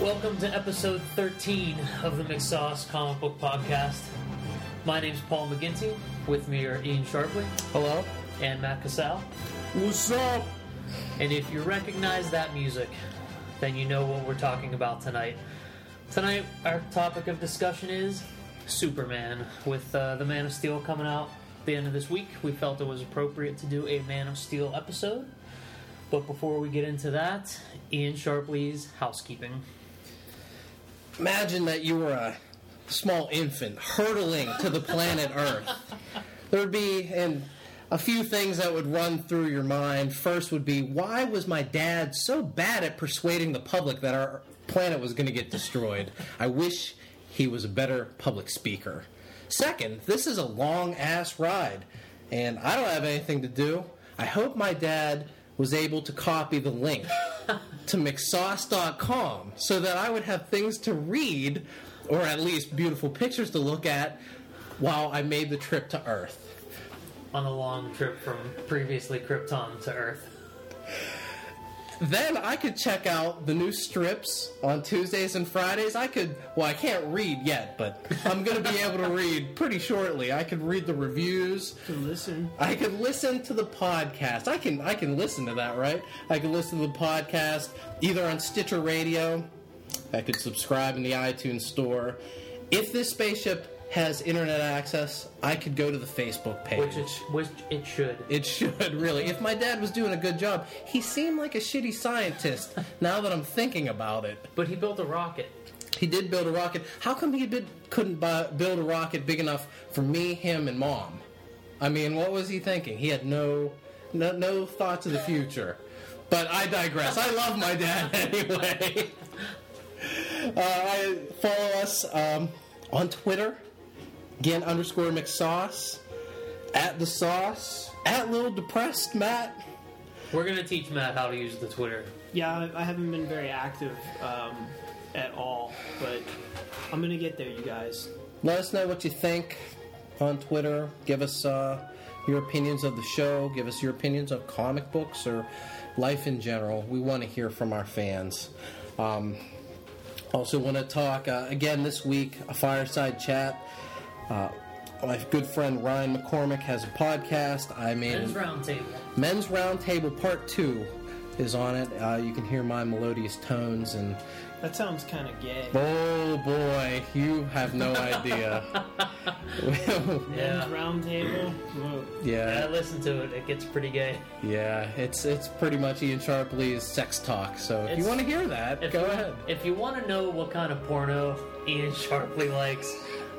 Welcome to episode 13 of the McSauce Comic Book Podcast. My name's Paul McGinty. With me are Ian Sharpley Hello? and Matt Casal. What's up? And if you recognize that music, then you know what we're talking about tonight. Tonight, our topic of discussion is Superman. With uh, The Man of Steel coming out at the end of this week, we felt it was appropriate to do a Man of Steel episode. But before we get into that, Ian Sharpley's housekeeping. Imagine that you were a small infant hurtling to the planet Earth. There would be and a few things that would run through your mind. First would be why was my dad so bad at persuading the public that our planet was going to get destroyed? I wish he was a better public speaker. Second, this is a long ass ride and I don't have anything to do. I hope my dad was able to copy the link to mcsauce.com so that I would have things to read or at least beautiful pictures to look at while I made the trip to Earth. on a long trip from previously Krypton to Earth. Then I could check out the new strips on Tuesdays and Fridays. I could, well, I can't read yet, but I'm going to be able to read pretty shortly. I could read the reviews. to listen. I could listen to the podcast. I can I can listen to that, right? I can listen to the podcast either on Stitcher Radio. I could subscribe in the iTunes store. If this spaceship has internet access, I could go to the Facebook page. Which it, which it should. It should really. If my dad was doing a good job, he seemed like a shitty scientist. now that I'm thinking about it, But he built a rocket. he did build a rocket. How come he did, couldn't buy, build a rocket big enough for me, him, and mom? I mean, what was he thinking? He had no, no, no thought to the future. But I digress. I love my dad anyway. Uh, I follow us um, on Twitter, again underscore McSauce, at the sauce, at little depressed Matt. We're gonna teach Matt how to use the Twitter. Yeah, I- I haven't been very active um, at all, but I'm gonna get there, you guys. Let us know what you think on Twitter. Give us uh, your opinions of the show. Give us your opinions of comic books or life in general. We want to hear from our fans. Um, also, want to talk uh, again this week a fireside chat. Uh, my good friend Ryan McCormick has a podcast. I made in Men's roundtable. Men's Roundtable Part Two is on it. Uh, you can hear my melodious tones and That sounds kind of gay. oh boy, you have no idea. Men's Yeah. roundtable. Whoa. Yeah, I listen to it. It gets pretty gay. yeah. It's it's pretty much Ian Sharpley's sex talk. So if you want to hear that, go you, ahead. If you want to know what kind of porno Ian Sharpley likes,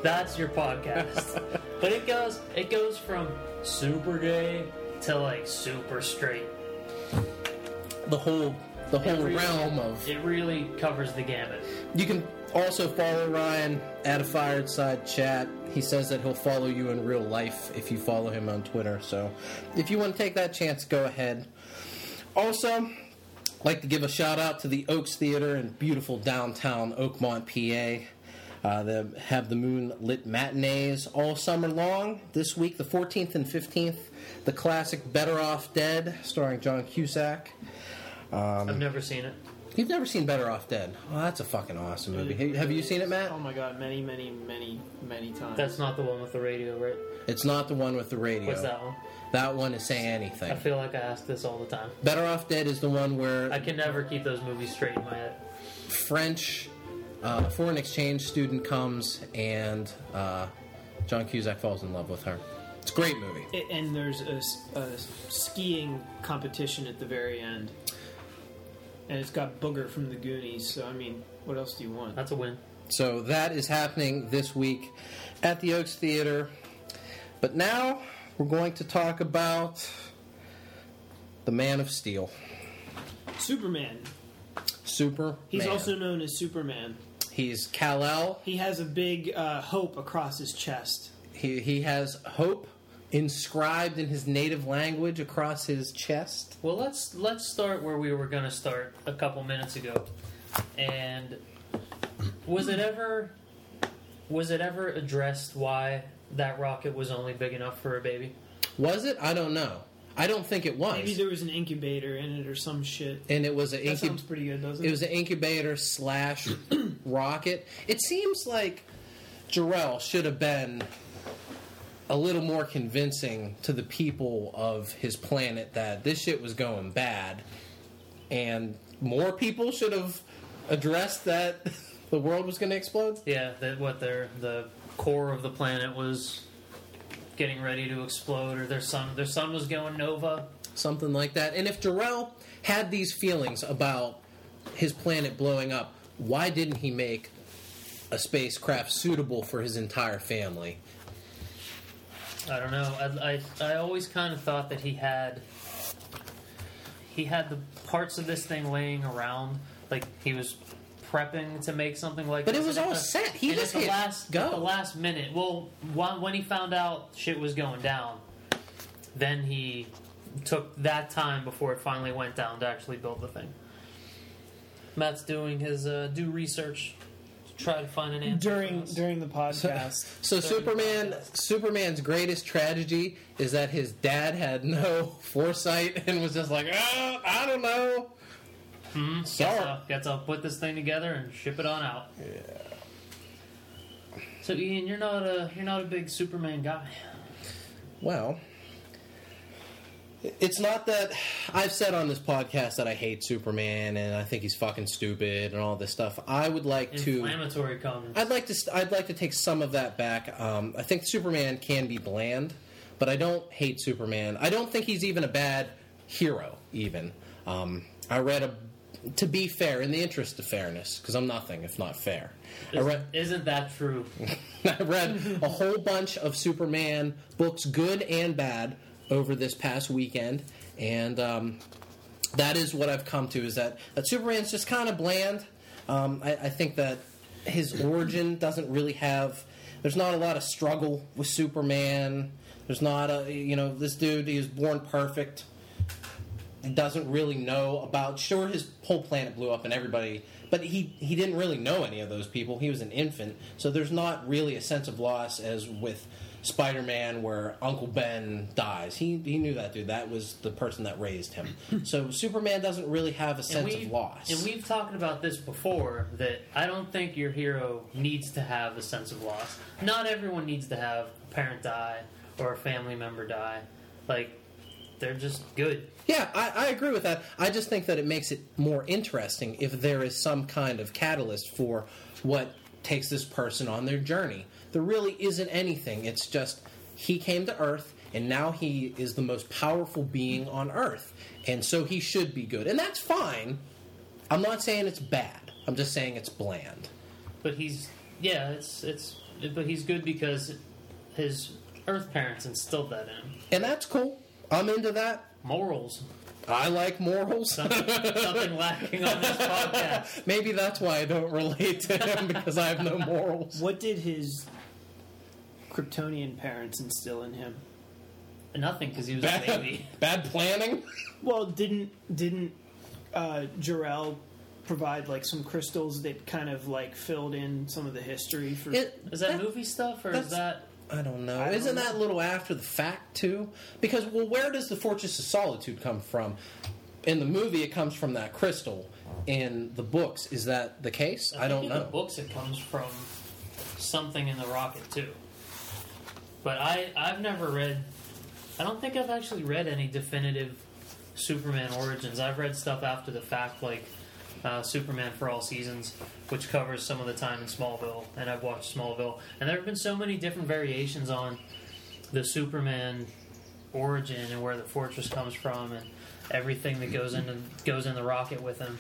that's your podcast. but it goes it goes from super gay to like super straight. The whole the whole really- realm of It really covers the gamut. You can also follow Ryan at a fireside chat. He says that he'll follow you in real life if you follow him on Twitter. So if you want to take that chance, go ahead. Also, I'd like to give a shout out to the Oaks Theater in beautiful downtown Oakmont, PA. Uh, they have the moonlit matinees all summer long. This week, the 14th and 15th, the classic Better Off Dead, starring John Cusack. I've never seen it. You've never seen Better Off Dead? Oh, that's a fucking awesome movie. Have- Have you seen it, Matt? Oh my god, many, many, many, many times. That's not the one with the radio, right? It's not the one with the radio. What's that one? That one is Say Anything. I feel like I ask this all the time. Better Off Dead is the one where I can never keep those movies straight in my head. French uh, foreign exchange student comes and uh, John Cusack falls in love with her. It's a great movie. A- and there's a skiing competition at the very end. And it's got Booger from the Goonies, so I mean, what else do you want? That's a win. So that is happening this week at the Oaks Theater. But now we're going to talk about the Man of Steel, Superman. Superman. He's also known as Superman. He's Kal El. He has a big uh, hope across his chest. He, he has hope inscribed in his native language across his chest. Well, let's let's start where we were going to start a couple minutes ago. And was it ever was it ever addressed why that rocket was only big enough for a baby? Was it? I don't know. I don't think it was. Maybe there was an incubator in it or some shit. and it was an That incub- sounds pretty good, doesn't it it? was an incubator slash rocket. It seems like Jor-El should have been a little more convincing to the people of his planet that this shit was going bad, and more people should have addressed that the world was going to explode. Yeah, that what their the core of the planet was getting ready to explode, or their sun their sun was going nova. something like that. And if Jor-El had these feelings about his planet blowing up, why didn't he make a spacecraft suitable for his entire family? I don't know. I, I, I always kind of thought that he had he had the parts of this thing laying around, like he was prepping to make something like. But it was And all the- set. He just at the last go. at the last minute. Well, when when he found out shit was going down, then he took that time before it finally went down to actually build the thing. Matt's doing his uh, do research to try to find an answer during us. during the podcast. So Sorry, Superman, podcast. Superman's greatest tragedy is that his dad had no foresight and was just like, oh, I don't know. Sorry. Guess I'll, guess I'll put this thing together and ship it on out. Yeah. So Ian, you're not a you're not a big Superman guy. Well, it's not that I've said on this podcast that I hate Superman and I think he's fucking stupid and all this stuff. I would like to. Inflammatory comments. I'd like to. I'd like to take some of that back. Um, I think Superman can be bland, but I don't hate Superman. I don't think he's even a bad hero. Even um, I read a. To be fair, in the interest of fairness, because I'm nothing if not fair, I read. Isn't that true? I read a whole bunch of Superman books, good and bad, over this past weekend, and um, that is what I've come to: is that that Superman's just kind of bland. Um, I, I think that his origin doesn't really have. There's not a lot of struggle with Superman. There's not a you know this dude. He was born perfect. He doesn't really know about. Sure, his whole planet blew up and everybody, but he he didn't really know any of those people. He was an infant, so there's not really a sense of loss as with Spider-Man, where Uncle Ben dies. He he knew that dude. That was the person that raised him. so Superman doesn't really have a sense of loss. And we've talked about this before that I don't think your hero needs to have a sense of loss. Not everyone needs to have a parent die or a family member die. Like they're just good. Yeah, I, I agree with that. I just think that it makes it more interesting if there is some kind of catalyst for what takes this person on their journey. There really isn't anything. It's just he came to Earth and now he is the most powerful being on Earth. And so he should be good. And that's fine. I'm not saying it's bad. I'm just saying it's bland. But he's yeah, it's it's but he's good because his Earth parents instilled that in him. And that's cool. I'm into that. Morals. I like morals. Something, something lacking on this podcast. Maybe that's why I don't relate to him because I have no morals. What did his Kryptonian parents instill in him? Nothing because he was a baby. Bad planning? Well, didn't didn't uh, Jor-El provide like some crystals that kind of like filled in some of the history for? It, Is that movie stuff or is that I don't know. I don't Isn't know. that a little after the fact too? Because well, where does the Fortress of Solitude come from? In the movie, it comes from that crystal. In the books, is that the case? I, think don't in know. the books it comes from something in the rocket too. But I I've never read. I don't think I've actually read any definitive Superman origins. I've read stuff after the fact, like uh, Superman for All Seasons, which covers some of the time in Smallville, and I've watched Smallville, and there have been so many different variations on the Superman origin and where the fortress comes from, and everything that goes into goes in the rocket with him.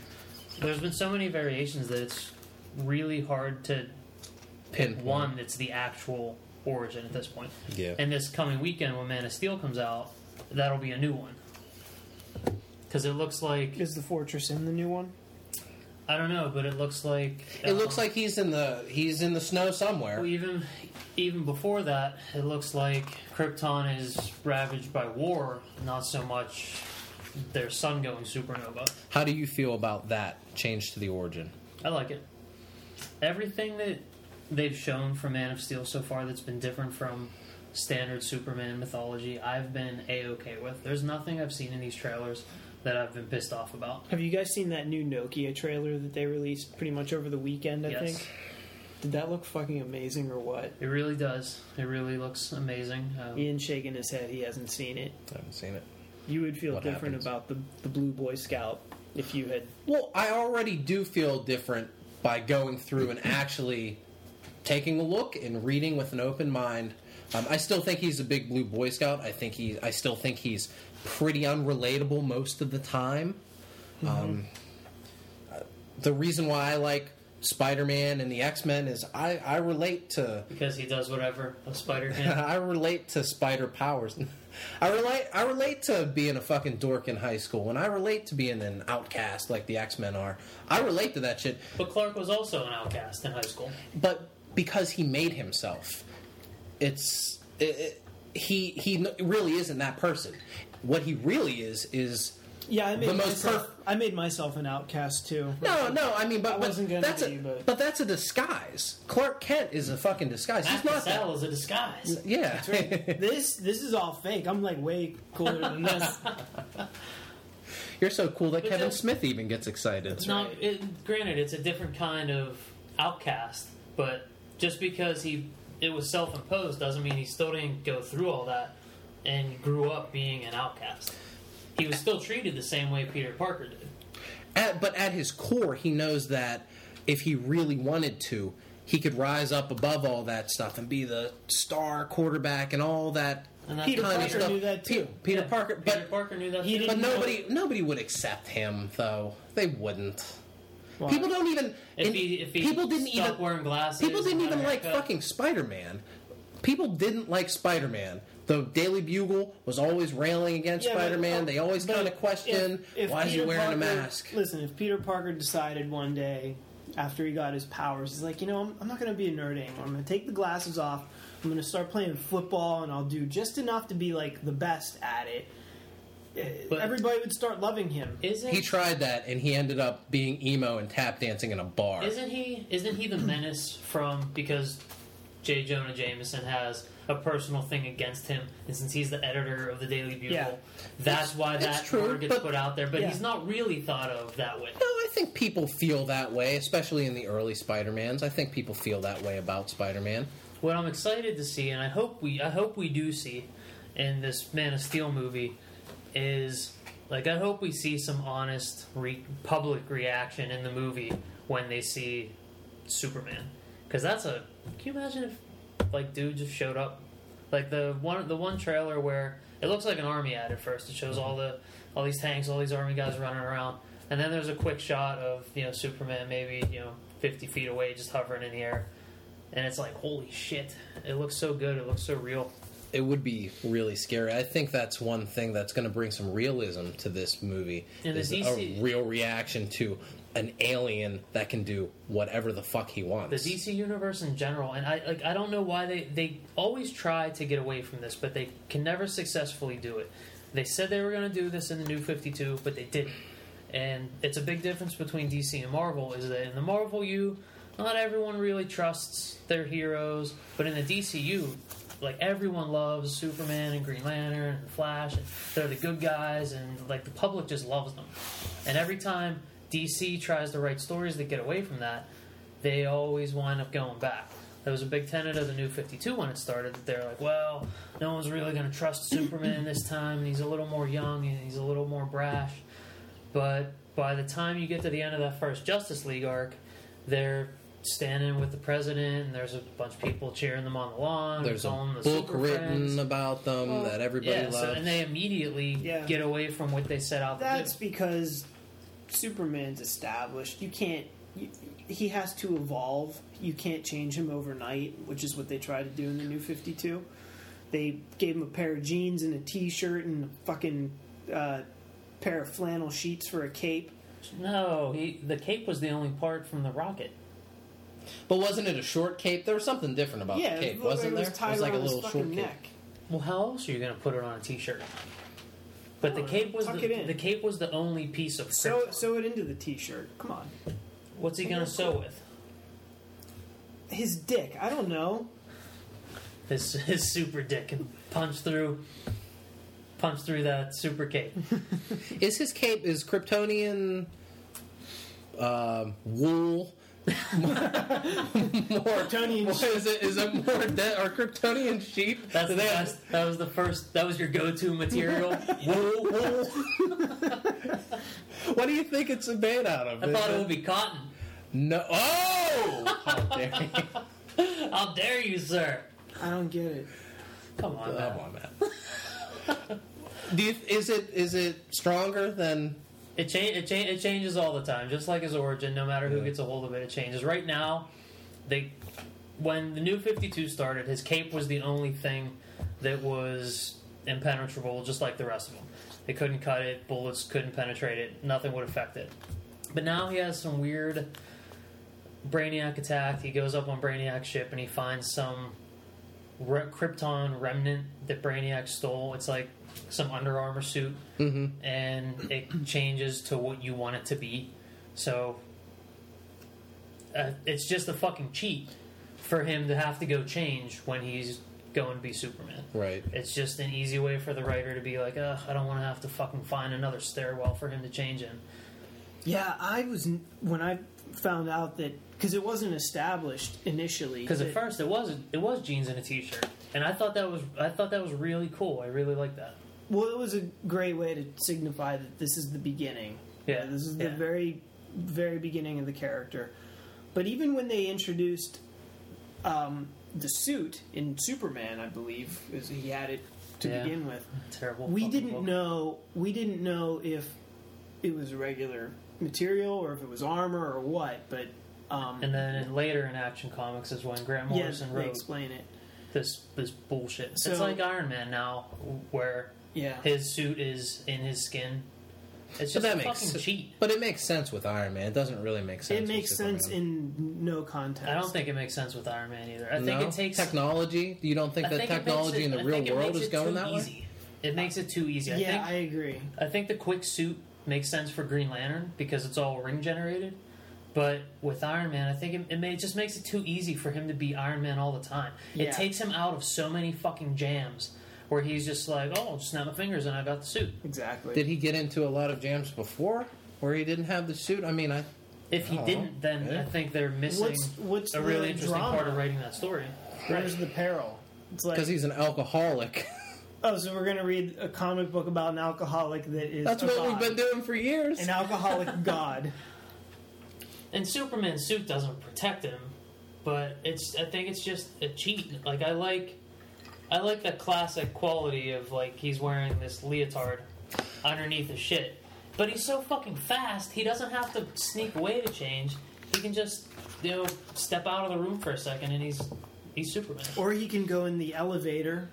There's been so many variations that it's really hard to pick Pinpoint. one that's the actual origin at this point. Yeah. And this coming weekend, when Man of Steel comes out, that'll be a new one. Because it looks like Is the fortress in the new one? I don't know, but it looks like It looks um, like he's in the he's in the snow somewhere. well, even even before that, it looks like Krypton is ravaged by war, not so much their sun going supernova. How do you feel about that change to the origin? I like it. Everything that they've shown from Man of Steel so far that's been different from standard Superman mythology, I've been a okay with. There's nothing I've seen in these trailers that I've been pissed off about. Have you guys seen that new Nokia trailer that they released pretty much over the weekend? I Yes. think. Did that look fucking amazing or what? It really does. It really looks amazing. Um, Ian's shaking his head. He hasn't seen it. I haven't seen it. You would feel What different happens? about the the Blue Boy Scout if you had. Well, I already do feel different by going through and actually taking a look and reading with an open mind. Um, I still think he's a big blue Boy Scout. I think he. I still think he's pretty unrelatable most of the time. Um, uh, the reason why I like Spider-Man and the X-Men is I, I relate to because he does whatever a Spider Man. I relate to spider powers. I relate I relate to being a fucking dork in high school, and I relate to being an outcast like the X Men are. I relate to that shit, but Clark was also an outcast in high school. but because he made himself, it's it, it, he he really isn't that person. What he really is is Yeah, I made The most myself. perf- I made myself an outcast too. no no. I mean, but, I wasn't gonna that's be, a but- that's a disguise. Clark Kent is a fucking disguise. Matt He's not that. Cassell is a disguise. Yeah, this this is all fake. I'm like way cooler than this. you're so cool that But Kevin Smith even gets excited. No, it, granted, it's a different kind of outcast, but just because he it was self-imposed doesn't mean he still didn't go through all that and grew up being an outcast. He was still treated the same way Peter Parker did. At, but at his core, he knows that if he really wanted to, he could rise up above all that stuff and be the star quarterback and all that And that's Peter Parker stuff. knew that too. Peter Yeah, Parker, Peter but Parker knew that. he too. but didn't nobody nobody would accept him though. They wouldn't. Why? People don't even. If he, if he people didn't even. wearing glasses, People didn't even like fucking Spider Man. People didn't like Spider Man. The Daily Bugle was always railing against Yeah, Spider Man. They always kind of question if- if why is he Peter wearing a mask. Listen, if Peter Parker decided one day after he got his powers, he's like, you know, I'm, I'm not going to be a nerd anymore. I'm going to take the glasses off. I'm going to start playing football, and I'll do just enough to be like the best at it. Eh, But- Everybody would start loving him. Isn't He tried that, and he ended up being emo and tap dancing in a bar. Isn't he? Isn't he the menace from because J. Jonah Jameson has a personal thing against him, and since he's the editor of the Daily Bugle, Yeah. that's why that true, word gets but- put out there. But Yeah. he's not really thought of that way. No, I think people feel that way, especially in the early Spider-Mans. I think people feel that way about Spider-Man. What I'm excited to see, and I hope we, I hope we do see in this Man of Steel movie, is like I hope we see some honest re- public reaction in the movie when they see Superman, because that's a. Can you imagine if like dude just showed up, like the one the one trailer where it looks like an army ad at first. It shows mm-hmm. all the all these tanks, all these army guys running around, and then there's a quick shot of you know Superman maybe you know 50 feet away, just hovering in the air. And it's like holy shit. It looks so good. It looks so real. It would be really scary. I think that's one thing that's going to bring some realism to this movie. And is DC a real reaction to an alien that can do whatever the fuck he wants. the dc universe in general and i like i don't know why they they always try to get away from this but they can never successfully do it they said they were going to do this in the new 52 but they didn't and it's a big difference between dc and marvel is that in the marvel you not everyone really trusts their heroes but in the dcu like everyone loves Superman and Green Lantern and Flash. And they're the good guys, and like the public just loves them. And every time DC tries to write stories that get away from that, they always wind up going back. That was a big tenet of the New Fifty Two when it started that they're like, well, no one's really going to trust Superman this time. And he's a little more young and he's a little more brash. But by the time you get to the end of that first Justice League arc, they're standing with the president, and there's a bunch of people cheering them on the lawn. There's a calling the book Super written Friends. about them Well, that everybody Yeah, loves. so, and they immediately Yeah. get away from what they set out That's to do. because Superman's established. You can't. You, he has to evolve. You can't change him overnight, which is what they try to do in the New Fifty Two. They gave him a pair of jeans and a T-shirt and a fucking uh, pair of flannel sheets for a cape. No, he, the cape was the only part from the rocket. but wasn't it a short cape? There was something different about yeah, the cape, it wasn't was there? tied it was like a little fucking short cape. neck. Well, how else are you going to put it on a T-shirt? But the cape was tuck the, it in. the cape was the only piece of Sew, krypton. sew it into the T-shirt. Come on, What's he going to sew with? his dick. I don't know. his his super dick and punch through punch through that super cape. Is his cape is Kryptonian um, wool more Kryptonian more- Is it is it more de- or Kryptonian sheep? That's Do the they have- best. That was the first. That was your go-to material. wool, wool. what do you think it's made out of? I thought it would be cotton. no. Oh, how dare you! How dare you, sir? I don't get it. Come on, Come man. on, man. Do you, is it is it stronger than? It, cha- it, cha- it changes all the time, just like his origin. No matter who Yeah. gets a hold of it, it changes. Right now, they when the new Fifty Two started, his cape was the only thing that was impenetrable, just like the rest of them. They couldn't cut it, bullets couldn't penetrate it, nothing would affect it. But now he has some weird Brainiac attack. He goes up on Brainiac's ship and he finds some re- Krypton remnant that Brainiac stole. It's like some Under Armour suit Mm-hmm. and it changes to what you want it to be. So uh, it's just a fucking cheat for him to have to go change when he's going to be Superman. Right. It's just an easy way for the writer to be like, Ugh, I don't want to have to fucking find another stairwell for him to change in. Yeah, I was when I found out that because it wasn't established initially. Because at first it was it was jeans and a t-shirt, and I thought that was I thought that was really cool. I really liked that. Well, it was a great way to signify that this is the beginning. Yeah, this is the yeah. very, very beginning of the character. But even when they introduced um, the suit in Superman, I believe, is he had it to Yeah. begin with. Terrible. we didn't book. know we didn't know if it was regular material or if it was armor or what but um And then in, later in Action Comics is when Grant Morrison they wrote explain it this this bullshit. it's like Iron Man now, where yeah his suit is in his skin. It's But just that a makes fucking cheat. But it makes sense with Iron Man. It doesn't really make sense. it with makes sense in no context I don't think it makes sense with Iron Man either. I no? think it takes technology. You don't think I that think technology it- in the I real world is going too that way? It makes it too easy. I yeah think i agree I think the quick suit makes sense for Green Lantern because it's all ring generated. But with Iron Man, I think it, it, may, it just makes it too easy for him to be Iron Man all the time. Yeah. It takes him out of so many fucking jams where he's just like, oh, just snap my fingers and I got the suit. exactly Did he get into a lot of jams before where he didn't have the suit? I mean, I If he Oh, didn't, then okay. I think they're missing what's what's a really interesting drama? part of writing that story. where's the peril it's like because he's an alcoholic. oh so we're gonna read a comic book about an alcoholic that is That's a what god. we've been doing for years. an alcoholic god And Superman's suit doesn't protect him, but it's I think it's just a cheat. Like I like I like the classic quality of like he's wearing this leotard underneath his shit. But he's so fucking fast, he doesn't have to sneak away to change. He can just, you know, step out of the room for a second and he's he's Superman. or he can go in the elevator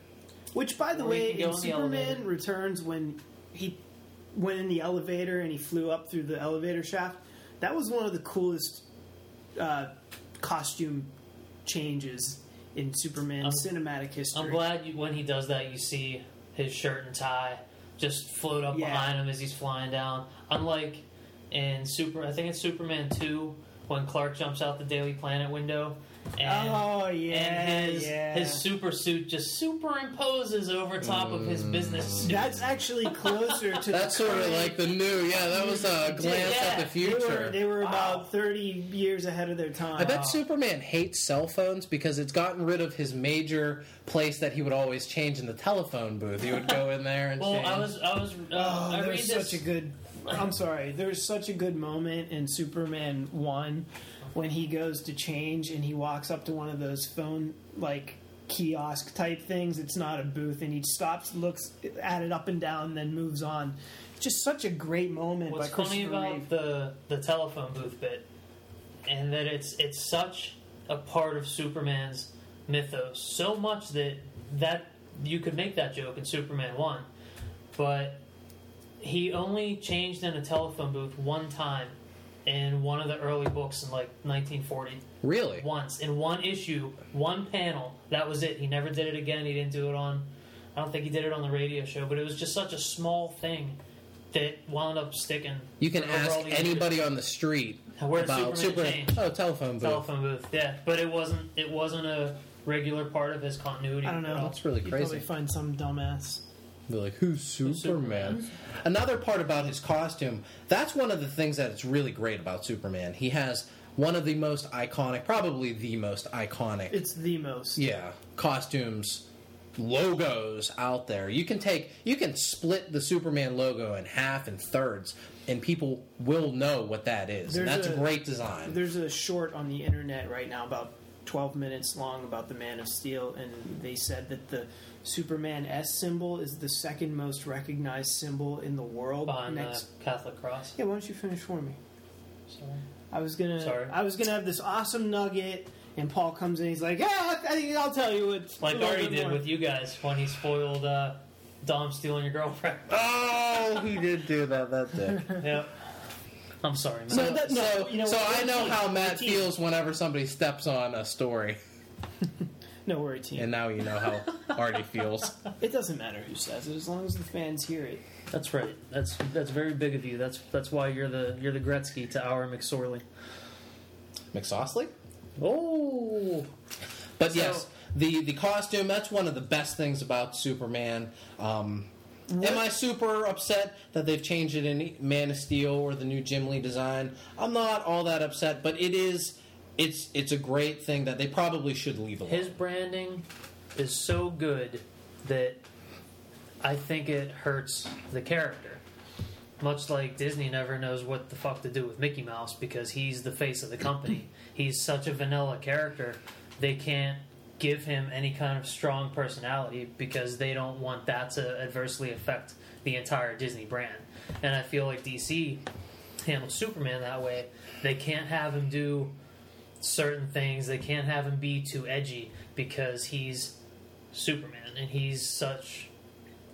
which by the Or he way can go in in the superman elevator. returns when he went in the elevator and he flew up through the elevator shaft that was one of the coolest uh, costume changes in superman's cinematic history I'm glad you, when he does that, you see his shirt and tie just float up Yeah. behind him as he's flying down. Unlike in Super, I think it's Superman two when Clark jumps out the Daily Planet window. And, oh yeah and his yeah his super suit just superimposes over top of his business suit. that's actually closer to That's sort of like the new. Yeah, that was a glance Yeah, at the they were, future. they were Wow. about 30 years ahead of their time I bet Superman hates cell phones because it's gotten rid of his major place that he would always change in the telephone booth. He would go in there and Well, change. I was I was uh, Oh, I read there's this. such a good. I'm sorry. There's such a good moment in Superman one when he goes to change and he walks up to one of those phone like kiosk type things. It's not a booth, and he stops, looks at it up and down, then moves on. Just such a great moment What's by funny about Reeve. the the telephone booth bit, and that it's it's such a part of Superman's mythos, so much that that you could make that joke in Superman one, but he only changed in a telephone booth one time in one of the early books in like 1940 really. once in one issue one panel that was it he never did it again he didn't do it on i don't think he did it on the radio show but it was just such a small thing that wound up sticking You can ask overall the anybody on the street Where'd about Superman Superman. change? Oh, telephone booth. telephone booth yeah but it wasn't it wasn't a regular part of his continuity. I don't know. That's really You'd crazy. probably find some dumbass. Be like, who's Superman? Superman? Another part about his costume, that's one of the things that is really great about Superman. He has one of the most iconic, probably the most iconic, It's the most. yeah, costumes, logos out there. You can take, you can split the Superman logo in half and thirds, and people will know what that is. And that's a- great design. There's a short on the internet right now about 12 minutes long about the Man of Steel, and they said that the Superman S symbol is the second most recognized symbol in the world. behind next. the Catholic cross. Yeah, why don't you finish for me? Sorry. I was gonna. Sorry. I was gonna have this awesome nugget, and Paul comes in. He's like, "Yeah, I think I'll tell you what." Like Artie did with you guys when he spoiled uh, Dom stealing your girlfriend. oh, he did do that. That day. yep. I'm sorry, man. So So, that- no, so, you know so I know team, how Matt feels whenever somebody steps on a story, No worry, team. and now you know how Artie feels. it doesn't matter who says it as long as the fans hear it. That's right. That's that's very big of you. That's that's why you're the you're the Gretzky to our McSorley. McSaucely? Oh, But So- yes, the the costume that's one of the best things about Superman. Um, am I super upset that they've changed it in Man of Steel or the new Jim Lee design? I'm not all that upset, but it is it's it's a great thing that they probably should leave alone. his branding is so good that I think it hurts the character. Much like Disney never knows what the fuck to do with Mickey Mouse because he's the face of the company. he's such a vanilla character. They can't give him any kind of strong personality because they don't want that to adversely affect the entire Disney brand. And I feel like DC handles Superman that way. They can't have him do certain things. They can't have him be too edgy because he's Superman and he's such.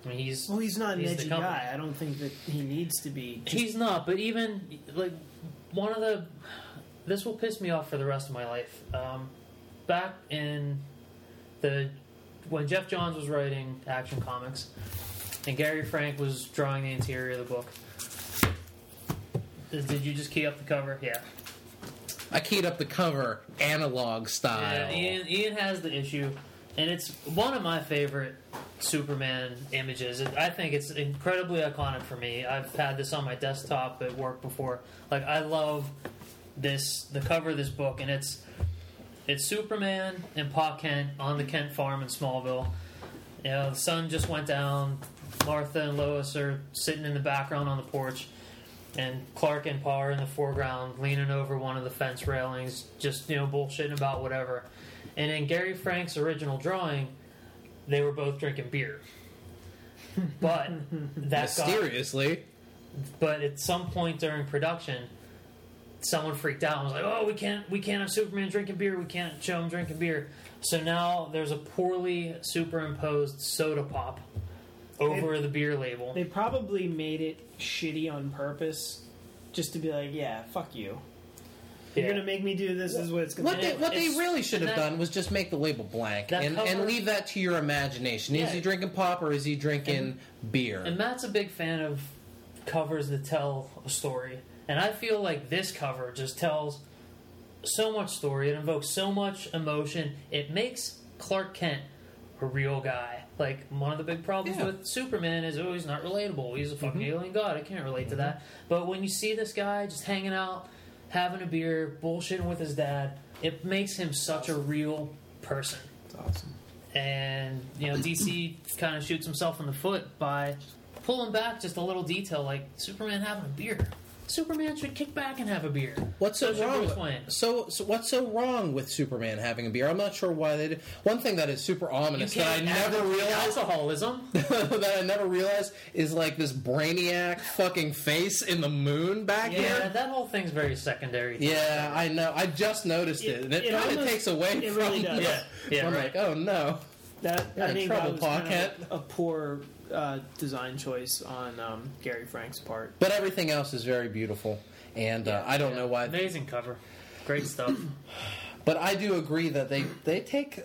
I mean, he's Well, he's not an He's edgy guy. I don't think that he needs to be. Just, he's not. But even like one of the this will piss me off for the rest of my life. Um, back in the when Geoff Johns was writing Action Comics and Gary Frank was drawing the interior of the book. Did you just key up the cover? Yeah. I keyed up the cover analog style. Yeah, Ian, Ian has the issue, and it's one of my favorite Superman images. I think it's incredibly iconic for me. I've had this on my desktop at work before. Like I love this, the cover of this book, and it's it's Superman and Pa Kent on the Kent farm in Smallville. You know, the sun just went down. Martha and Lois are sitting in the background on the porch, and Clark and Pa are in the foreground, leaning over one of the fence railings, just you know bullshitting about whatever. And in Gary Frank's original drawing, they were both drinking beer. But that got, Mysteriously. but at some point during production, someone freaked out and was like, "Oh, we can't, we can't have Superman drinking beer. We can't show him drinking beer." So now there's a poorly superimposed soda pop over the beer label. They probably made it shitty on purpose, just to be like, "Yeah, fuck you. Yeah. You're gonna make me do this. this is what it's gonna What be." they, what they It's- really should and have that- done was just make the label blank That and, cover- and leave that to your imagination. Is Yeah. he drinking pop or is he drinking beer? And Matt's a big fan of covers that tell a story. And I feel like this cover just tells so much story. It invokes so much emotion. It makes Clark Kent a real guy. Like, one of the big problems Yeah. with Superman is, oh, he's not relatable. He's a fucking mm-hmm. alien god. I can't relate to mm-hmm. that. But when you see this guy just hanging out, having a beer, bullshitting with his dad, it makes him such a real person It's awesome. and you know DC kind of shoots himself in the foot by pulling back just a little detail like Superman having a beer. Superman should kick back and have a beer. What's so, should wrong? With, so, so what's so wrong with Superman having a beer? I'm not sure why they did. One thing that is super ominous that I can't never advocate realized alcoholism. that I never realized is like this brainiac fucking face in the moon back yeah, here. Yeah, that whole thing's very secondary. to Yeah, I know. I just noticed it, It- and it, it kind of almost- takes away it from. really does. Yeah, yeah, I'm right. like, oh no. That You're I in think trouble, that was kind Pocket. of a, a poor uh, design choice on um, Gary Frank's part. But everything else is very beautiful, and uh, I don't Yeah. know why. Amazing cover, great stuff. But I do agree that they they take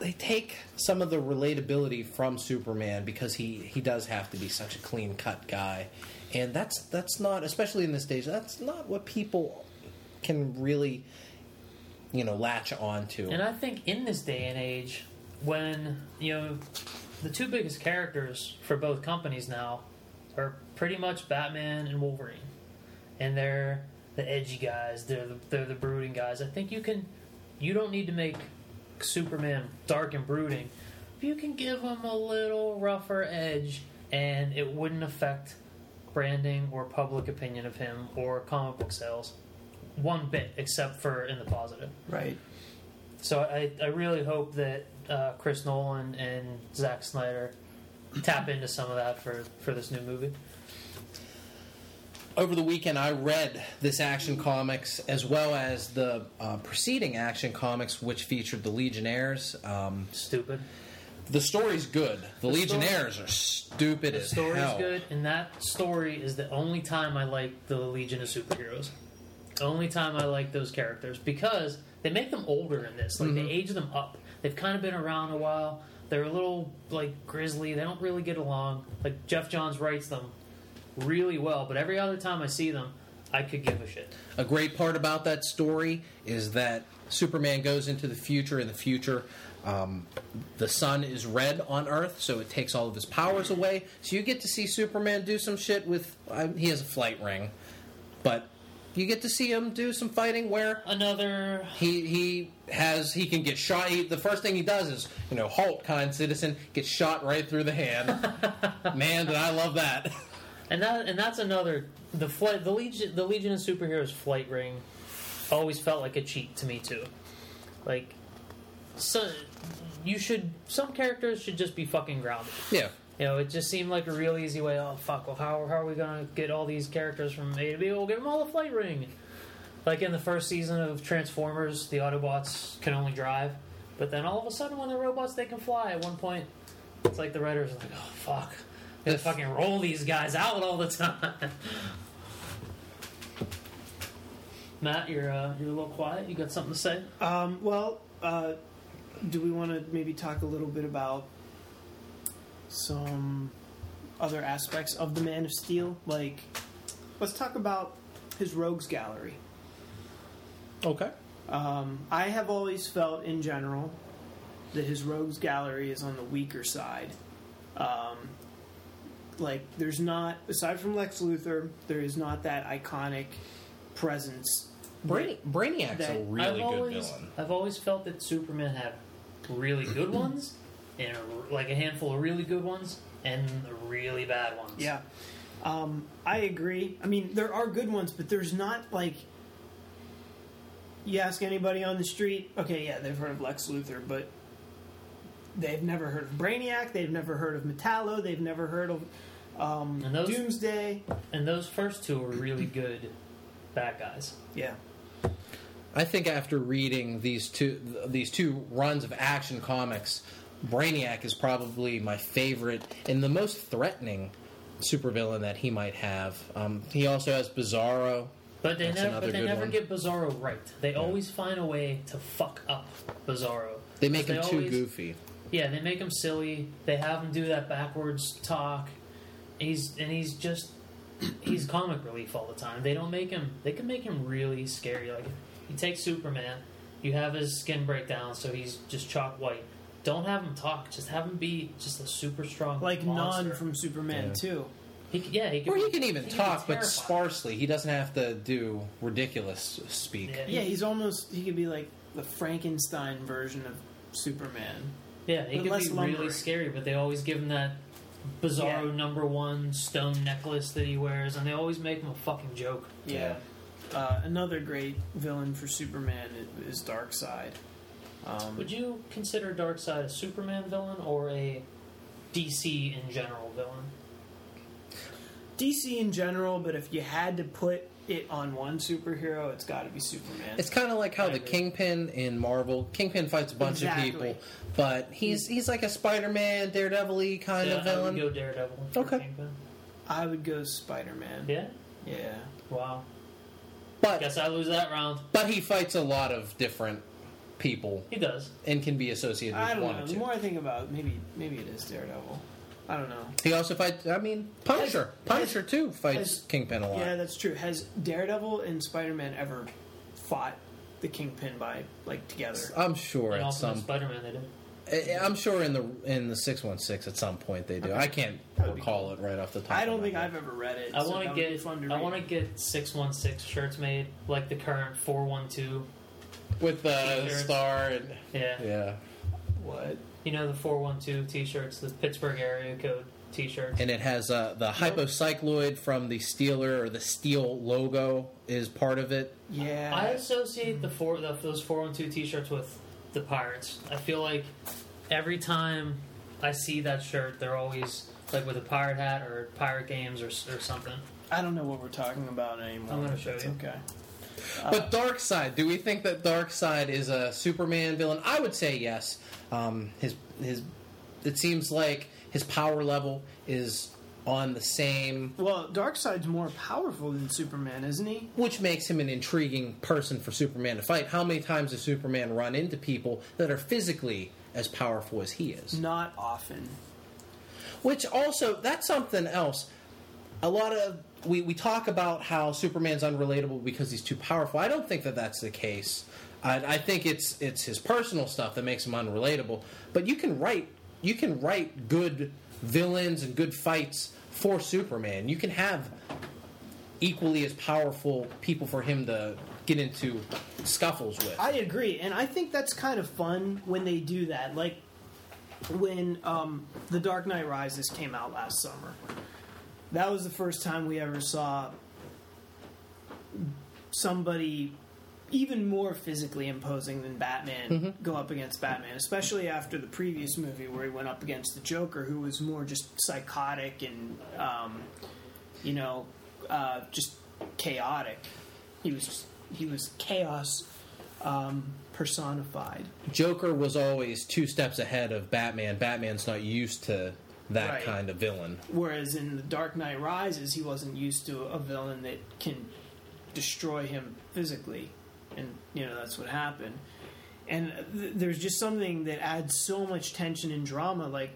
they take some of the relatability from Superman because he he does have to be such a clean cut guy, and that's that's not especially in this stage that's not what people can really you know latch onto. And I think in this day and age, when you know the two biggest characters for both companies now are pretty much Batman and Wolverine, and they're the edgy guys, they're the, they're the brooding guys. I think you can, you don't need to make Superman dark and brooding. You can give him a little rougher edge, and it wouldn't affect branding or public opinion of him or comic book sales one bit, except for in the positive. Right. So I, I really hope that uh, Chris Nolan and Zack Snyder tap into some of that for, for this new movie. over the weekend I read this Action Comics as well as the uh, preceding Action Comics, which featured the Legionnaires. Um, Stupid. the story's good. The, The Legionnaires are stupid The as story's good, and that story is the only time I like the Legion of Superheroes. The Only time I like those characters because they make them older in this. Like Mm-hmm. they age them up. They've kind of been around a while. They're a little like grizzly. They don't really get along. Like Geoff Johns writes them really well, but every other time I see them, I could give a shit. A great part about that story is that Superman goes into the future. In the future, um, the sun is red on Earth, so it takes all of his powers away. So you get to see Superman do some shit with. Uh, he has a flight ring, but you get to see him do some fighting where Another he he has he can get shot. He, the first thing he does is you know halt, kind citizen, gets shot right through the hand. Man, did I love that! And that and that's another the flight the Legion the Legion of Superheroes flight ring always felt like a cheat to me too. Like so you should some characters should just be fucking grounded. Yeah, You know, it just seemed like a real easy way. Oh fuck! Well, how, how are we gonna get all these characters from A to B? We'll give them all a flight ring. Like in the first season of Transformers, the Autobots can only drive, but then all of a sudden, when they're robots, they can fly. At one point, it's like the writers are like, "Oh fuck, they If- fucking roll these guys out all the time." Matt, you're uh, you're a little quiet. You got something to say? Um, well, uh, do we want to maybe talk a little bit about some other aspects of the Man of Steel? Like, let's talk about his rogues gallery. okay. Um, I have always felt, in general, that his rogues gallery is on the weaker side. Um, like, there's not, aside from Lex Luthor, there is not that iconic presence. Brainy, Brainiac's a really I've good always, villain. I've always felt that Superman had really good ones, and a, like a handful of really good ones, and really bad ones. Yeah. Um, I agree. I mean, there are good ones, but there's not like. You ask anybody on the street, okay, yeah, they've heard of Lex Luthor, but they've never heard of Brainiac, they've never heard of Metallo, they've never heard of um, And those- Doomsday. and those first two were really good bad guys. Yeah. I think after reading these two these two runs of Action Comics, Brainiac is probably my favorite and the most threatening supervillain that he might have. Um, he also has Bizarro. But they That's never, but they never one. get Bizarro right. They always find a way to fuck up Bizarro. They make him They too always- goofy. Yeah, they make him silly. They have him do that backwards talk. He's and he's just he's comic relief all the time. They don't make him. They can make him really scary. Like you take Superman, you have his skin breakdown, so he's just chalk white. Don't have him talk. Just have him be just a super strong Like monster. None from Superman, Yeah. too. He, c- yeah, he can, Or he can even be talk, but terrifying. sparsely. He doesn't have to do ridiculous speak. Yeah, Yeah, he's almost, he could be like the Frankenstein version of Superman. Yeah, he But could less be lumbering. really scary, but they always give him that bizarro Yeah. number one stone necklace that he wears, and they always make him a fucking joke. Yeah. Uh, another great villain for Superman i- is Darkseid. Um, Would you consider Darkseid a Superman villain or a DC in general villain? DC in general, but if you had to put it on one superhero, it's got to be Superman. It's kind of like how the. Kingpin in Marvel. Kingpin fights a bunch Exactly. of people, but he's he's like a Spider-Man, Daredevil-y kind yeah, of I villain. would go Daredevil. Okay. Kingpin. I would go Spider Man. Yeah. Yeah. Wow. But Guess I lose that round. but he fights a lot of different people He does. and can be associated with I don't one know. or The more I think about it, maybe maybe it is Daredevil. I don't know. He also fights. I mean, Punisher. Punisher too fights has- Kingpin a lot. Yeah, that's true. Has Daredevil and Spider Man ever fought the Kingpin by like together. I'm sure And at also some. Spider-Man they did. I- eh, eh, I'm sure in the in the six one six at some point they do. I can't That would be recall it right off the top. I don't my think head. I've ever read it. I so want to get I want to get six one six shirts made like the current four one two. With the T-shirts. star and Yeah. yeah, what? You know the four one two T-shirts, the Pittsburgh area code T-shirts. and it has uh, the hypocycloid from the Steeler or the Steel logo is part of it. Yeah. I associate the four the, those four one two T-shirts with the Pirates. I feel like every time I see that shirt, they're always like with a pirate hat or pirate games or, or something. I don't know what we're talking about anymore. I'm gonna show That's you. Okay. But Darkseid, do we think that Darkseid is a Superman villain? I would say yes. Um, his his it seems like his power level is on the same, Well, Darkseid's more powerful than Superman, isn't he? which makes him an intriguing person for Superman to fight. How many times does Superman run into people that are physically as powerful as he is? Not often. Which also, that's something else. A lot of we, we talk about how Superman's unrelatable because he's too powerful. I don't think that that's the case. I, I think it's it's his personal stuff that makes him unrelatable. But you can write you can write good villains and good fights for Superman. You can have equally as powerful people for him to get into scuffles with. I agree, and I think that's kind of fun when they do that. Like when um, The Dark Knight Rises came out last summer. That was the first time we ever saw somebody even more physically imposing than Batman go up against Batman, especially after the previous movie where he went up against the Joker, who was more just psychotic and, um, you know, uh, just chaotic. He was he was chaos um, personified. Joker was always two steps ahead of Batman. Batman's not used to that Right. kind of villain. Whereas in The Dark Knight Rises, he wasn't used to a villain that can destroy him physically, and you know that's what happened. And th- there's just something that adds so much tension and drama. Like,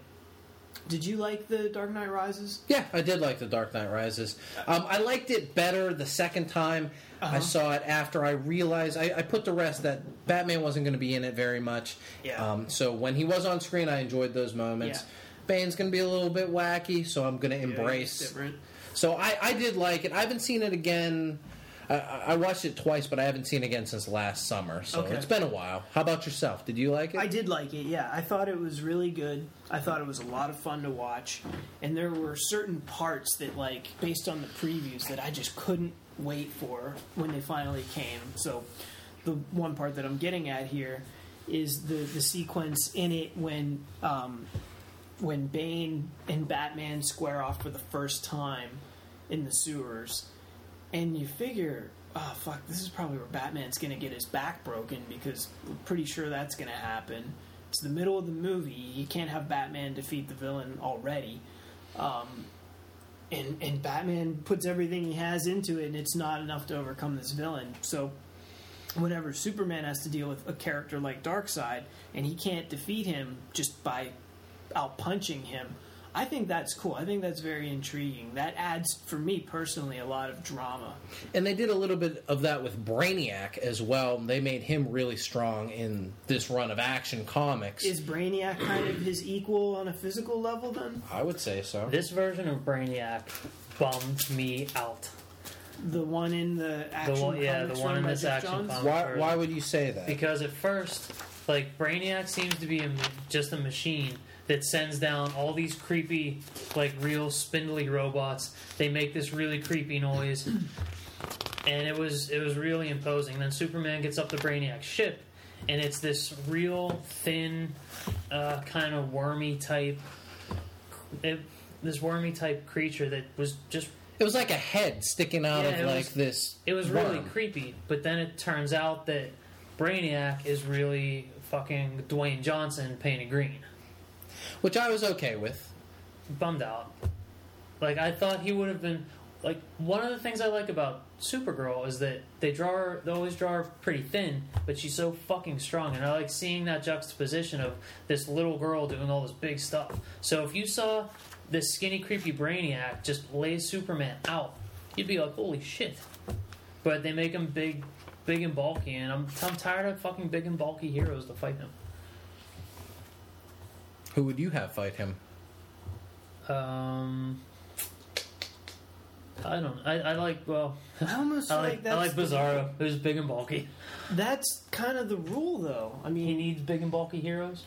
did you like The Dark Knight Rises? Yeah, I did like The Dark Knight Rises. Um, I liked it better the second time I Uh-huh. saw it after I realized I, I put the rest that Batman wasn't going to be in it very much. Yeah. Um, so when he was on screen, I enjoyed those moments. Yeah. Bane's going to be a little bit wacky, so I'm going to Yeah, embrace. different. So I, I did like it. I haven't seen it again. I, I watched it twice, but I haven't seen it again since last summer. So Okay. it's been a while. How about yourself? Did you like it? I did like it, yeah. I thought it was really good. I thought it was a lot of fun to watch. And there were certain parts that, like, based on the previews, that I just couldn't wait for when they finally came. So, the one part that I'm getting at here is the, the sequence in it when um, when Bane and Batman square off for the first time in the sewers, and you figure, oh fuck, this is probably where Batman's gonna get his back broken because we're pretty sure that's gonna happen. It's the middle of the movie. You can't have Batman defeat the villain already. Um, and, and Batman puts everything he has into it, and it's not enough to overcome this villain. So, whenever Superman has to deal with a character like Darkseid, and he can't defeat him just by out punching him, I think that's cool. I think that's very intriguing. That adds, for me personally, a lot of drama. And they did a little bit of that with Brainiac as well. They made him really strong in this run of action comics. Is Brainiac kind of his equal on a physical level then? I would say so. This version of Brainiac bummed me out. The one in the action one- yeah, comics the one in this Geoff action Johns? Why, why would you say that? Because at first, like Brainiac seems to be a, just a machine that sends down all these creepy, like real spindly robots. They make this really creepy noise, and it was it was really imposing. Then Superman gets up the Brainiac ship, and it's this real thin, uh, kind of wormy type. It, this wormy type creature that was just it was like a head sticking out Yeah, of like was- this. it was really creepy, but then it turns out that Brainiac is really fucking Dwayne Johnson painted green. Which I was okay with. Bummed out. Like I thought he would have been. Like one of the things I like about Supergirl is that they draw her. They always draw her pretty thin, but she's so fucking strong, and I like seeing that juxtaposition of this little girl doing all this big stuff. So if you saw this skinny, creepy Brainiac just lay Superman out, you'd be like, "Holy shit!" But they make him big, big and bulky, and I'm I'm tired of fucking big and bulky heroes to fight him. Who would you have fight him? Um, I don't. I, I like well. I almost I feel like, like I like that's the- Bizarro, who's big and bulky. That's kind of the rule, though. I mean He mean, needs big and bulky heroes.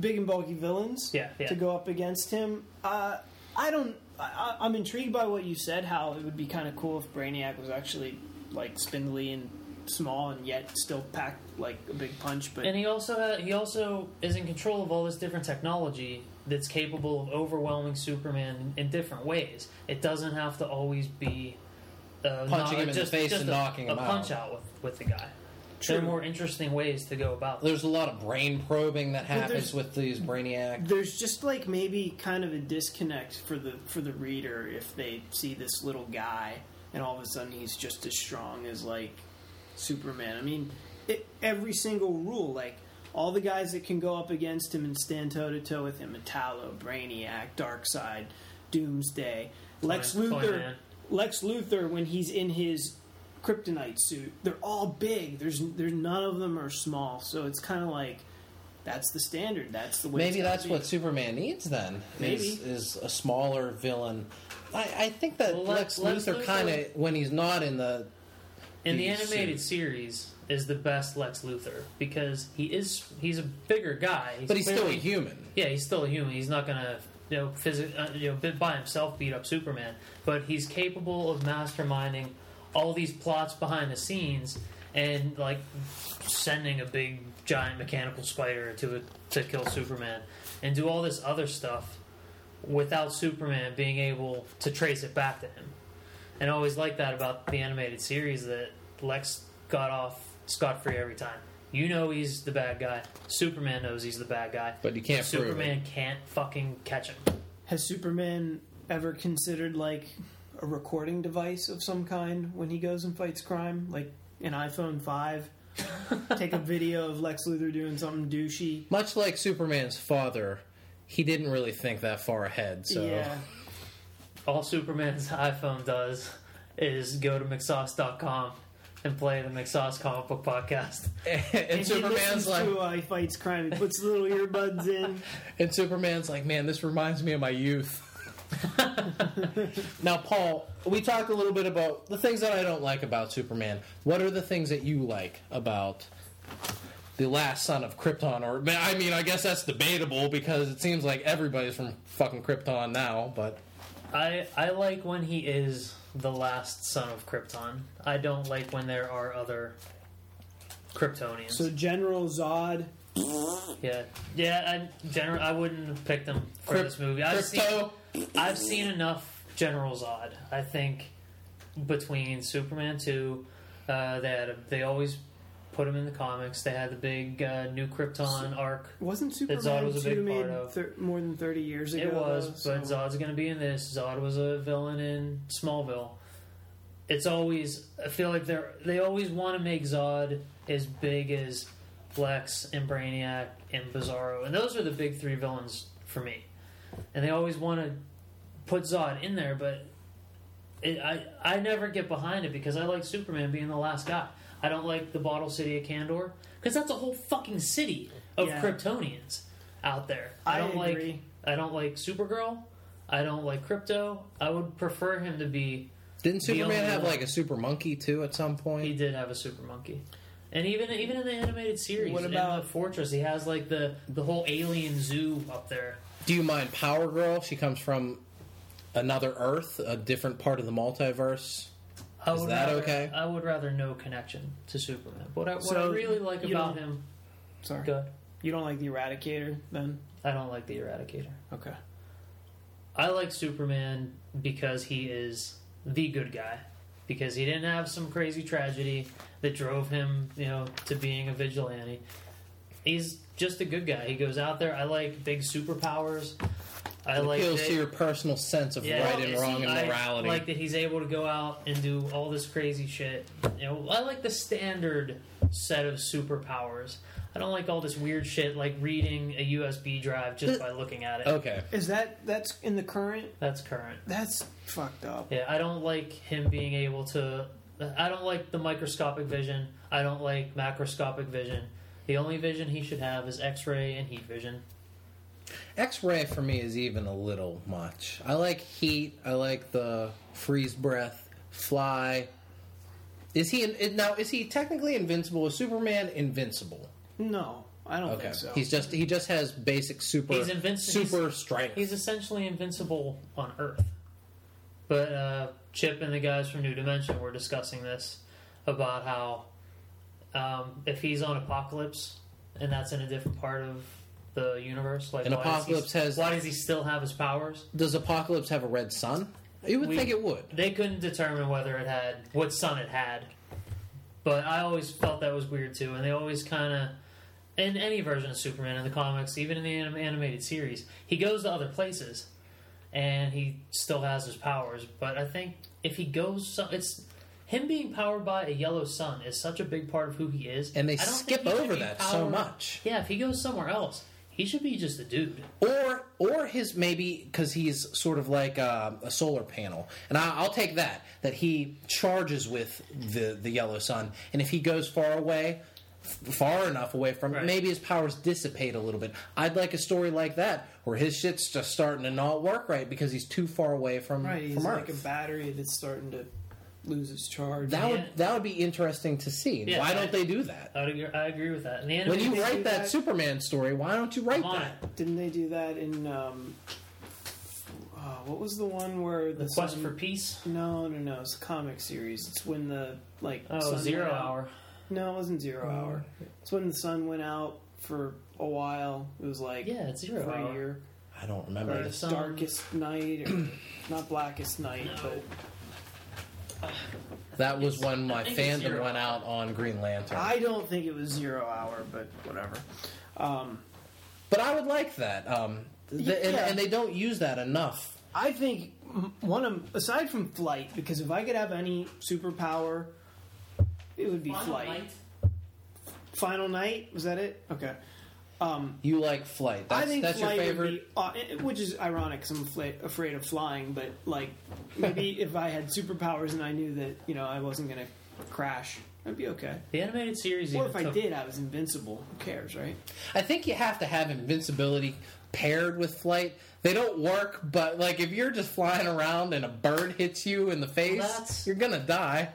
big and bulky villains Yeah, yeah. to go up against him. Uh, I don't. I, I'm intrigued by what you said. How it would be kind of cool if Brainiac was actually like spindly and small, and yet still packed like a big punch. But And he also ha he also is in control of all this different technology that's capable of overwhelming Superman in, in different ways. It doesn't have to always be uh, Punching not- him in the face just and a, knocking a him out. punch out with, with the guy. There are more interesting ways to go about. This. There's a lot of brain probing that happens with these Brainiac. there's just like maybe kind of a disconnect for the for the reader if they see this little guy and all of a sudden he's just as strong as like Superman. I mean, it, every single rule, like all the guys that can go up against him and stand toe to toe with him, Metallo, Brainiac, Darkseid, Doomsday, Lex Toy- Luthor, Toyman. Lex Luthor when he's in his kryptonite suit, they're all big. There's there's none of them are small, so it's kind of like. That's the standard. That's the way. Maybe it's that's be. what Superman needs then. Maybe. Is, is a smaller villain. I, I think that Well, Lex, Lex- Lex Luthor Luthor- kind of, when he's not in the. In the animated series is the best Lex Luthor because he is he's a bigger guy, But he's still a human. Yeah, he's still a human. He's not gonna, you know, physi- uh, you know, bit by himself beat up Superman. But he's capable of masterminding all these plots behind the scenes and like sending a big giant mechanical spider to to kill Superman and do all this other stuff without Superman being able to trace it back to him. And I always like that about the animated series that Lex got off scot free every time. You know he's the bad guy. Superman knows he's the bad guy. But you can't prove it. Superman can't fucking catch him. Has Superman ever considered like a recording device of some kind when he goes and fights crime, like an iPhone five? Take a video of Lex Luthor doing something douchey. Much like Superman's father, he didn't really think that far ahead. So Yeah, All Superman's iPhone does is go to McSauce.com and play the McSauce comic book podcast. and, and he Superman's listens like, to uh, he fights crime. He puts little earbuds in. and Superman's like, man, this reminds me of my youth. now, Paul, we talked a little bit about the things that I don't like about Superman. What are the things that you like about the last son of Krypton? Or I mean, I guess that's debatable because it seems like everybody's from fucking Krypton now. But I I like when he is the last son of Krypton. I don't like when there are other Kryptonians. So General Zod. yeah, yeah. I general I wouldn't have picked him for Kryp- this movie. I've seen I've seen enough General Zod. I think between Superman two, uh, they had a, they always put him in the comics. They had the big uh, new Krypton arc. Wasn't Zod Superman was a big part of. thir- more than thirty years ago? It was, though, but so- Zod's going to be in this. Zod was a villain in Smallville. It's always I feel like they are they always want to make Zod as big as Lex and Brainiac and Bizarro, and those are the big three villains for me. And they always want to put Zod in there, but it, I I never get behind it because I like Superman being the last guy. I don't like the Bottle City of Kandor because that's a whole fucking city of Yeah. Kryptonians out there. I don't like agree. I don't like Supergirl. I don't like Krypto. I would prefer him to be. didn't Superman have like a super monkey too at some point? He did have a super monkey, and even even in the animated series, What in about- the Fortress, he has like the the whole alien zoo up there. Do you mind Power Girl? She comes from another Earth, a different part of the multiverse. I Is would that rather, okay? I would rather no connection to Superman. What I, what So, I really like you about don't- him, Sorry, good. you don't like the Eradicator then? I don't like the Eradicator. Okay. I like Superman because he is the good guy. Because he didn't have some crazy tragedy that drove him, you know, to being a vigilante. He's just a good guy. He goes out there. I like big superpowers. I It like appeals that- to your personal sense of yeah, right and it's- wrong and morality. I like that he's able to go out and do all this crazy shit. You know, I like the standard set of superpowers. I don't like all this weird shit like reading a USB drive just by looking at it. okay. Is that that's in the current? That's current. That's fucked up. Yeah, I don't like him being able to I don't like the microscopic vision. I don't like macroscopic vision. The only vision he should have is X-ray and heat vision. X-ray for me is even a little much. I like heat. I like the freeze breath, fly. Is he in- now? Is he technically invincible? Is Superman invincible? No, I don't Okay, think so. he's just he just has basic super He's invincible. super strength. He's essentially invincible on Earth. But uh, Chip and the guys from New Dimension were discussing this about how um, if he's on Apokolips and that's in a different part of the universe, like And why does he- Apokolips has- why does he still have his powers? Does Apokolips have a red sun? You would We- think it would. They couldn't determine whether it had what sun it had, but I always felt that was weird too. And they always kind of, in any version of Superman in the comics, even in the anim- animated series, he goes to other places, and he still has his powers. But I think if he goes, it's him being powered by a yellow sun is such a big part of who he is, And they skip think he should over that so much. Yeah, if he goes somewhere else, he should be just a dude. Or or his maybe because he's sort of like uh, a solar panel, and I, I'll take that that he charges with the the yellow sun, and if he goes far away. Far enough away from Right. maybe his powers dissipate a little bit. I'd like a story like that where his shit's just starting to not work right because he's too far away from right, he's from like a Earth. battery that's starting to lose its charge. that Yeah. would that would be interesting to see. Yeah, why I- don't they do that? I agree, I agree with that. The When you write that that? Superman story, why don't you write that? it. Didn't they do that in um, uh, what was the one where the, The quest sun- for peace. No, no, no. It's a comic series. It's when the like Oh, sun zero hour. No, it wasn't zero hour. It's when the sun went out for a while. It was like Yeah, it's zero hour. year. I don't remember Right. this. Sun- Darkest night, or not blackest night, No. but That was when my think it's fandom zero. went out on Green Lantern. I don't think it was zero hour. But whatever. Um, But I would like that. Um, th- and, Yeah. and they don't use that enough. I think m- one of aside from flight, because if I could have any superpower, it would be flight. Final night was that it? Okay. Um, You like flight. That's, I think that's your flight favorite. would be, uh, which is ironic because I'm fla- afraid of flying. But like, maybe if I had superpowers and I knew that you know I wasn't going to crash, I'd be okay. The animated series. Or even if I took- did, I was invincible. Who cares, right? I think you have to have invincibility paired with flight. They don't work, but like if you're just flying around and a bird hits you in the face, that's- you're gonna die.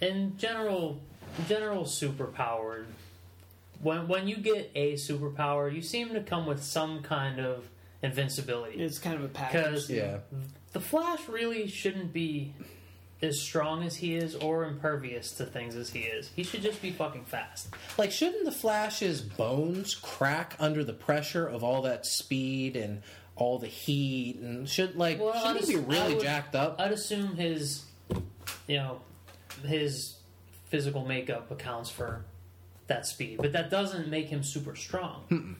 in general, general superpowered. When when you get a superpower, you seem to come with some kind of invincibility. It's kind of a package. Because Yeah. the Flash really shouldn't be as strong as he is or impervious to things as he is. He should just be fucking fast. Like, shouldn't the Flash's bones crack under the pressure of all that speed and all the heat? And should like Well, shouldn't I'd he be really would- jacked up? I'd assume his, you know, his physical makeup accounts for that speed, but that doesn't make him super strong.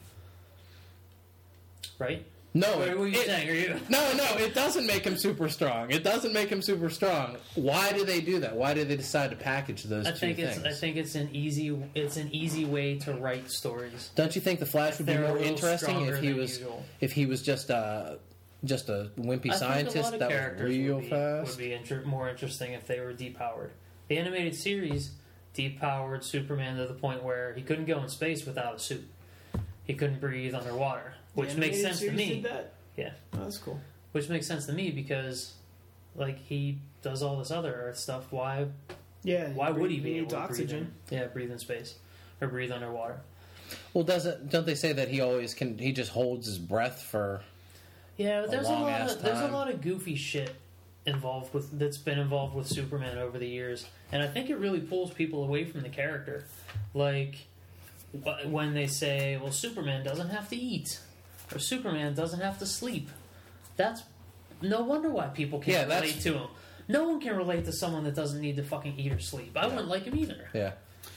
Right? No, What were you it- saying? Are you? No, no, it doesn't make him super strong. It doesn't make him super strong. Why do they do that? Why do they decide to package those I two think things? it's I think it's an easy it's an easy way to write stories. Don't you think the Flash would be more interesting if he was usual. if he was just uh just a wimpy I a scientist of that was real would be, fast? would be inter- more interesting if they were depowered. The animated series depowered Superman to the point where he couldn't go in space without a suit. He couldn't breathe underwater, The which makes sense to me. Did that? Yeah. Oh, that's cool. Which makes sense to me because, like, he does all this other Earth stuff. Why? Yeah. Why would he be able to breathe oxygen? in? Yeah, breathe in space or breathe underwater. Well, doesn't don't they say that he always can? He just holds his breath for. Yeah, but A there's a, lot of there's a lot of goofy shit involved with that's been involved with Superman over the years, and I think it really pulls people away from the character. Like when they say, "Well, Superman doesn't have to eat," or "Superman doesn't have to sleep." That's no wonder why people can't Yeah, relate to him. No one can relate to someone that doesn't need to fucking eat or sleep. I wouldn't like him either. Yeah.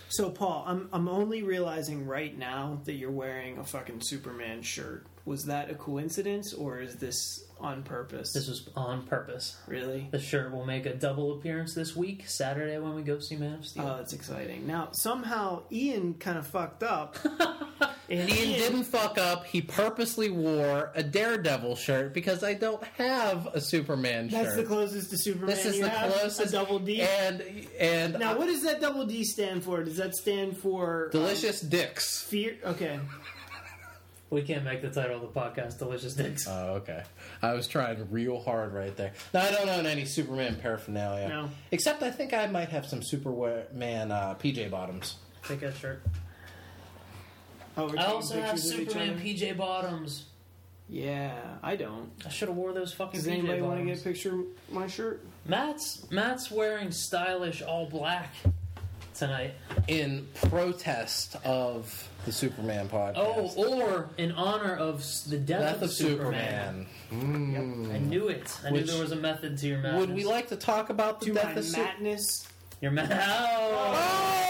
So, Paul, I'm I'm only realizing right now that you're wearing a fucking Superman shirt. Was that a coincidence or is this on purpose? This was on purpose. really? The shirt will make a double appearance this week, Saturday when we go see Man of Steel. Oh, that's exciting. Now, somehow Ian kind of fucked up And Ian didn't fuck up. He purposely wore a Daredevil shirt because I don't have a Superman shirt. That's the closest to Superman. this is you the have, closest. A double D. And and now, uh, what does that double D stand for? Does that stand for um, delicious dicks. fear? Okay. We can't make the title of the podcast "Delicious Dicks." Oh, okay. I was trying real hard right there. No, I don't own any Superman paraphernalia. No. Except I think I might have some Superman uh, PJ bottoms. Take that shirt. Oh, we're I also have pictures of each Superman? PJ bottoms. Yeah, I don't. I should have wore those fucking Does PJ anybody want to bottoms. get a picture of my shirt? Matt's Matt's wearing stylish all black tonight. In protest of the Superman podcast. Oh, or in honor of the death, Death of, of Superman. Superman. Mm. I knew it. I Which- knew there was a method to your madness. Would we like to talk about the To death my of Superman? madness. your ma- Oh! Oh!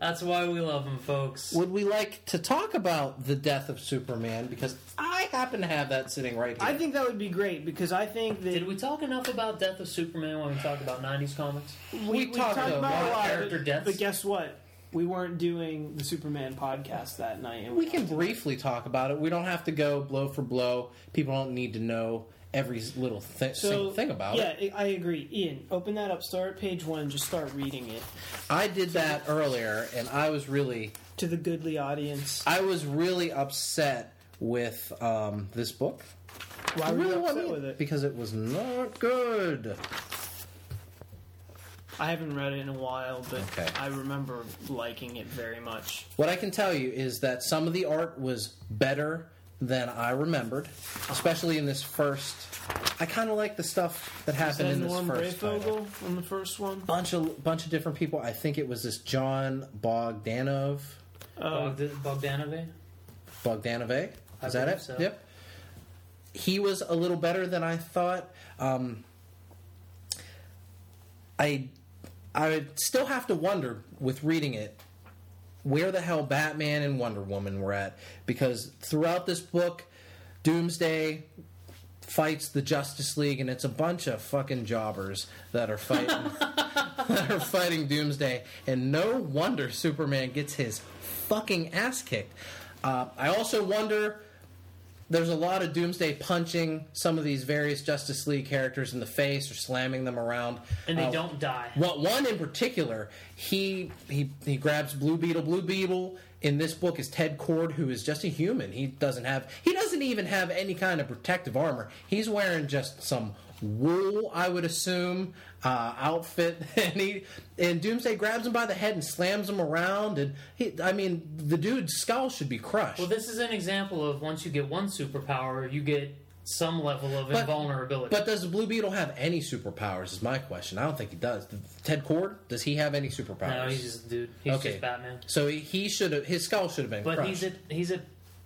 That's why we love him, folks. Would we like to talk about the death of Superman? Because I happen to have that sitting right here. I think that would be great because I think that Did we talk enough about Death of Superman when we talked about '90s comics? we talked about about a lot, character but, deaths. but guess what? We weren't doing the Superman podcast that night. And we can briefly talk about it. We don't have to go blow for blow. People don't need to know every little thi- single thing about yeah, it. Yeah, I agree. Ian, open that up. Start at page one. Just start reading it I did that earlier, and I was really, to the goodly audience. I was really upset with um, this book. Why were you upset with it? because it was not good. I haven't read it in a while, but Okay. I remember liking it very much. What I can tell you is that some of the art was better than I remembered, especially in this first. I kind of like the stuff that happened that in this Norm first. title. Breyfogle on the first one? Bunch of bunch of different people. I think it was this Jon Bogdanov. Oh, Bogd- Bogdanovich? Bogdanove. Is that it? so. Yep. He was a little better than I thought. Um, I I still have to wonder with reading it where the hell Batman and Wonder Woman were at because throughout this book, Doomsday fights the Justice League and it's a bunch of fucking jobbers that are fighting that are fighting Doomsday and no wonder Superman gets his fucking ass kicked. Uh, I also wonder there's a lot of Doomsday punching some of these various Justice League characters in the face or slamming them around. And they Uh, don't die. one, one in particular, he he he grabs Blue Beetle. Blue Beetle in this book is Ted Kord, who is just a human. He doesn't have he doesn't even have any kind of protective armor. He's wearing just some wool, I would assume, uh, outfit, and he and Doomsday grabs him by the head and slams him around. And he, I mean, the dude's skull should be crushed. Well, this is an example of once you get one superpower, you get some level of But- invulnerability. But does the Blue Beetle have any superpowers? Is my question. I don't think he does. Ted Kord, does he have any superpowers? no, he's just a dude. He's Okay. just Batman. So he, he should have his skull should have been crushed. But crushed. he's a he's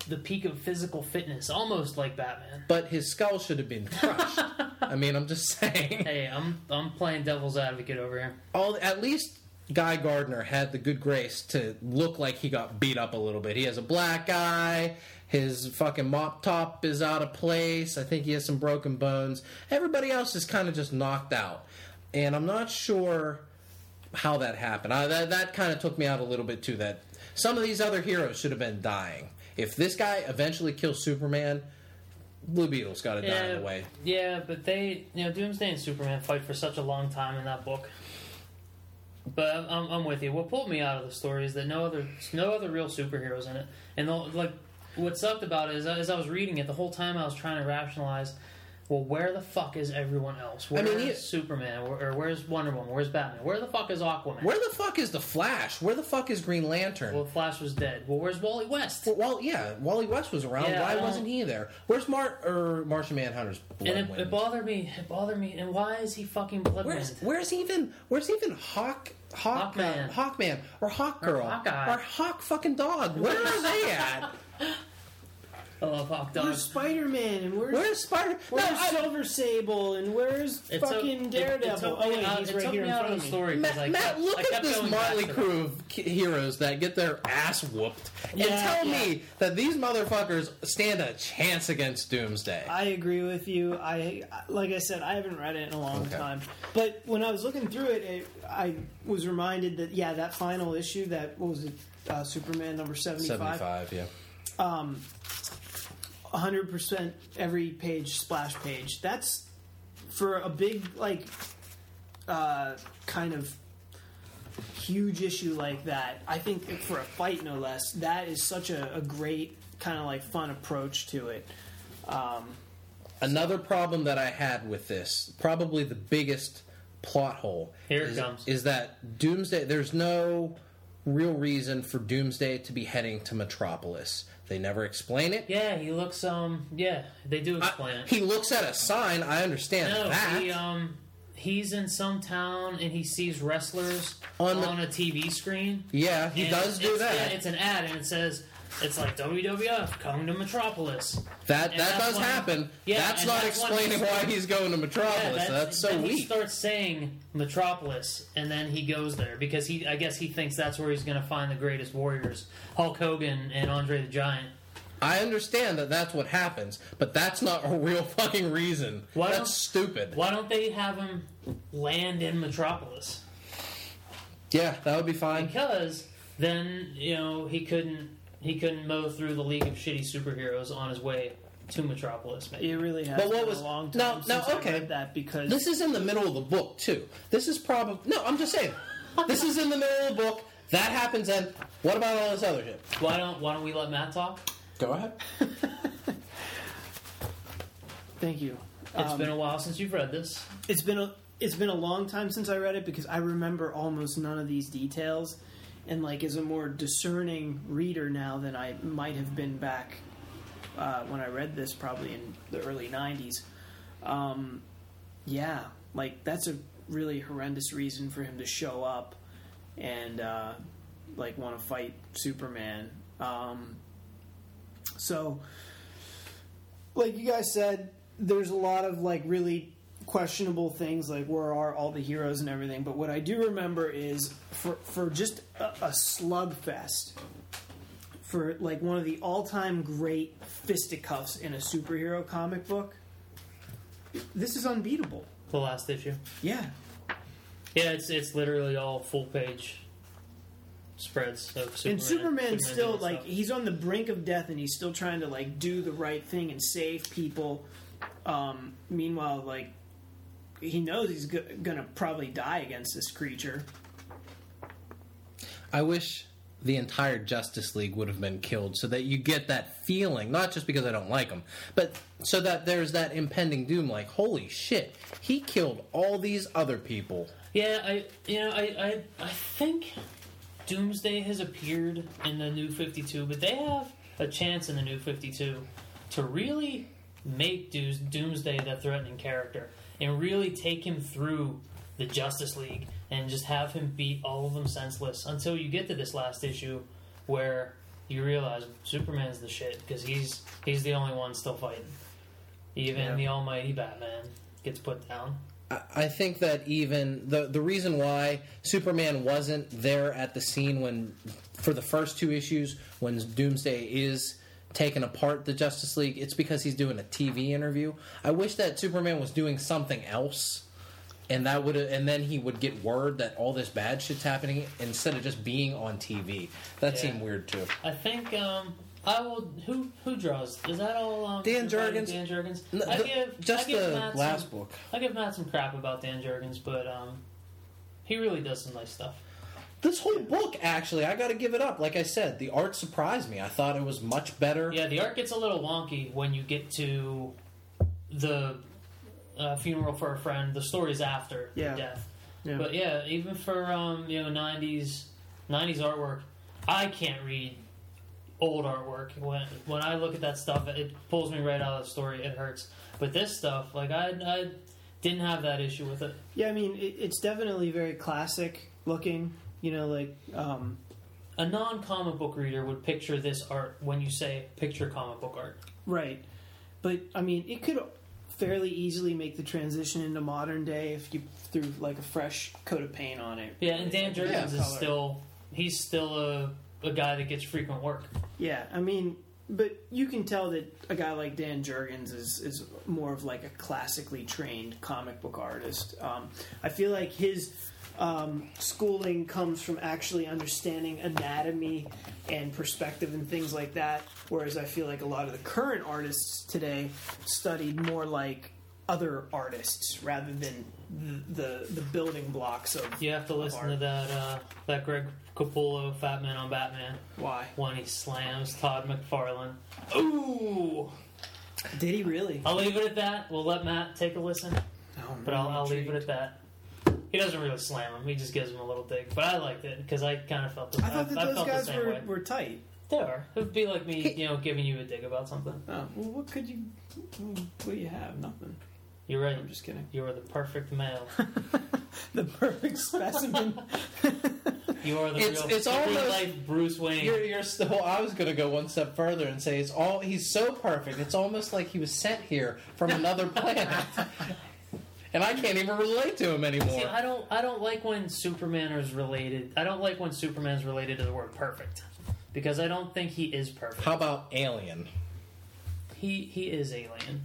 the peak of physical fitness, almost like Batman. but his skull should have been crushed. I mean, I'm just saying. Hey, I'm I'm playing devil's advocate over here. All at least Guy Gardner had the good grace to look like he got beat up a little bit. He has a black eye. His fucking mop top is out of place. I think he has some broken bones. Everybody else is kind of just knocked out, and I'm not sure how that happened. I, that that kind of took me out a little bit too. That some of these other heroes should have been dying. If this guy eventually kills Superman, Blue Beetle's got to die in the way. yeah, but they, you know, Doomsday and Superman fight for such a long time in that book. But I'm, I'm, I'm with you. What pulled me out of the story is that no other, no other real superheroes in it, and the, like, what sucked about it is as I was reading it, the whole time I was trying to rationalize, well, where the fuck is everyone else? I Where's mean, you- Superman? Or, or where's Wonder Woman? Where's Batman? Where the fuck is Aquaman? Where the fuck is the Flash? Where the fuck is Green Lantern? well, Flash was dead. Well, where's Wally West? Well, well, yeah, Wally West was around. Yeah, why wasn't he there? Where's Mar or Martian Manhunter's blood And it, it bothered me. It bothered me. And why is he fucking Bloodwynd? Where's Where's even Where's even Hawk Hawk Hawkman. Hawkman or Hawk Girl Hawkeye. or Hawk fucking dog? Where are they at? I love Hawk Dog. Where's Spider Man and where's Where's Spider? No, where's I- Silver Sable and where's It fucking it- Daredevil? It, took oh me wait, out, he's it right took here me in out front of of the me. story Matt, I Matt, kept, look I at this motley crew of heroes that get their ass whooped, and Yeah, tell yeah. me that these motherfuckers stand a chance against Doomsday. I agree with you. I like I said, I haven't read it in a long Okay. time. But when I was looking through it, it, I was reminded that yeah, that final issue, that what was it, uh, Superman number seventy five. Seventy-five, yeah. 100% every page splash page that's for a big like uh, kind of huge issue like that i think for a fight no less that is such a, a great kind of like fun approach to it um, Another problem that I had with this, probably the biggest plot hole, Here it is, comes. is that Doomsday. There's no real reason for Doomsday to be heading to Metropolis. They never explain it. Yeah, he looks. Um, yeah, they do I- explain it. he looks at a sign. I understand No, that. he um, he's in some town and he sees wrestlers On on, the- a TV screen. yeah, he does do that. yeah, it's an ad and it says it's like WWF coming to Metropolis. that and that does when- happen. yeah, that's not that's explaining why he's going to Metropolis. Yeah, that's, so then He starts saying Metropolis, and then he goes there because he, I guess, he thinks that's where he's going to find the greatest warriors: Hulk Hogan and Andre the Giant. I understand that that's what happens, but that's not a real fucking reason. Why that's stupid. Why don't they have him land in Metropolis? Yeah, that would be fine. Because then you know he couldn't he couldn't mow through the league of shitty superheroes on his way to Metropolis. Maybe. it really has But what been was- a long time now, I okay. read that because This is in the middle of the book too. This is probably no. I'm just saying. This is in the middle of the book. That happens. And what about all this other shit? Why don't Why don't we let Matt talk? Go ahead. thank you It's Um, been a while since you've read this. it's been a it's been a long time since I read it because I remember almost none of these details, and like as a more discerning reader now than I might have been back uh, when I read this, probably in the early '90s. Um, yeah, like that's a really horrendous reason for him to show up and uh, like want to fight Superman. Um, so, like you guys said, there's a lot of like really questionable things, like where are all the heroes and everything. But what I do remember is for for just a, a slugfest, for like one of the all time great fisticuffs in a superhero comic book. This is unbeatable. The last issue. Yeah, Yeah, it's it's literally all full page spreads of Superman. and Superman's Superman still like he's on the brink of death, and he's still trying to like do the right thing and save people. Um, meanwhile, like he knows he's go- gonna probably die against this creature. I wish the entire Justice League would have been killed so that you get that feeling, not just because I don't like them, but so that there's that impending doom like, holy shit, he killed all these other people. Yeah, I you know I, I I think Doomsday has appeared in the New Fifty Two, but they have a chance in the New Fifty Two to really make Doos- Doomsday the threatening character and really take him through the Justice League and just have him beat all of them senseless until you get to this last issue where you realize Superman's the shit because he's he's the only one still fighting. Even Yeah. the Almighty Batman gets put down. I- I think that even the the reason why Superman wasn't there at the scene when for the first two issues when Doomsday is taking apart the Justice League, it's because he's doing a TV interview. I wish that Superman was doing something else. And that would, and then he would get word that all this bad shit's happening instead of just being on TV. That Yeah. seemed weird too. I think um, I will. Who who draws? Is that all? Um, Dan Jurgens. Dan Jurgens. No, I give just I give the Matt last some, book. I give Matt some crap about Dan Jurgens, but um, he really does some nice stuff. This whole book, actually, I got to give it up. Like I said, the art surprised me. I thought it was much better. Yeah, the art gets a little wonky when you get to the uh, funeral for a friend. The stories after Yeah. the death. Yeah. But yeah, even for um, you know '90s '90s artwork, I can't read old artwork. When when I look at that stuff, it pulls me right out of the story. It hurts. But this stuff, like I, I didn't have that issue with it. Yeah, I mean, it, it's definitely very classic looking. You know, like um, a non-comic book reader would picture this art when you say picture comic book art. Right. But I mean, it could fairly easily make the transition into modern day if you threw like a fresh coat of paint on it. Yeah, and Dan Jurgens yeah, is color. still he's still a a guy that gets frequent work. Yeah, I mean, but you can tell that a guy like Dan Jurgens is is more of like a classically trained comic book artist. Um, I feel like his um, schooling comes from actually understanding anatomy and perspective and things like that. Whereas I feel like a lot of the current artists today studied more like other artists rather than the the, the building blocks of You have to listen to that uh, that Greg Capullo Fat Man on Batman why when he slams Todd McFarlane. Ooh! did he really? I'll leave it at that. We'll let Matt take a listen, Oh, but I'll, I'm I'll leave it at that. He doesn't really slam him; he just gives him a little dig. But I liked it because I kind of felt the, I thought that I those felt guys the same were, way. were tight. They are. It would be like me, you know, giving you a dig about something. Oh, well, what could you? What do you have? Nothing. You're right. I'm just kidding. You are the perfect male. The perfect specimen. You are the It's- real, it's the real almost- life Bruce Wayne. You're, you're still. I was going to go one step further and say it's all. He's so perfect. It's almost like he was sent here from another planet, and I can't even relate to him anymore. See, I don't, I don't like when Superman is related. I don't like when Superman's related to the word perfect because I don't think he is perfect. How about Alien? He, he is alien.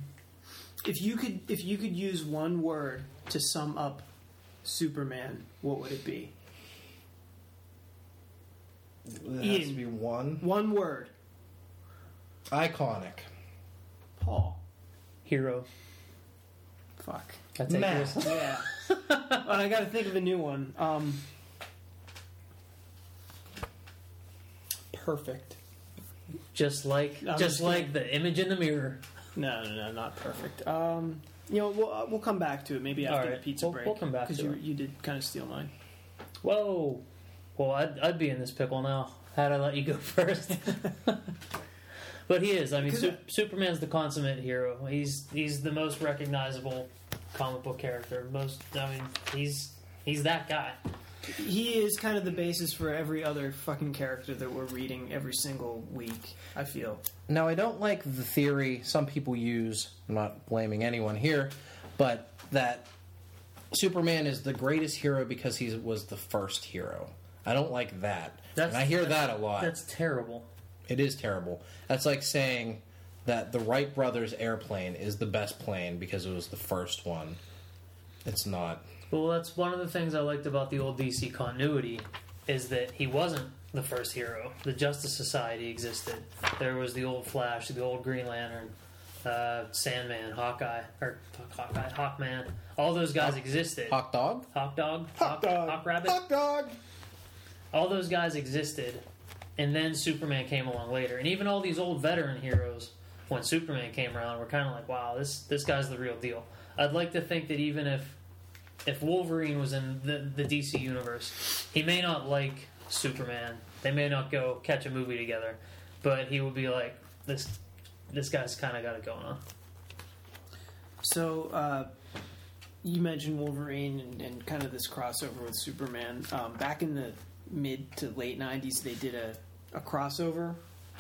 if you could, if you could use one word to sum up Superman, what would it be? It has Ian. to be one. One word. Iconic. Paul. Hero. Fuck. I take Matt. Yeah. Well, I got to think of a new one. Um, perfect. Just like, I'm just just like the image in the mirror. No, no, no, not perfect. Um, you know, we'll uh, we'll come back to it maybe after All right. the pizza We'll- break. we'll come back because to you it. you did kind of steal mine. Whoa. Well, I'd, I'd be in this pickle now. How'd I let you go first? but he is. I mean, Su- I- Superman's the consummate hero. He's he's the most recognizable comic book character. Most. I mean, he's he's that guy. He is kind of the basis for every other fucking character that we're reading every single week. I feel. Now, I don't like the theory some people use. I'm not blaming anyone here, but that Superman is the greatest hero because he was the first hero. I don't like that. That's- and I hear that a lot. That's terrible. It is terrible. That's like saying that the Wright brothers airplane is the best plane because it was the first one. It's not. Well, that's one of the things I liked about the old DC continuity is that he wasn't the first hero. The Justice Society existed. There was the old Flash, the old Green Lantern, uh, Sandman, Hawkeye, or Hawkeye, Hawkman. All those guys existed. Hawk Dog? Hawk Dog, Hawk, dog, Hawk Rabbit. Hawk Dog! All those guys existed, and then Superman came along later. And even all these old veteran heroes, when Superman came around, we're kind of like, "Wow, this this guy's the real deal." I'd like to think that even if if Wolverine was in the, the DC universe, he may not like Superman. They may not go catch a movie together, but he would be like, "This this guy's kind of got it going on." So uh, you mentioned Wolverine and, and kind of this crossover with Superman. Um, back in the mid to late '90s, they did a, a crossover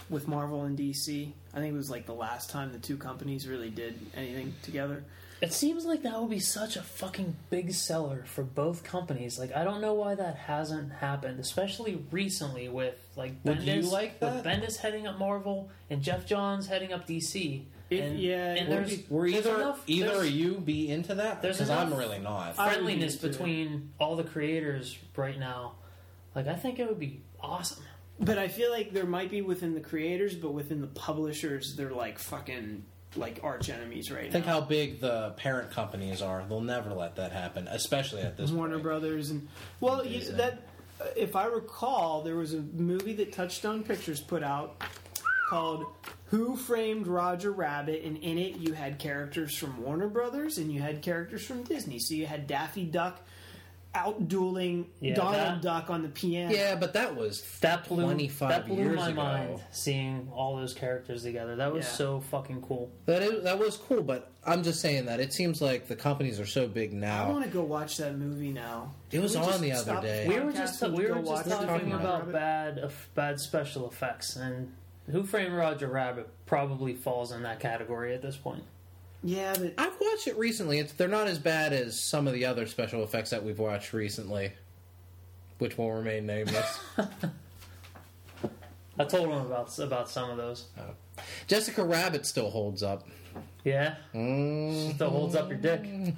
with Marvel and DC. I think it was like the last time the two companies really did anything together. It seems like that would be such a fucking big seller for both companies. Like I don't know why that hasn't happened, especially recently with like Would Bendis, you like with? Bendis heading up Marvel and Geoff Johns heading up DC. It- and, yeah, and it there's, would Were there's either enough, either there's you be into that? there's Because I'm really not. I- friendliness be into it. between all the creators right now. Like I think it would be awesome. But I feel like there might be within the creators, but within the publishers, they're like fucking like arch enemies right now. Think now. how big the parent companies are. They'll never let that happen, especially at this Warner point. Brothers and well, you, that if I recall, there was a movie that Touchstone Pictures put out called "Who Framed Roger Rabbit," and in it you had characters from Warner Brothers and you had characters from Disney. So you had Daffy Duck out dueling Yeah, Donald that- Duck on the piano. Yeah, but that was That blew 25 that blew years my ago. mind seeing all those characters together. That was Yeah. so fucking cool. That is, that was cool, but I'm just saying that it seems like the companies are so big now. I want to go watch that movie now. It was on the other day. We were just we were just watch talking Roger about bad eff- bad special effects, and Who Framed Roger Rabbit probably falls in that category at this point. Yeah, but I've watched it recently. It's they're not as bad as some of the other special effects that we've watched recently, which will remain nameless. I told him about about some of those. Jessica Rabbit still holds up. Yeah, Mm. still holds up your dick.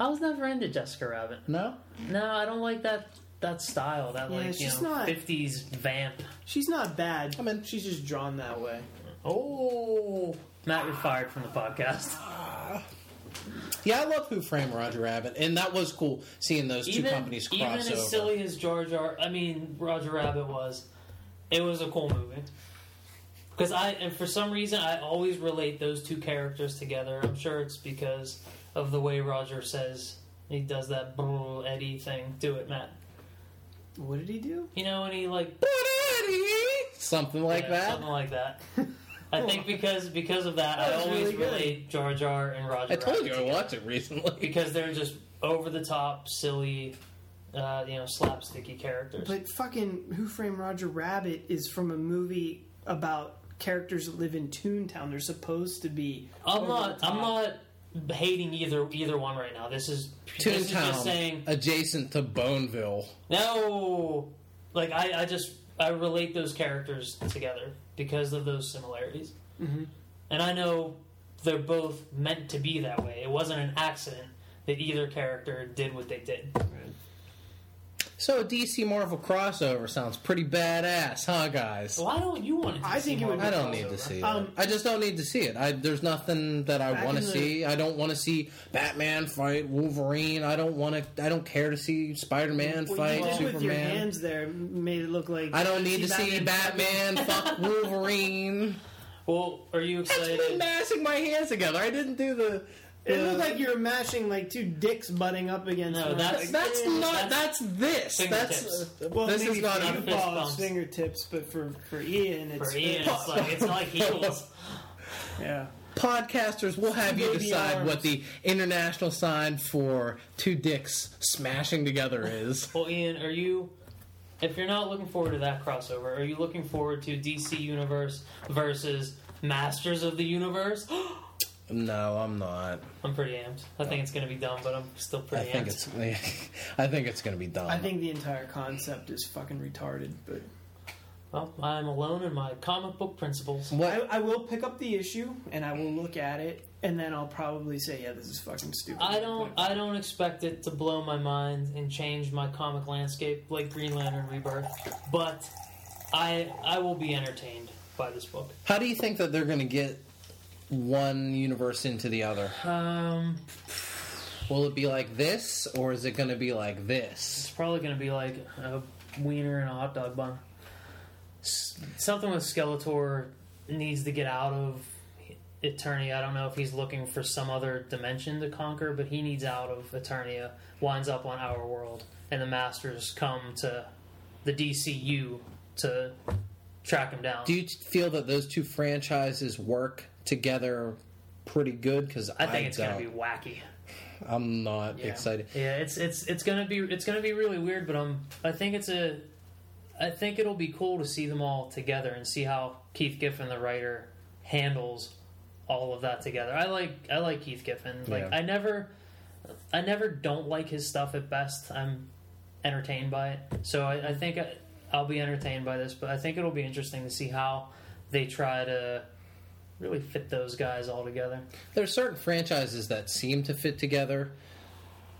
I was never into Jessica Rabbit. No, No, I don't like that that style. That Yeah, like you she's know not- fifties vamp. she's not bad. I mean- she's just drawn that way. Oh, Matt, you're fired from the podcast. Ah. yeah, I love Who Framed Roger Rabbit, and that was cool seeing those two even, companies even cross as over. silly as Jar Jar, I mean Roger Rabbit was, it was a cool movie. Because I and for some reason I always relate those two characters together. I'm sure it's because of the way Roger says he does that brr, Eddie thing. Do it, Matt. What did he do? You know, and he like Eddie, Something like yeah, that. something like that. I think because because of that, That I was always really good. relate Jar Jar and Roger. I told Rabbit you I together. watched it recently. because they're just over the top, silly, uh, you know, slapsticky characters. But fucking Who Framed Roger Rabbit is from a movie about characters that live in Toontown. They're supposed to be. I'm over not. the I'm not hating either either one right now. This is this is just Toontown, saying adjacent to Boneville. no. Like I, I just I relate those characters together because of those similarities, Mhm. and I know they're both meant to be that way. It wasn't an accident that either character did what they did. So a DC Marvel crossover sounds pretty badass, huh, guys? Why don't you want to? I see think it would I don't need to see it. Um, I just don't need to see it. I, there's nothing that I want to in the- see. I don't want to see Batman fight Wolverine. I don't want to. I don't care to see Spider-Man What fight you did with your Superman. hands there made it look like. I don't need to see Batman- Batman fuck Wolverine. Well, are you excited? That's me excited? mashing my hands together. I didn't do the. It the- looked like you were mashing like two dicks butting up against. No, one. that's- Like, That's not. That's this. That's. Fingertips. uh, Well, this maybe is not. for A, you, fist Paul, bumps. fingertips, but for for Ian, it's For Ian, it's like it's like heels. yeah. podcasters we'll have you Baby decide arms. what the international sign for two dicks smashing together is. Well, Ian, are you? If you're not looking forward to that crossover, are you looking forward to DC Universe versus Masters of the Universe? No, I'm not. I'm pretty amped. I think it's going to be dumb, but I'm still pretty I pretty think amped. it's. I think it's going to be dumb. I think the entire concept is fucking retarded, but Well, I'm alone in my comic book principles. I, what I will pick up the issue and I will look at it, and then I'll probably say, "Yeah, this is fucking stupid." I don't. I don't expect it to blow my mind and change my comic landscape like Green Lantern Rebirth, but I I will be entertained by this book. How do you think that they're going to get one universe into the other? Um, Will it be like this, or is it going to be like this? It's probably going to be like a wiener and a hot dog bun. S- Something with Skeletor needs to get out of Eternia. I don't know if he's looking for some other dimension to conquer, but he needs out of Eternia. Winds up on our world, and the Masters come to the DCU to track him down. Do you feel that those two franchises work together pretty good? Because I think it's going to be wacky. I'm not Yeah. excited. Yeah, it's it's it's gonna be it's gonna be really weird, but um, I think it's a, I think it'll be cool to see them all together and see how Keith Giffen, the writer, handles all of that together. I like I like Keith Giffen. Like Yeah. I never, I never don't like his stuff at best. I'm entertained by it, so I, I think I, I'll be entertained by this. But I think it'll be interesting to see how they try to really fit those guys all together. There are certain franchises that seem to fit together.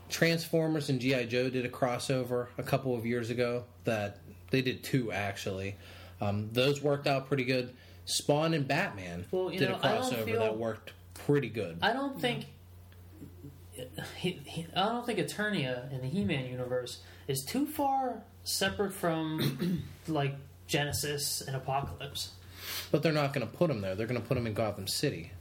Transformers and GI Joe did a crossover a couple of years ago. That they did two actually. Um, those worked out pretty good. Spawn and Batman Well, did know, a crossover feel- that worked pretty good. I don't think. He, he, I don't think Eternia in the He-Man universe is too far separate from like Genesis and Apokolips. But they're not going to put them there. They're going to put them in Gotham City.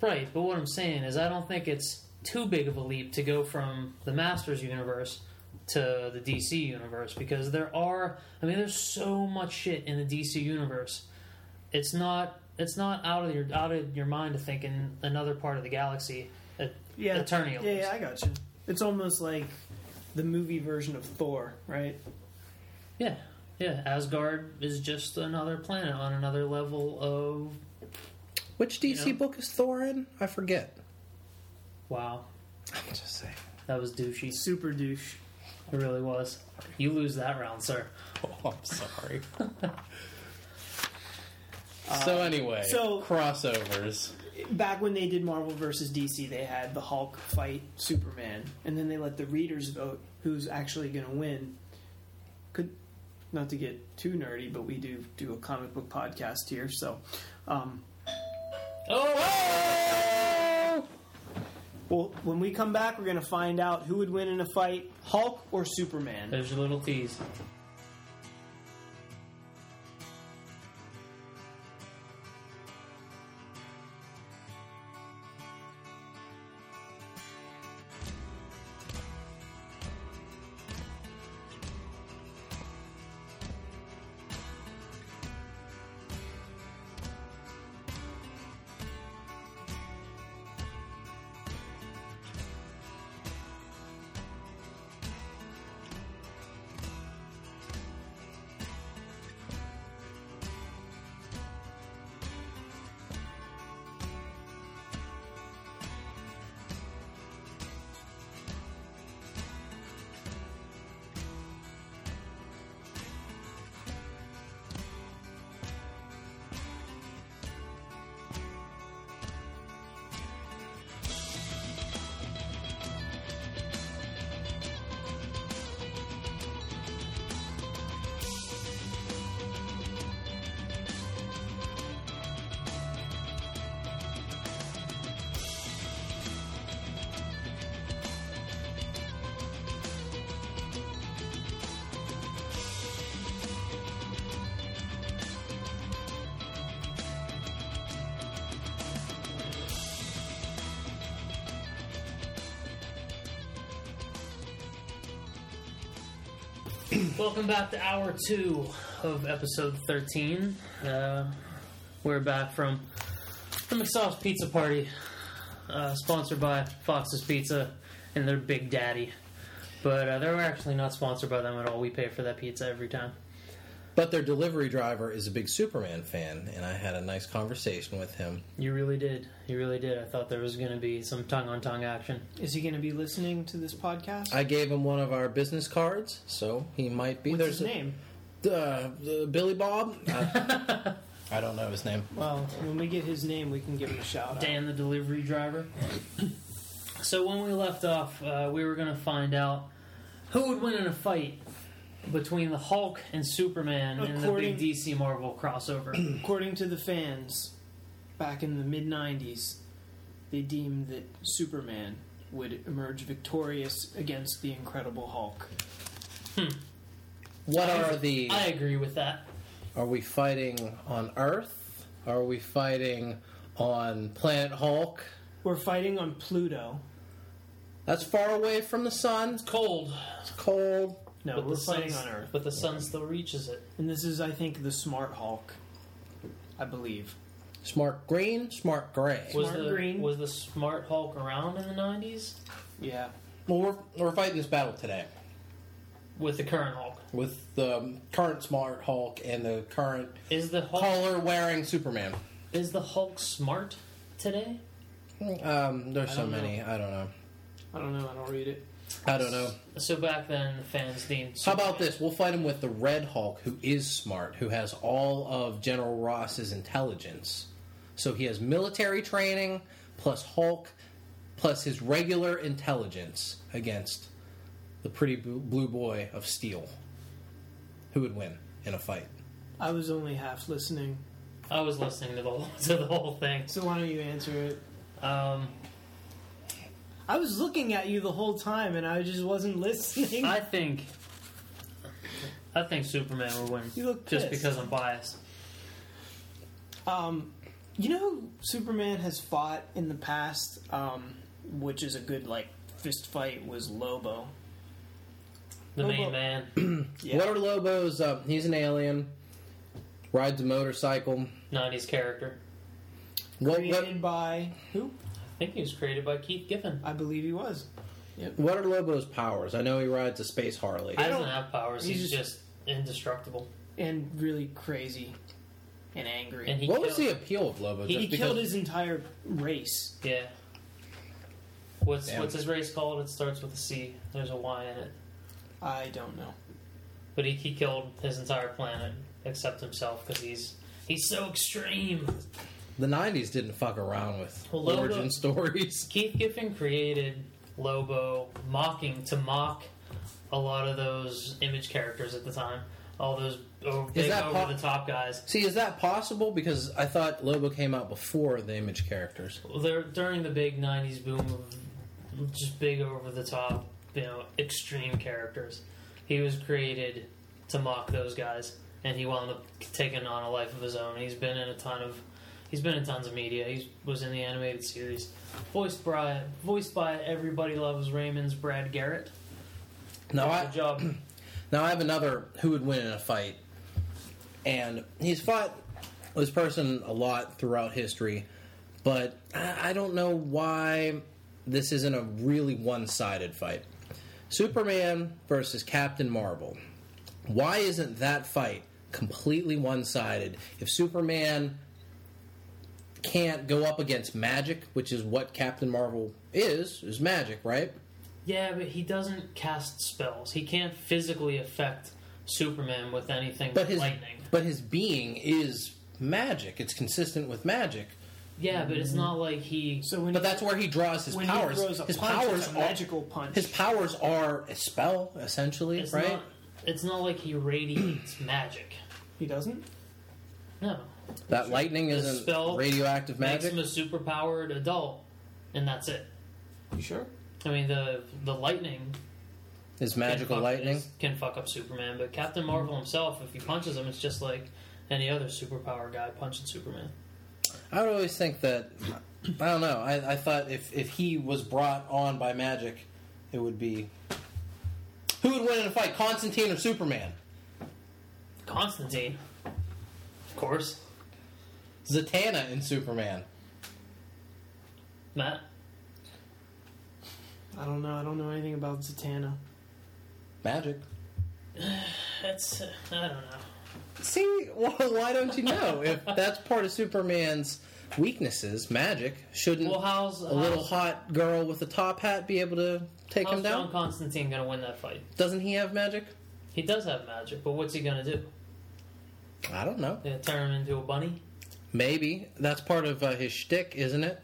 Right, but what I'm saying is I don't think it's too big of a leap to go from the Masters universe to the DC universe because there are I mean there's so much shit in the DC universe. It's not it's not out of your out of your mind to think in another part of the galaxy. uh, Yeah, Eternials. Yeah, yeah, I got you. It's almost like the movie version of Thor, right? Yeah, yeah. Asgard is just another planet on another level of Which DC You know? book is Thor in? I forget. wow. I'm just saying. That was douchey. Super douche. It really was. You lose that round, sir. Oh, I'm sorry. so um, anyway, so- crossovers. Back when they did Marvel versus DC, they had the Hulk fight Superman, and then they let the readers vote who's actually going to win. Could not to get too nerdy, but we do do a comic book podcast here, so. Um, Oh! well, when we come back, we're going to find out who would win in a fight, Hulk or Superman. There's your little tease. Welcome back to hour two of episode 13. Uh, we're back from the McSauce Pizza Party, uh, sponsored by Fox's Pizza and their Big Daddy. But uh, they're actually not sponsored by them at all. We pay for that pizza every time. But their delivery driver is a big Superman fan, and I had a nice conversation with him. You really did. You really did. I thought there was going to be some tongue on tongue action. Is he going to be listening to this podcast? I gave him one of our business cards, so he might be. What's There's his a- name? Uh, uh, Billy Bob. I, I don't know his name. Well, when we get his name, we can give him a shout out. Dan, the delivery driver. so when we left off, uh, we were going to find out who would win in a fight between the Hulk and Superman in the According- big DC Marvel crossover. According to the fans, back in the mid 90s, they deemed that Superman would emerge victorious against the Incredible Hulk. Hmm. What are the? I agree with that. Are we fighting on Earth? Are we fighting on Planet Hulk? We're fighting on Pluto. That's far away from the sun. It's cold, It's cold. No, but we're the fighting sun's- on Earth. but the sun still reaches it. And this is, I think, the Smart Hulk. I believe. Smart green, smart gray. Was Smart the green. was the Smart Hulk around in the nineties Yeah. Well, we're, we're fighting this battle today with the current Hulk? with the current Smart Hulk and the current Is the Hulk collar wearing Superman. is the Hulk smart today? Um, there's so don't know. many. I don't know. I don't know. I don't read it. I don't know. So back then, the fans deemed. How about this? We'll fight him with the Red Hulk, who is smart, who has all of General Ross's intelligence. So he has military training plus Hulk plus his regular intelligence against the pretty blue blue boy of steel. Who would win in a fight? I was only half listening. I was listening to the whole, to the whole thing. So why don't you answer it? Um, I was looking at you the whole time and I just wasn't listening. I think. I think Superman will win. You look just pissed. because I'm biased. Um, you know Superman has fought in the past? Um, which is a good like fist fight, was Lobo. The Lobo- main man, Yeah. What are Lobo's? Uh, he's an alien. Rides a motorcycle. '90s character. What, created what, by who? I think he was created by Keith Giffen. I believe he was. what are Lobo's powers? I know he rides a space Harley. He I doesn't don't- have powers. he's He's, just- just indestructible. And really crazy and angry. And he what was the killed, appeal of Lobo? he, Just he because killed his entire race. Yeah. What's Damn. what's his race called? It starts with a C. There's a Y in it. I don't know. But he, he killed his entire planet except himself because he's he's so extreme. The '90s didn't fuck around with Well, Lobo- origin stories. Keith Giffen created Lobo mocking to mock a lot of those image characters at the time. All those over, big po- over the top guys. See, is that possible? Because I thought Lobo came out before the image characters. Well, They're during the big '90s boom of just big over the top, you know, extreme characters. He was created to mock those guys, and he wound up taking on a life of his own. He's been in a ton of, he's been in tons of media. He was in the animated series, voiced by voiced by everybody loves Raymond's Brad Garrett. Now I job. now I have another who would win in a fight, and he's fought this person a lot throughout history, but I I don't know why this isn't a really one-sided fight. Superman versus Captain Marvel. Why isn't that fight completely one-sided? If Superman can't go up against magic, which is what Captain Marvel is, is magic, right? Yeah, but he doesn't cast spells. He can't physically affect Superman with anything But but his lightning. but his being is magic. It's consistent with magic. Yeah, but it's not like he. So when But he, that's where he draws his when powers. he throws a his punch, powers it's a are magical punch. his powers are a spell, essentially, It's right? not. It's not like he radiates magic. he doesn't. No, that lightning The isn't spell radioactive makes magic. him a superpowered adult, and that's it. You sure? I mean, the the lightning Is can magical fuck- lightning? is- can fuck up Superman, but Captain Marvel himself, if he punches him, it's just like any other superpower guy punching Superman. I would always think that. I don't know. I, I thought if if he was brought on by magic, it would be. Who would win in a fight, Constantine or Superman? Constantine, of course. Zatanna in Superman. Matt, I don't know. I don't know anything about Zatanna. Magic. that's uh, I don't know. See, well, why don't you know? If that's part of Superman's weaknesses, magic, shouldn't Well, how's a little how's, hot girl with a top hat be able to take how's him John down? Constantine gonna win that fight? Doesn't he have magic? He does have magic, but what's he gonna do? I don't know. Gonna turn him into a bunny? Maybe that's part of uh, his shtick, isn't it?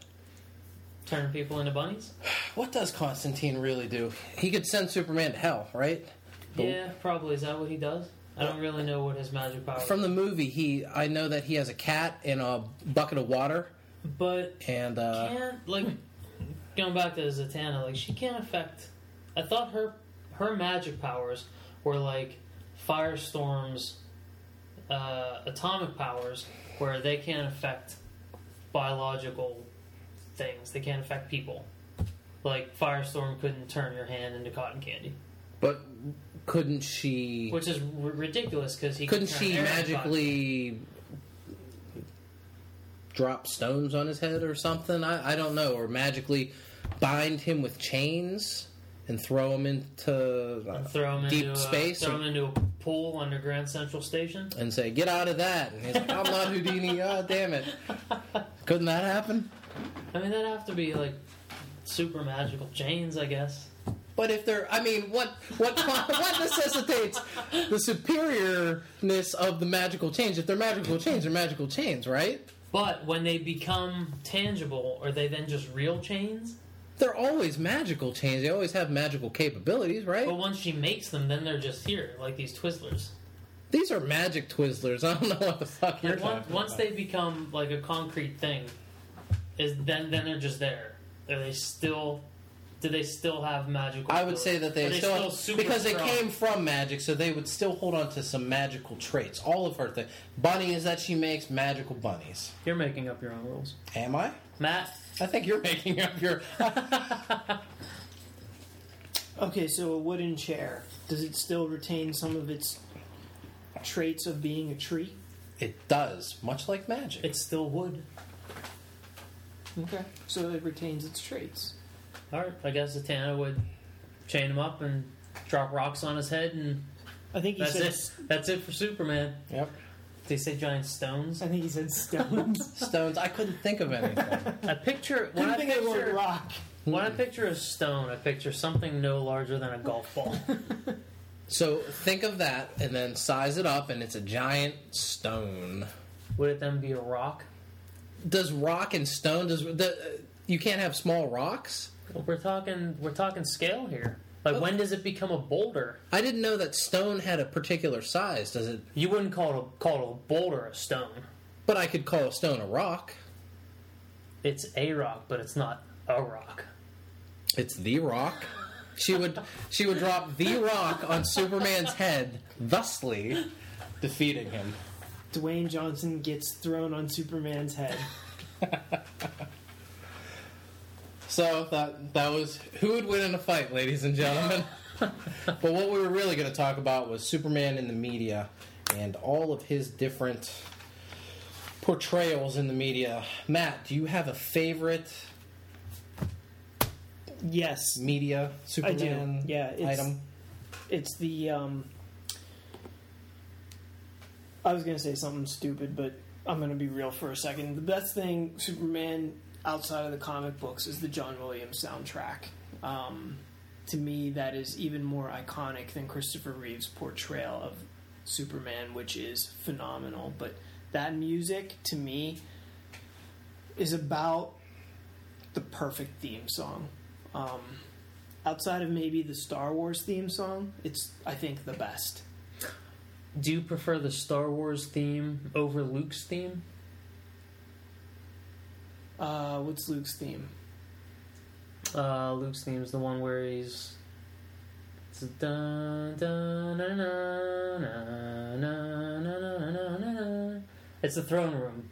Turn people into bunnies? What does Constantine really do? He could send Superman to hell, right? But- Yeah, probably. Is that what he does? I don't really know what his magic power. From the movie, he I know that he has a cat in a bucket of water, but and uh, can't like going back to Zatanna. Like she can't affect. I thought her her magic powers were like firestorms, uh, atomic powers, where they can't affect biological things. They can't affect people. Like Firestorm couldn't turn your hand into cotton candy, but couldn't she? which is r- ridiculous because he Couldn't could she air into cotton magically drop stones on his head or something? I, I don't know. Or magically bind him with chains and throw him into uh, and throw him deep into space A, throw him into a pool under Grand Central Station. and say, "Get out of that!" And he's like, "I'm not Houdini." Oh, damn it! Couldn't that happen? I mean, that'd have to be like super magical chains, I guess. But if they're, I mean, what what what necessitates the superiorness of the magical chains? If they're magical chains, they're magical chains, right? But when they become tangible, are they then just real chains? They're always magical chains. They always have magical capabilities, right? But once she makes them, then they're just here, like these Twizzlers. These are magic Twizzlers. I don't know what the fuck you're Like once, talking once about. they become like a concrete thing, is then then they're just there. Are they still? Do they still have magical? I would say that they, they still, super because they came from magic, so they would still hold on to some magical traits. All of her things, is that she makes, magical bunnies. You're making up your own rules. Am I? Matt, I think you're making up your. Okay, so a wooden chair. Does it still retain some of its traits of being a tree? it does, much like magic. it's still wood. Okay. So it retains its traits. All right, I guess Zatanna would chain him up and drop rocks on his head, and I think he that's said. it. That's it for Superman. Yep. They say giant stones. I think he said stones. Stones. I couldn't think of anything. I picture when Couldn't I think of the word picture rock. when I picture a stone, I picture something no larger than a golf ball. so think of that, and then size it up, and it's a giant stone. Would it then be a rock? Does rock and stone? Does the you can't have small rocks? Well, we're talking we're talking scale here. Like when does it become a boulder? I didn't know that stone had a particular size. Does it? You wouldn't call it a, call it a boulder a stone. But I could call a stone a rock. It's a rock, but it's not a rock. It's the rock. She would she would drop the rock on Superman's head, thusly defeating him. Dwayne Johnson gets thrown on Superman's head. So that that was who would win in a fight, ladies and gentlemen. but what we were really going to talk about was Superman in the media and all of his different portrayals in the media. Matt, do you have a favorite Yes, media Superman I do. Yeah, it's- item? it's the. um I was gonna say something stupid, but I'm gonna be real for a second. The best thing Superman outside of the comic books is the John Williams soundtrack. Um, to me, that is even more iconic than Christopher Reeve's portrayal of Superman, which is phenomenal. But that music, to me, is about the perfect theme song. Um, outside of maybe the Star Wars theme song, it's I think the best. Do you prefer the Star Wars theme over Luke's theme? Uh, what's Luke's theme? Uh, Luke's theme is the one where he's. It's a dun, dun, na, na, na, na, na, na, na, na. It's the throne room.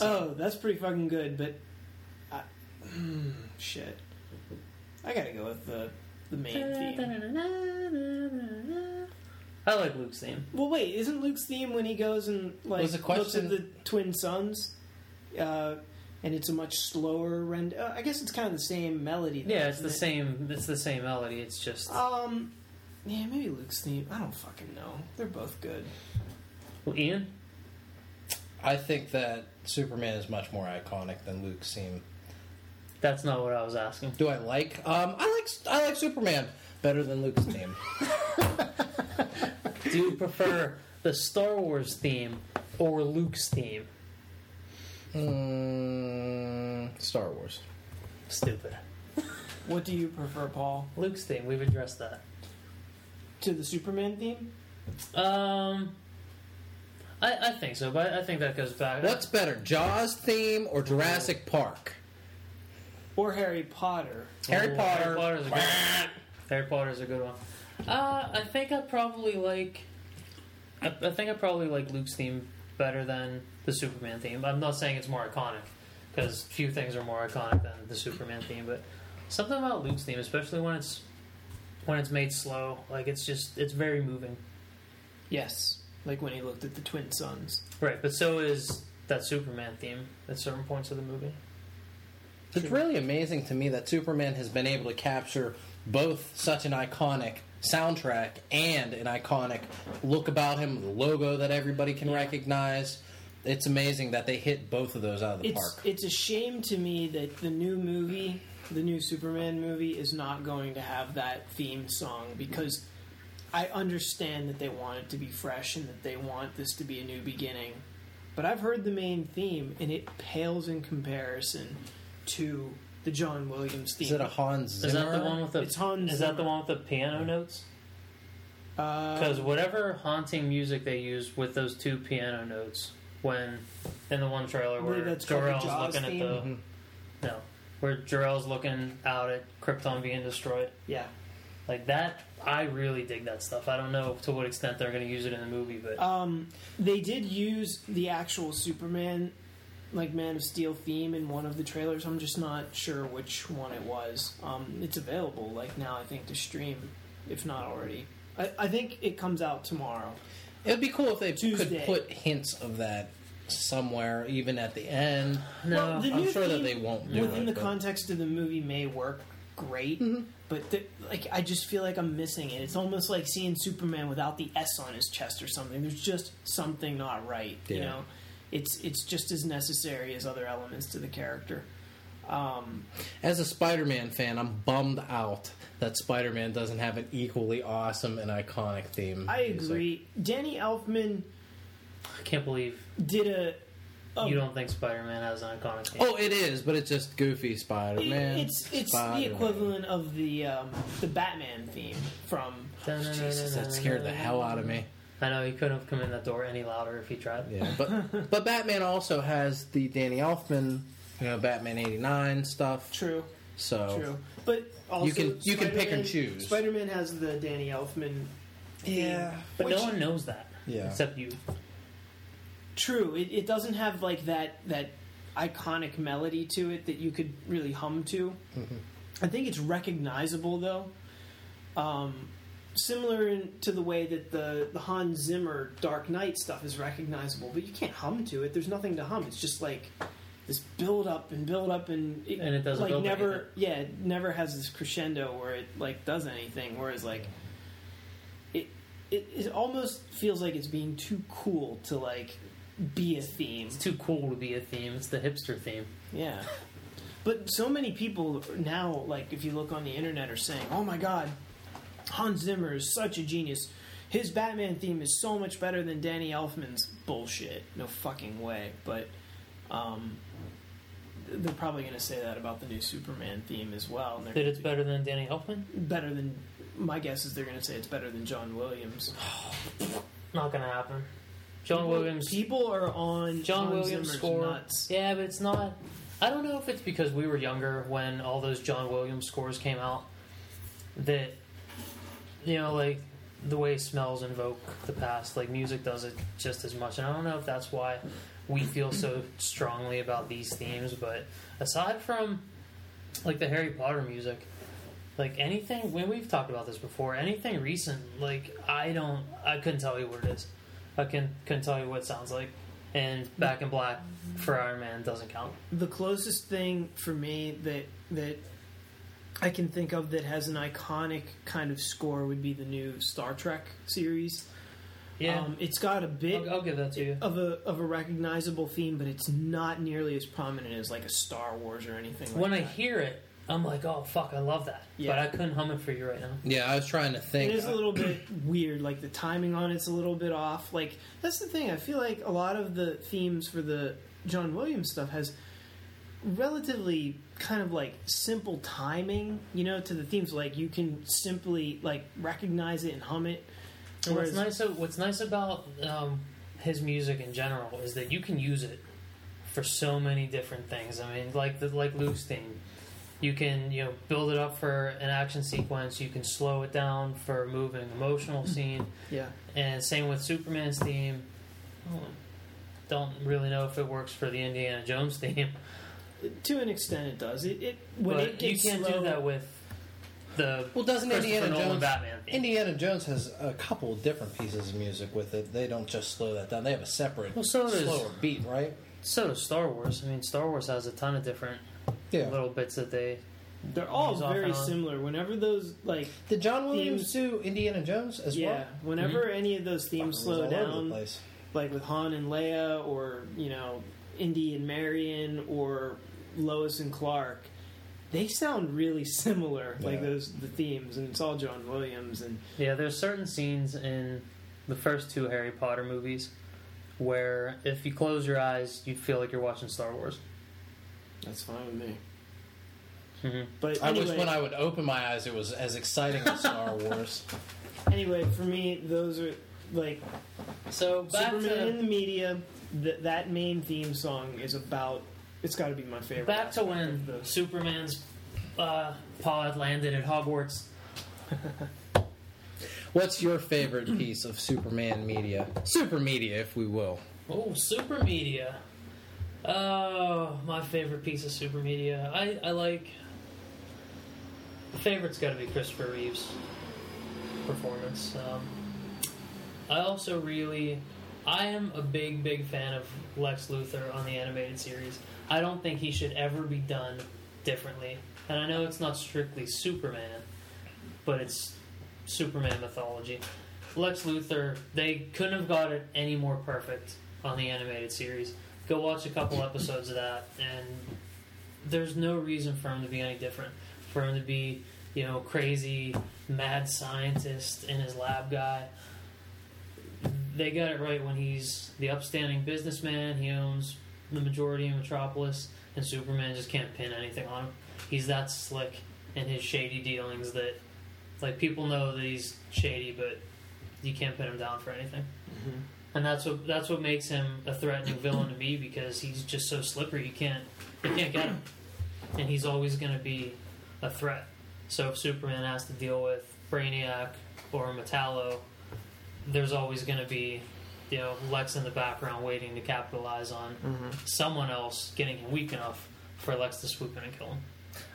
Oh, that's pretty fucking good, but I, shit, I gotta go with the the main theme. I like Luke's theme. Well, wait, isn't Luke's theme when he goes and like looks at the twin suns? Uh, and it's a much slower render. Uh, I guess it's kind of the same melody. though, Yeah, it's the it? same. It's the same melody. It's just Um, yeah, maybe Luke's theme. I don't fucking know. They're both good. well, Ian. I think that Superman is much more iconic than Luke's theme. That's not what I was asking. Do I like? Um, I like I like Superman better than Luke's theme. Do you prefer the Star Wars theme or Luke's theme? Mm, Star Wars. Stupid. What do you prefer, Paul? Luke's theme. We've addressed that. To the Superman theme? Um, I, I think so, but I think that goes back. What's better, Jaws theme or Jurassic Park? Or Harry Potter? Harry Oh, Potter. Harry Potter's a good one. Harry Potter's a good one. Uh, I think I probably like. I, I think I probably like Luke's theme better than the Superman theme. I'm not saying it's more iconic because few things are more iconic than the Superman theme, but something about Luke's theme, especially when it's when it's made slow, like it's just it's very moving. Yes. Like when he looked at the twin suns. Right, but so is that Superman theme at certain points of the movie. It's really amazing to me that Superman has been able to capture both such an iconic soundtrack and an iconic look about him, the logo that everybody can recognize. It's amazing that they hit both of those out of the It's park. it's a shame to me that the new movie, the new Superman movie, is not going to have that theme song because I understand that they want it to be fresh and that they want this to be a new beginning. But I've heard the main theme and it pales in comparison to the John Williams theme. Is it a Hans Is that the one with the? It's Hans Is that the one with the piano notes? Uh, Because whatever haunting music they use with those two piano notes, when in the one trailer believe where that's called the Jor-El's Jaws looking theme. at the no, where Jor-El's looking out at Krypton being destroyed, yeah. like that, I really dig that stuff. I don't know to what extent they're going to use it in the movie, but Um, they did use the actual Superman like Man of Steel theme in one of the trailers. I'm just not sure which one it was. Um, it's available like now, I think, to stream, if not already. I, I think it comes out tomorrow. It would be cool if they Tuesday. could put hints of that somewhere, even at the end. No, well, the I'm sure that they won't do within it, the but- context of the movie may work great, mm-hmm. but the, like I just feel like I'm missing it. It's almost like seeing Superman without the S on his chest or something. There's just something not right. You know, it's it's just as necessary as other elements to the character. Um, As a Spider-Man fan, I'm bummed out that Spider-Man doesn't have an equally awesome and iconic theme. I music. agree. Danny Elfman I can't believe did a. a you don't think Spider-Man has an iconic theme. Oh, it is, but it's just goofy Spider-Man. It's it's the Spider-Man. equivalent of the um, the Batman theme from. Jesus, that scared the hell out of me. I know he couldn't have come in that door any louder if he tried. Yeah, but but Batman also has the Danny Elfman, you know, Batman '89 stuff. True. So True, but also You can- you can pick and choose. Spider-Man has the Danny Elfman. yeah, But Which- no one knows that. Yeah. Except you. True, it, it doesn't have like that that iconic melody to it that you could really hum to. Mm-hmm. I think it's recognizable though. Um, similar in, to the way that the the Hans Zimmer Dark Knight stuff is recognizable, but you can't hum to it. There's nothing to hum. It's just like this build up and build up and it, And it doesn't like build never anything. yeah it never has this crescendo where it like does anything. Whereas like it, it it almost feels like it's being too cool to like be a theme. It's too cool to be a theme. It's the hipster theme. Yeah. But so many people now, like if you look on the internet, are saying, "Oh my God, Hans Zimmer is such a genius. His Batman theme is so much better than Danny Elfman's bullshit." No fucking way. But um, they're probably going to say that about the new Superman theme as well. And That it's better than Danny Elfman? better than. My guess is they're going to say it's better than John Williams. Not gonna happen. John People- Williams. People are on John Williams Zimmer's score. nuts. Yeah, but it's not. I don't know if it's because we were younger when all those John Williams scores came out. That you know, like the way smells invoke the past. Like music does it just as much, and I don't know if that's why we feel so strongly about these themes. But aside from like the Harry Potter music, like anything when we've talked about this before, anything recent, like I don't, I couldn't tell you what it is. I can couldn't tell you what it sounds like. And Back in Black for Iron Man doesn't count. the closest thing for me that that I can think of that has an iconic kind of score would be the new Star Trek series. Yeah, Um, it's got a bit I'll, I'll give that to you. of a of a recognizable theme, but it's not nearly as prominent as like a Star Wars or anything like When I that. hear it, I'm like, oh fuck, I love that. Yeah. But I couldn't hum it for you right now. yeah. I was trying to think. It is a little bit weird. Like the timing on it's a little bit off. Like that's the thing. I feel like a lot of the themes for the John Williams stuff has relatively kind of like simple timing. You know, to the themes. Like you can simply like recognize it and hum it. What's nice, what's nice about um, his music in general is that you can use it for so many different things. I mean, like the like Luke's theme, you can you know build it up for an action sequence. You can slow it down for a moving emotional scene, Yeah. and same with Superman's theme. Don't really know if it works for the Indiana Jones theme, To an extent, it does. It, it when but it you can't slow, do that with the well, doesn't Indiana Nolan Jones? Batman theme. Indiana Jones has a couple of different pieces of music with it. They don't just slow that down. They have a separate, Well, so does- slower beat, right? So does Star Wars. I mean, Star Wars has a ton of different Yeah. little bits that they they're all Use very and similar. Whenever those like Did John Williams Themes- do Indiana Jones as yeah, well? whenever mm-hmm. any of those themes slow all over the down, like with Han and Leia, or you know, Indy and Marion, or Lois and Clark, they sound really similar. Like those the themes, and it's all John Williams. And Yeah, there's certain scenes in the first two Harry Potter movies where if you close your eyes, you feel like you're watching Star Wars. that's fine with me. hmm But I anyway, wish when I would open my eyes, it was as exciting as Star Wars. anyway, for me, those are like So back Superman in the media. Th- that main theme song is about. It's got to be my favorite. back to when the- Superman's uh, pod landed at Hogwarts. What's your favorite piece of Superman media? Super media, if we will. Oh, super media. Oh, my favorite piece of super media. I, I like. Favorite's got to be Christopher Reeve's performance. Um, I also really. I am a big, big fan of Lex Luthor on the animated series. I don't think he should ever be done differently. And I know it's not strictly Superman, but it's Superman mythology. Lex Luthor, they couldn't have got it any more perfect on the animated series. Go watch a couple episodes of that, and there's no reason for him to be any different. For him to be, you know, crazy, mad scientist in his lab guy. They got it right when he's the upstanding businessman. He owns the majority of Metropolis, and Superman just can't pin anything on him. He's that slick in his shady dealings that, like, people know that he's shady, but you can't pin him down for anything. Mm-hmm. And that's what that's what makes him a threatening villain to me because he's just so slippery. You can't you can't get him, and he's always going to be a threat. So if Superman has to deal with Brainiac or Metallo, there's always going to be you know Lex in the background waiting to capitalize on mm-hmm. someone else getting him weak enough for Lex to swoop in and kill him.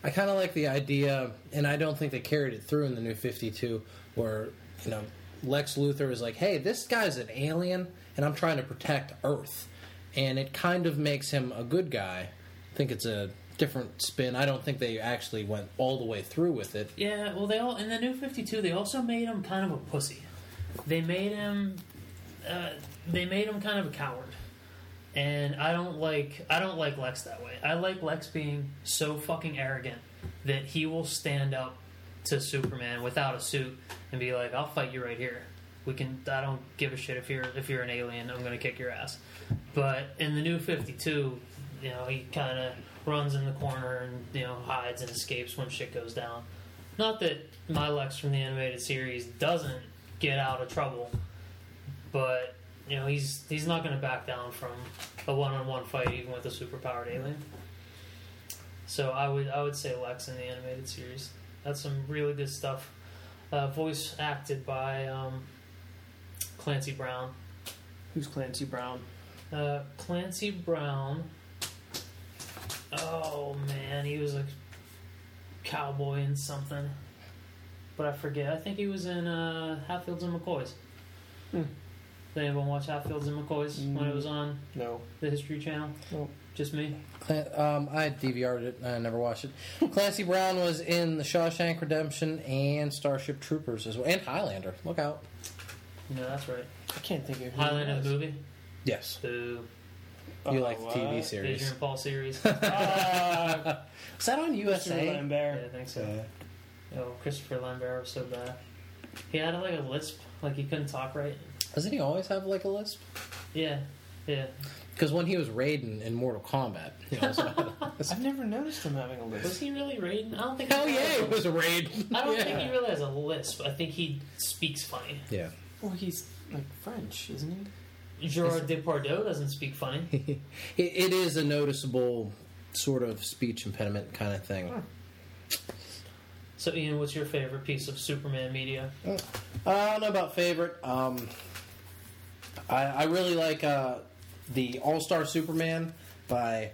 I kind of like the idea, and I don't think they carried it through in the new 52, where, you know, Lex Luthor is like, hey, this guy's an alien, and I'm trying to protect Earth. And it kind of makes him a good guy. I think it's a different spin. I don't think they actually went all the way through with it. Yeah, well, they all in the new Fifty Two. They also made him kind of a pussy. They made him. Uh, they made him kind of a coward, and I don't like. I don't like Lex that way. I like Lex being so fucking arrogant that he will stand up to Superman without a suit and be like, "I'll fight you right here. We can. I don't give a shit if you're if you're an alien. I'm gonna kick your ass." But in the new Fifty Two, you know, he kind of runs in the corner and you know hides and escapes when shit goes down. Not that my Lex from the animated series doesn't get out of trouble, but you know he's he's not going to back down from a one-on-one fight even with a superpowered alien. So I would I would say Lex in the animated series. That's some really good stuff. Uh, voice acted by um, Clancy Brown. Who's Clancy Brown? Uh, Clancy Brown. Oh man, he was a cowboy in something, but I forget. I think he was in uh, Hatfields and McCoys. Hmm. Did anyone watch Hatfields and McCoys when it was on No. the History Channel? No. Just me. Clan- Um, I DVR'd it. I never watched it. Clancy Brown was in The Shawshank Redemption and Starship Troopers as well, and Highlander. Look out! No, that's right. I can't think of who Highlander the movie. Yes, Boo. you Oh, like the what? TV series. Adrian Paul series. Ah, Was that on Mr. USA? yeah, Lambert. I think so. Oh, Christopher Lambert was so bad. He had like a lisp, like he couldn't talk right. Doesn't he always have like a lisp? Yeah, yeah. Because when he was Raiden in Mortal Kombat, he also had a lisp. I've never noticed him having a lisp. Was he really Raiden? I don't think. Hell he yeah, has a- it was Raiden. I don't yeah. think he really has a lisp. I think he speaks fine. Yeah. Well, he's like French, isn't he? Gerard Depardieu doesn't speak funny. it, it is a noticeable sort of speech impediment kind of thing. So, Ian, what's your favorite piece of Superman media? I don't know about favorite. Um, I, I really like uh, the All Star Superman by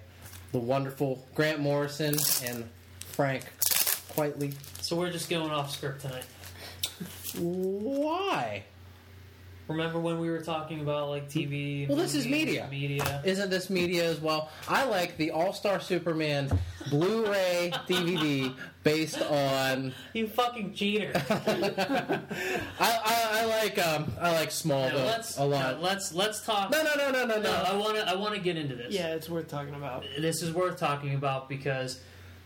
the wonderful Grant Morrison and Frank Quitely. So we're just going off script tonight. Why? Remember when we were talking about like TV? Well, this is media. Media. Isn't this media as well? I like the All Star Superman Blu-ray DVD based on. You fucking cheater. I, I, I like um, I like Smallville Now, let's a lot. no, let's let's talk. No, no, no, no, no, No, no. I want to. I want to get into this. Yeah, it's worth talking about. this is worth talking about because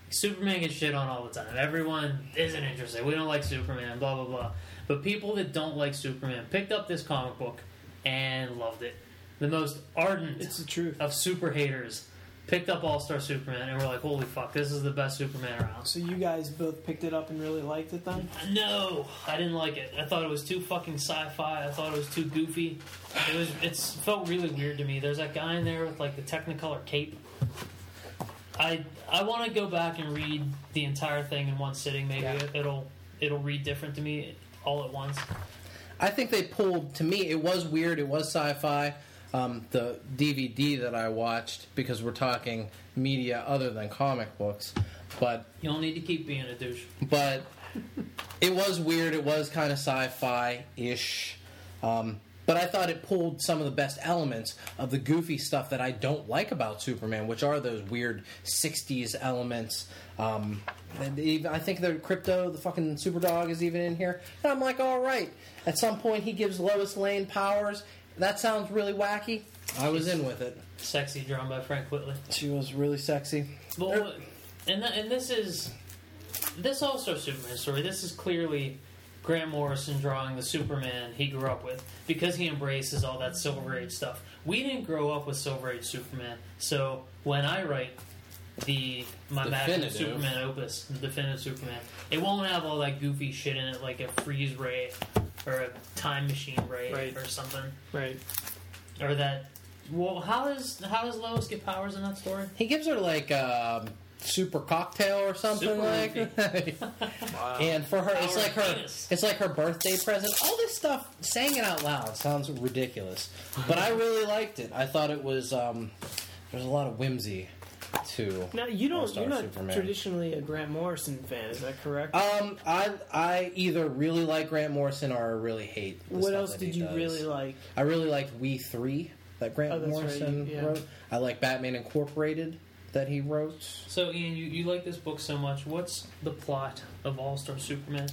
Superman gets shit on all the time. Everyone isn't interested. We don't like Superman, blah, blah, blah. But people that don't like Superman picked up this comic book and loved it. The most ardent It's the truth. of super haters picked up All Star Superman and were like, holy fuck, this is the best Superman around. So you guys both picked it up and really liked it then? No, I didn't like it. I thought it was too fucking sci-fi. I thought it was too goofy. It was. It's felt really weird to me. There's that guy in there with like the Technicolor cape. I I want to go back and read the entire thing in one sitting. Maybe Yeah. it'll it'll read different to me all at once. I think they pulled. To me, it was weird. It was sci-fi. um, the DVD that I watched because we're talking media other than comic books. But You don't need to keep being a douche. but it was weird. It was kind of sci-fi ish. Um, but I thought it pulled some of the best elements of the goofy stuff that I don't like about Superman, which are those weird '60s elements. Um, I think the Krypto, the fucking superdog, is even in here. And I'm like, all right. At some point, he gives Lois Lane powers. That sounds really wacky. I was in with it. Sexy drawn by Frank Quitely. She was really sexy. Well, and th- and this is this also Superman story. This is clearly Grant Morrison drawing the Superman he grew up with because he embraces all that Silver Age stuff. We didn't grow up with Silver Age Superman, so when I write the my Magnum Definitive. Superman opus, the definitive Superman, it won't have all that goofy shit in it like a freeze ray or a time machine ray Right. or something, Right. or that. Well, how does how does Lois get powers in that story? He gives her like a super cocktail or something Super like. Wow. And for her, it's like her, penis. it's like her birthday present. All this stuff, saying it out loud sounds ridiculous, but I really liked it. I thought it was um, there's a lot of whimsy to. Now you don't. All-Star You're not Superman. traditionally a Grant Morrison fan. Is that correct? Um, I I either really like Grant Morrison or I really hate. The what stuff else that did he you does. really like? I really liked We Three that Grant Oh, that's right, Morrison yeah. wrote. I like Batman Incorporated that he wrote. So, Ian, you, you like this book so much. What's the plot of All Star Superman?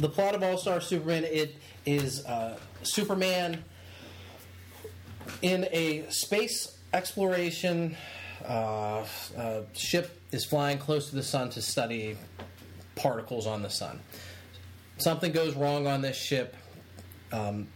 the plot of All Star Superman it is uh, Superman in a space exploration uh, uh, ship is flying close to the sun to study particles on the sun. Something goes wrong on this ship. Um,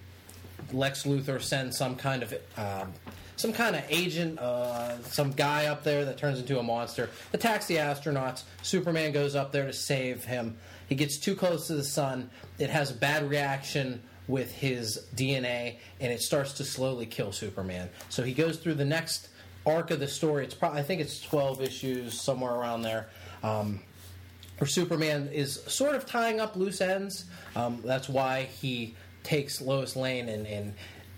Lex Luthor sends some kind of um, some kind of agent, uh, some guy up there that turns into a monster, attacks the astronauts. Superman goes up there to save him. He gets too close to the sun. It has a bad reaction with his DNA, and it starts to slowly kill Superman. So he goes through the next arc of the story. It's probably I think it's twelve issues somewhere around there. Um, where Superman is sort of tying up loose ends. Um, that's why he takes Lois Lane, and, and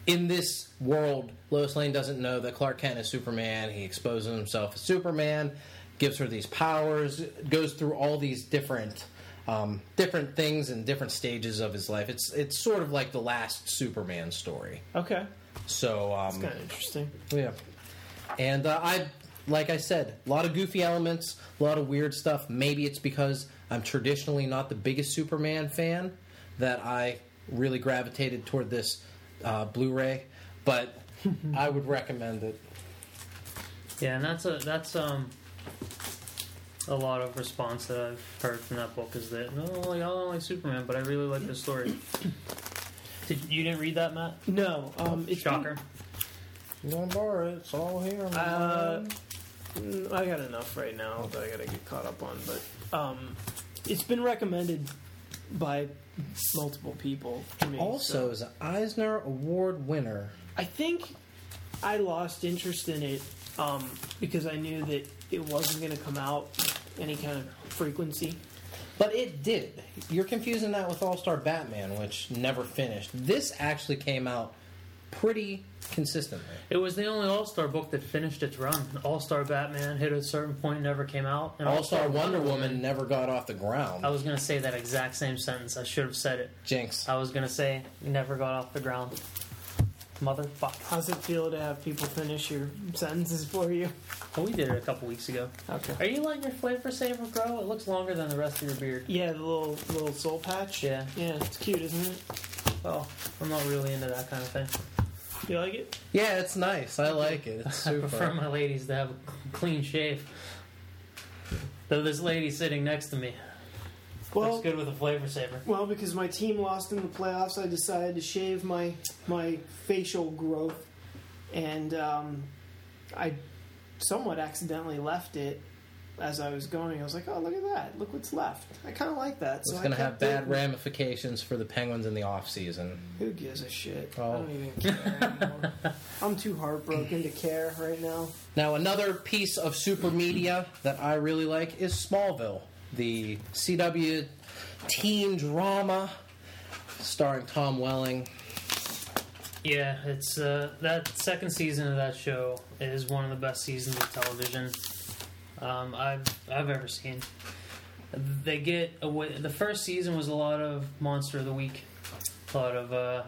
in this world, Lois Lane doesn't know that Clark Kent is Superman. He exposes himself as Superman, gives her these powers, goes through all these different. Um, different things and different stages of his life. It's it's sort of like the last Superman story. Okay, So um, it's kind of interesting. yeah. And uh, I, like I said, a lot of goofy elements, a lot of weird stuff. Maybe it's because I'm traditionally not the biggest Superman fan that I really gravitated toward this uh, Blu-ray, but I would recommend it. Yeah, and that's a that's um a lot of response that I've heard from that book is that no, like, I don't like Superman, but I really like the story. Did you didn't read that, Matt? No, um, it's Shocker. You want to borrow it? It's all here. man. Uh, I got enough right now that I gotta get caught up on, but um, it's been recommended by multiple people to me. also, so- is an Eisner Award winner. I think I lost interest in it um, because I knew that it wasn't going to come out any kind of frequency. But it did. You're confusing that with All Star Batman, which never finished. This actually came out pretty consistently. It was the only All Star book that finished its run. All Star Batman hit a certain point, point, never came out. And All Star Wonder Woman never got off the ground. I was gonna say that exact same sentence. I should have said it. Jinx. I was gonna say never got off the ground. Motherfucker. How's it feel to have people finish your sentences for you? Oh, we did it a couple weeks ago. Okay. Are you letting your flavor saver grow? It looks longer than the rest of your beard. Yeah, the little little soul patch. Yeah. Yeah, it's cute, isn't it? Well, I'm not really into that kind of thing. You like it? Yeah, it's nice. I like it. It's I prefer my ladies to have a clean shave. Though this lady sitting next to me Well, looks good with a flavor saver. well, because my team lost in the playoffs, I decided to shave my my facial growth, and um, I somewhat accidentally left it as I was going. I was like, "Oh, look at that! Look what's left." I kind of like that. It's so I going to have bad it. ramifications for the Penguins in the off season. Who gives a shit? I Oh. don't even care anymore. I'm too heartbroken to care right now. Now, another piece of super media that I really like is Smallville, the CW teen drama starring Tom Welling. Yeah, it's uh, that second season of that show is one of the best seasons of television um, I've I've ever seen. They get away. The first season was a lot of monster of the week, a lot of uh,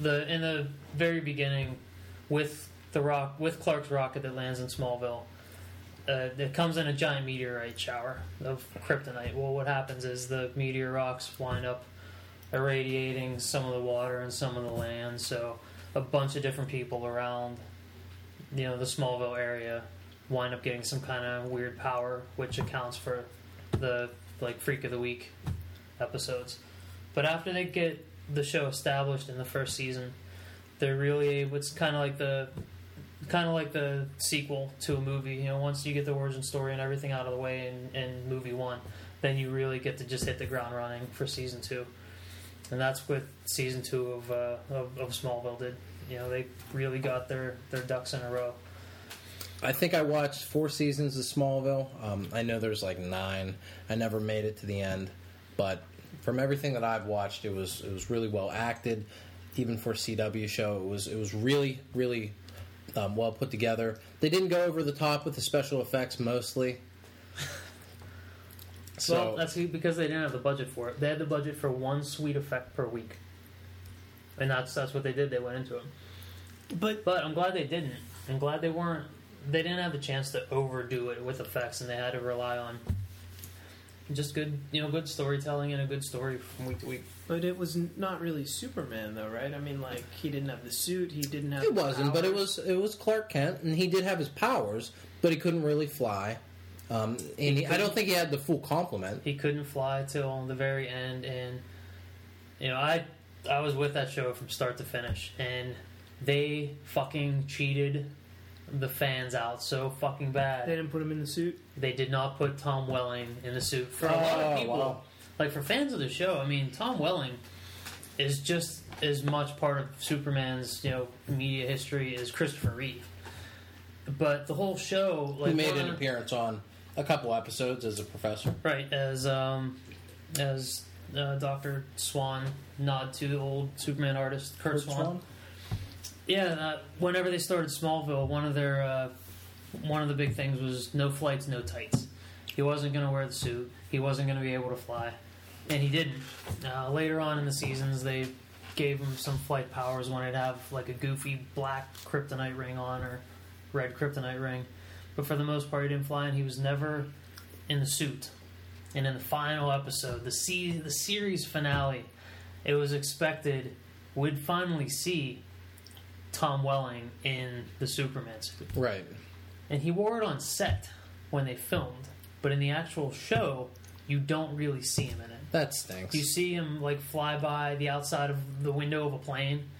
the in the very beginning with the rock with Clark's rocket that lands in Smallville. Uh, it comes in a giant meteorite shower of kryptonite. Well, what happens is the meteor rocks wind up irradiating some of the water and some of the land. So a bunch of different people around, you know, the Smallville area wind up getting some kind of weird power, which accounts for the like freak of the week episodes. But after they get the show established in the first season, they're really it's kind of like the kind of like the sequel to a movie. You know, once you get the origin story and everything out of the way in, in movie one, then you really get to just hit the ground running for season two. And that's what season two of, uh, of, of Smallville did. You know, they really got their, their ducks in a row. I think I watched four seasons of Smallville. Um, I know there's like nine. I never made it to the end, but from everything that I've watched, it was it was really well acted. Even for a CW show, it was it was really really um, well put together. They didn't go over the top with the special effects mostly. So well, that's because they didn't have the budget for it. They had the budget for one sweet effect per week, and that's that's what they did. They went into it. But But I'm glad they didn't. I'm glad they weren't. They didn't have the chance to overdo it with effects, and they had to rely on just good, you know, good storytelling and a good story from week to week. but it was not really Superman though, right? I mean, like he didn't have the suit, he didn't have. it the wasn't, but it was it was Clark Kent, and he did have his powers, but he couldn't really fly. Um, and he, I don't think he had the full complement. He couldn't fly till the very end, and you know, I I was with that show from start to finish, and they fucking cheated the fans out so fucking bad. They didn't put him in the suit. they did not put Tom Welling in the suit. For a lot Oh, of people, wow. like for fans of the show, I mean, Tom Welling is just as much part of Superman's you know media history as Christopher Reeve. But the whole show, like He made an appearance on a couple episodes as a professor. right as um, as uh, Doctor Swan nod to the old Superman artist Kurt, Curt Swan. Swan? Yeah, uh, whenever they started Smallville, one of their uh, one of the big things was no flights, no tights. He wasn't going to wear the suit. He wasn't going to be able to fly, and he didn't. Uh, later on in the seasons, they gave him some flight powers when he'd have like a goofy black kryptonite ring on or red kryptonite ring. But for the most part, he didn't fly, and he was never in the suit. And in the final episode, the se- the series finale, it was expected we'd finally see Tom Welling in the Superman suit. Right. And he wore it on set when they filmed, but in the actual show, you don't really see him in it. That stinks. You see him like fly by the outside of the window of a plane.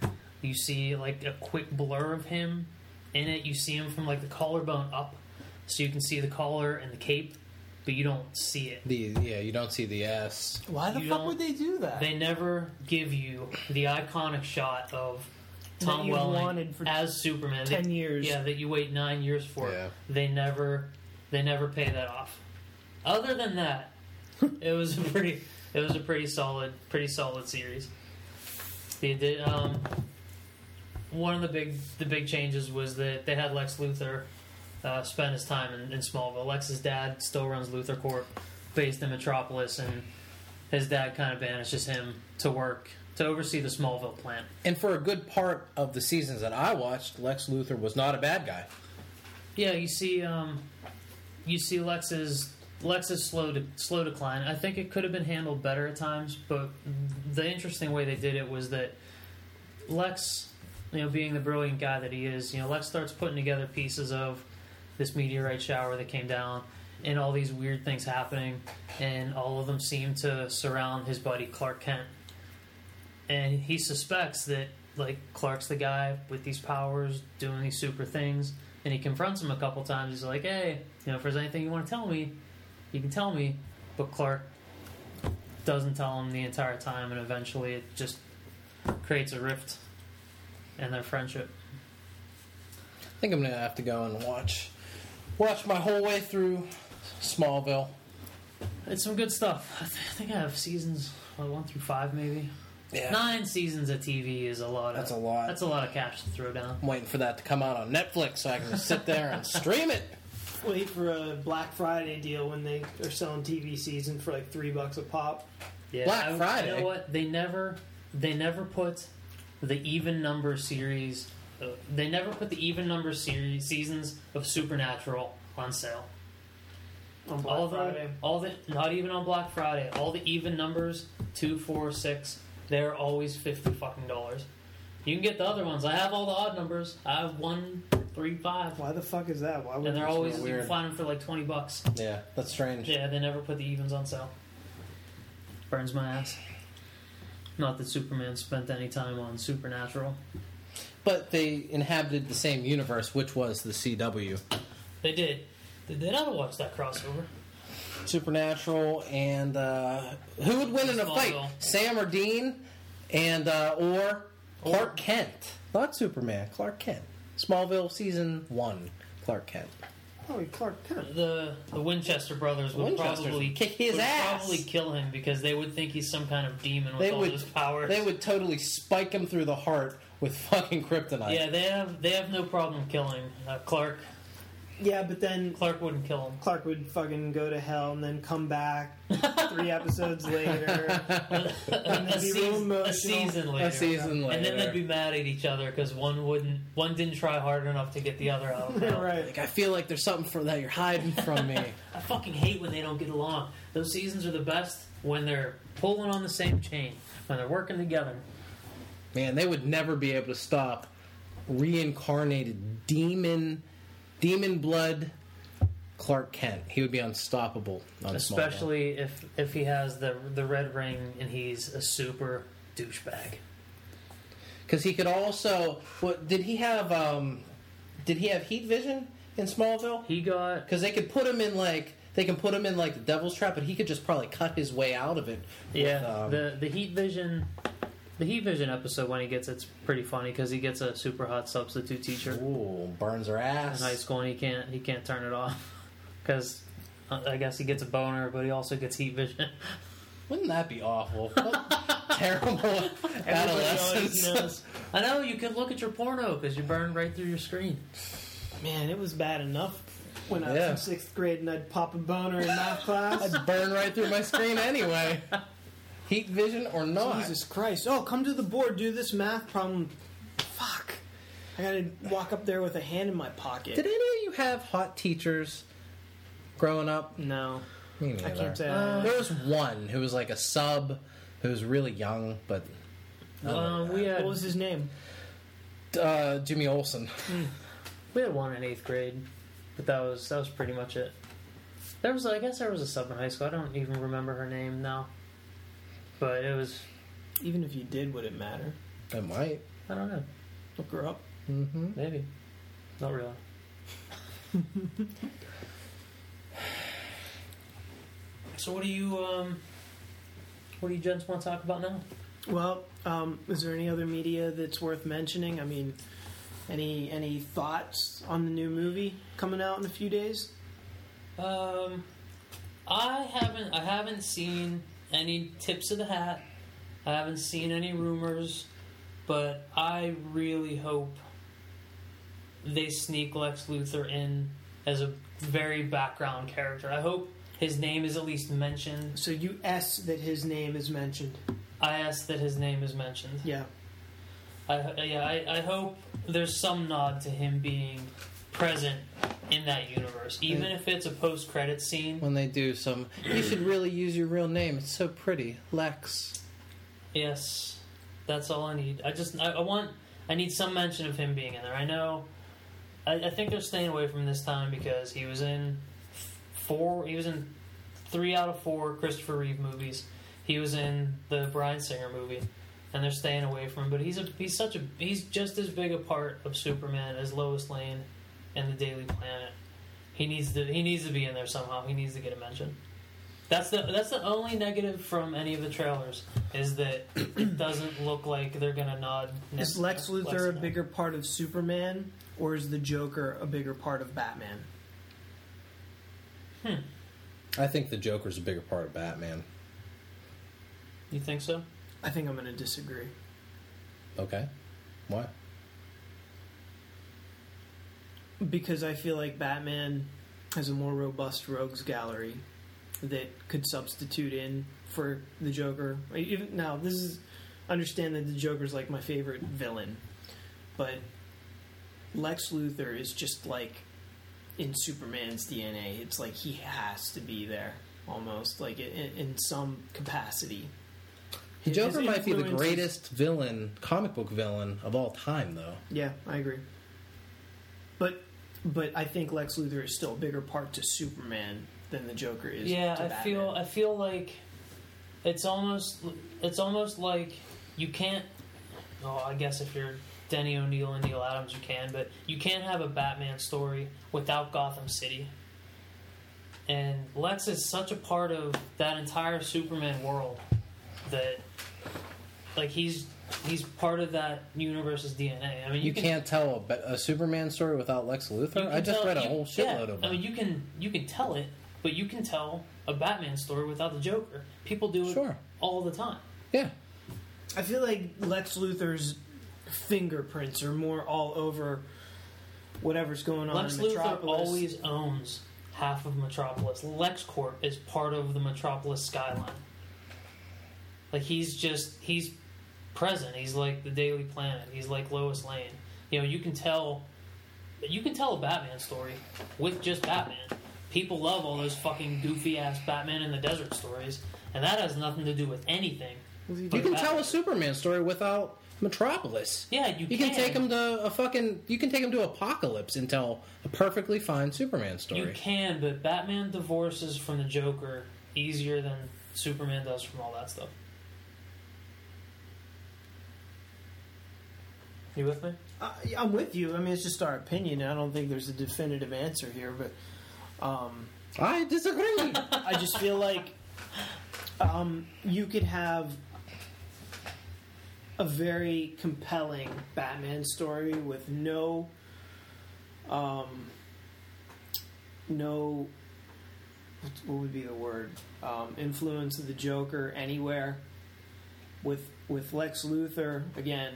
You see like a quick blur of him in it. You see him from like the collarbone up, so you can see the collar and the cape, but you don't see it. the yeah, you don't see the S. Why the You fuck would they do that? They never give you the iconic shot of That Tom you've Welling wanted for as Superman. 10 They- years. Yeah, that you wait nine years for. Yeah. They never, they never pay that off. Other than that, it was a pretty, it was a pretty solid, pretty solid series. They did. Um, one of the big, the big changes was that they had Lex Luthor uh, spend his time in, in Smallville. Lex's dad still runs Luthor Corp, based in Metropolis, and his dad kind of banishes him to work to oversee the Smallville plant. And for a good part of the seasons that I watched, Lex Luthor was not a bad guy. Yeah, you see, um, you see Lex's Lex's slow de- slow decline. I think it could have been handled better at times, but the interesting way they did it was that Lex, you know, being the brilliant guy that he is, you know, Lex starts putting together pieces of this meteorite shower that came down and all these weird things happening, and all of them seem to surround his buddy Clark Kent. And he suspects that like Clark's the guy with these powers doing these super things, and he confronts him a couple times. He's like, "Hey, you know, if there's anything you want to tell me, you can tell me." But Clark doesn't tell him the entire time, and eventually it just creates a rift in their friendship. I think I'm gonna have to go and watch watch my whole way through Smallville. It's some good stuff. I, th- I think I have seasons one through five, maybe. Yeah. Nine seasons of TV is a lot. That's of, a lot. That's a lot of cash to throw down. I'm waiting for that to come out on Netflix so I can just sit there and stream it. Wait for a Black Friday deal when they are selling TV season for like three bucks a pop. Yeah, Black I- Friday. You know what? They never, they never put the even number series. Uh, they never put the even number series seasons of Supernatural on sale. On Black all the, Friday. all the, not even on Black Friday. All the even numbers, two, four, six, they're always fifty fucking dollars. You can get the other ones. I have all the odd numbers. I have one, three, five, Why the fuck is that? Why would and they're you- always you weird. can find them for like twenty bucks. Yeah, that's strange. Yeah, they never put the evens on sale. Burns my ass. Not that Superman spent any time on Supernatural. But they inhabited the same universe, which was the CW. They did. Did they ever watch that crossover? Supernatural and uh, who would win in a fight? Sam or Dean, and uh, or Clark Kent, not Superman. Clark Kent. Smallville season one. Clark Kent. Oh, Clark Kent. The the Winchester brothers would Winchesters probably would kick his would ass. Probably kill him because they would think he's some kind of demon with They all would. his powers. They would totally spike him through the heart with fucking kryptonite. Yeah, they have they have no problem killing uh, Clark. Yeah, but then Clark wouldn't kill him. Clark would fucking go to hell and then come back three episodes later. a, then be real season, a season later. A season later. And then they'd be mad at each other because one wouldn't, one didn't try hard enough to get the other out. of hell. right. Like I feel like there's something for that you're hiding from me. I fucking hate when they don't get along. Those seasons are the best when they're pulling on the same chain, when they're working together. Man, they would never be able to stop reincarnated demon, demon blood Clark Kent. He would be unstoppable on. Especially if if he has the the red ring and he's a super douchebag. because he could also. What did he have? Um, did he have heat vision in Smallville? He got Because they could put him in like they can put him in like the Devil's Trap, but he could just probably cut his way out of it. with, yeah um, the the heat vision. The Heat Vision episode when he gets it's pretty funny because he gets a super hot substitute teacher Ooh, burns her ass in high school and he can't he can't turn it off because uh, I guess he gets a boner but he also gets heat vision. Wouldn't that be awful? Terrible adolescence. knows. I know you could look at your porno because you burn right through your screen. Man, it was bad enough when I was Yeah. in sixth grade and I'd pop a boner in math class. I'd burn right through my screen anyway. Heat vision or not? Jesus Christ. Oh, come to the board, do this math problem. Fuck. I gotta walk up there with a hand in my pocket. Did any of you have hot teachers growing up? no. Me I neither. can't say Uh, I There was one who was like a sub, who was really young, but Um, we had What was his name? uh, Jimmy Olsen. we had one in eighth grade, but that was that was pretty much it. There was I guess there was a sub in high school. I don't even remember her name now, but it was Even if you did, would it matter? That might. I don't know Look her up. Mm-hmm. maybe not really. so what do you um what do you gents want to talk about now? Well, um, is there any other media that's worth mentioning? I mean, any any thoughts on the new movie coming out in a few days? Um, I haven't. I haven't seen any tips of the hat. I haven't seen any rumors, but I really hope they sneak Lex Luthor in as a very background character. I hope his name is at least mentioned. So you s that his name is mentioned. I ask that his name is mentioned. Yeah. I, yeah, I, I hope there's some nod to him being present in that universe, even if it's a post-credit scene. When they do some, you should really use your real name. It's so pretty, Lex. Yes, that's all I need. I just I, I want I need some mention of him being in there. I know. I, I think they're staying away from this time because he was in four. He was in three out of four Christopher Reeve movies. He was in the Bryan Singer movie, and they're staying away from him. But he's a he's such a he's just as big a part of Superman as Lois Lane and the Daily Planet. He needs to he needs to be in there somehow. He needs to get a mention. That's the that's the only negative from any of the trailers is that it doesn't look like they're gonna nod. Is Lex Luthor a bigger part of Superman, or is the Joker a bigger part of Batman? Hmm. I think the Joker's a bigger part of Batman. You think so? I think I'm going to disagree. Okay. Why? Because I feel like Batman has a more robust rogues gallery that could substitute in for the Joker. Even now, this is understand that the Joker's like my favorite villain, but Lex Luthor is just like in Superman's DNA. It's like he has to be there almost, like in, in some capacity. The His Joker might be the greatest villain, comic book villain of all time, though. Yeah, I agree. But but I think Lex Luthor is still a bigger part to Superman than the Joker is. Yeah, I Batman. feel I feel like it's almost it's almost like you can't. Oh, I guess if you're Denny O'Neil and Neal Adams, you can, but you can't have a Batman story without Gotham City. And Lex is such a part of that entire Superman world that, like, he's he's part of that universe's DNA. I mean, You, can, can't tell a, a Superman story without Lex Luthor. I just tell- read a you- whole yeah, shitload of I them. mean, you can you can tell it, but you can tell a Batman story without the Joker. People do it Sure. all the time. yeah. I feel like Lex Luthor's fingerprints are more all over whatever's going on Lex in Luthor Metropolis. always owns half of Metropolis. LexCorp is part of the Metropolis skyline. Like he's just he's present. He's like the Daily Planet. He's like Lois Lane. You know, you can tell you can tell a Batman story with just Batman. People love all those fucking goofy ass Batman in the desert stories, and that has nothing to do with anything. You can Batman. tell a Superman story without Metropolis. Yeah, you, You can take him to a fucking. You can take him to Apokolips and tell a perfectly fine Superman story. You can, but Batman divorces from the Joker easier than Superman does from all that stuff. You with me? Uh, yeah, I'm with you. I mean, it's just our opinion. I don't think there's a definitive answer here, but um, I disagree. I just feel like um, you could have a very compelling Batman story with no, um, no, what- what would be the word? Um, influence of the Joker anywhere. With with Lex Luthor again,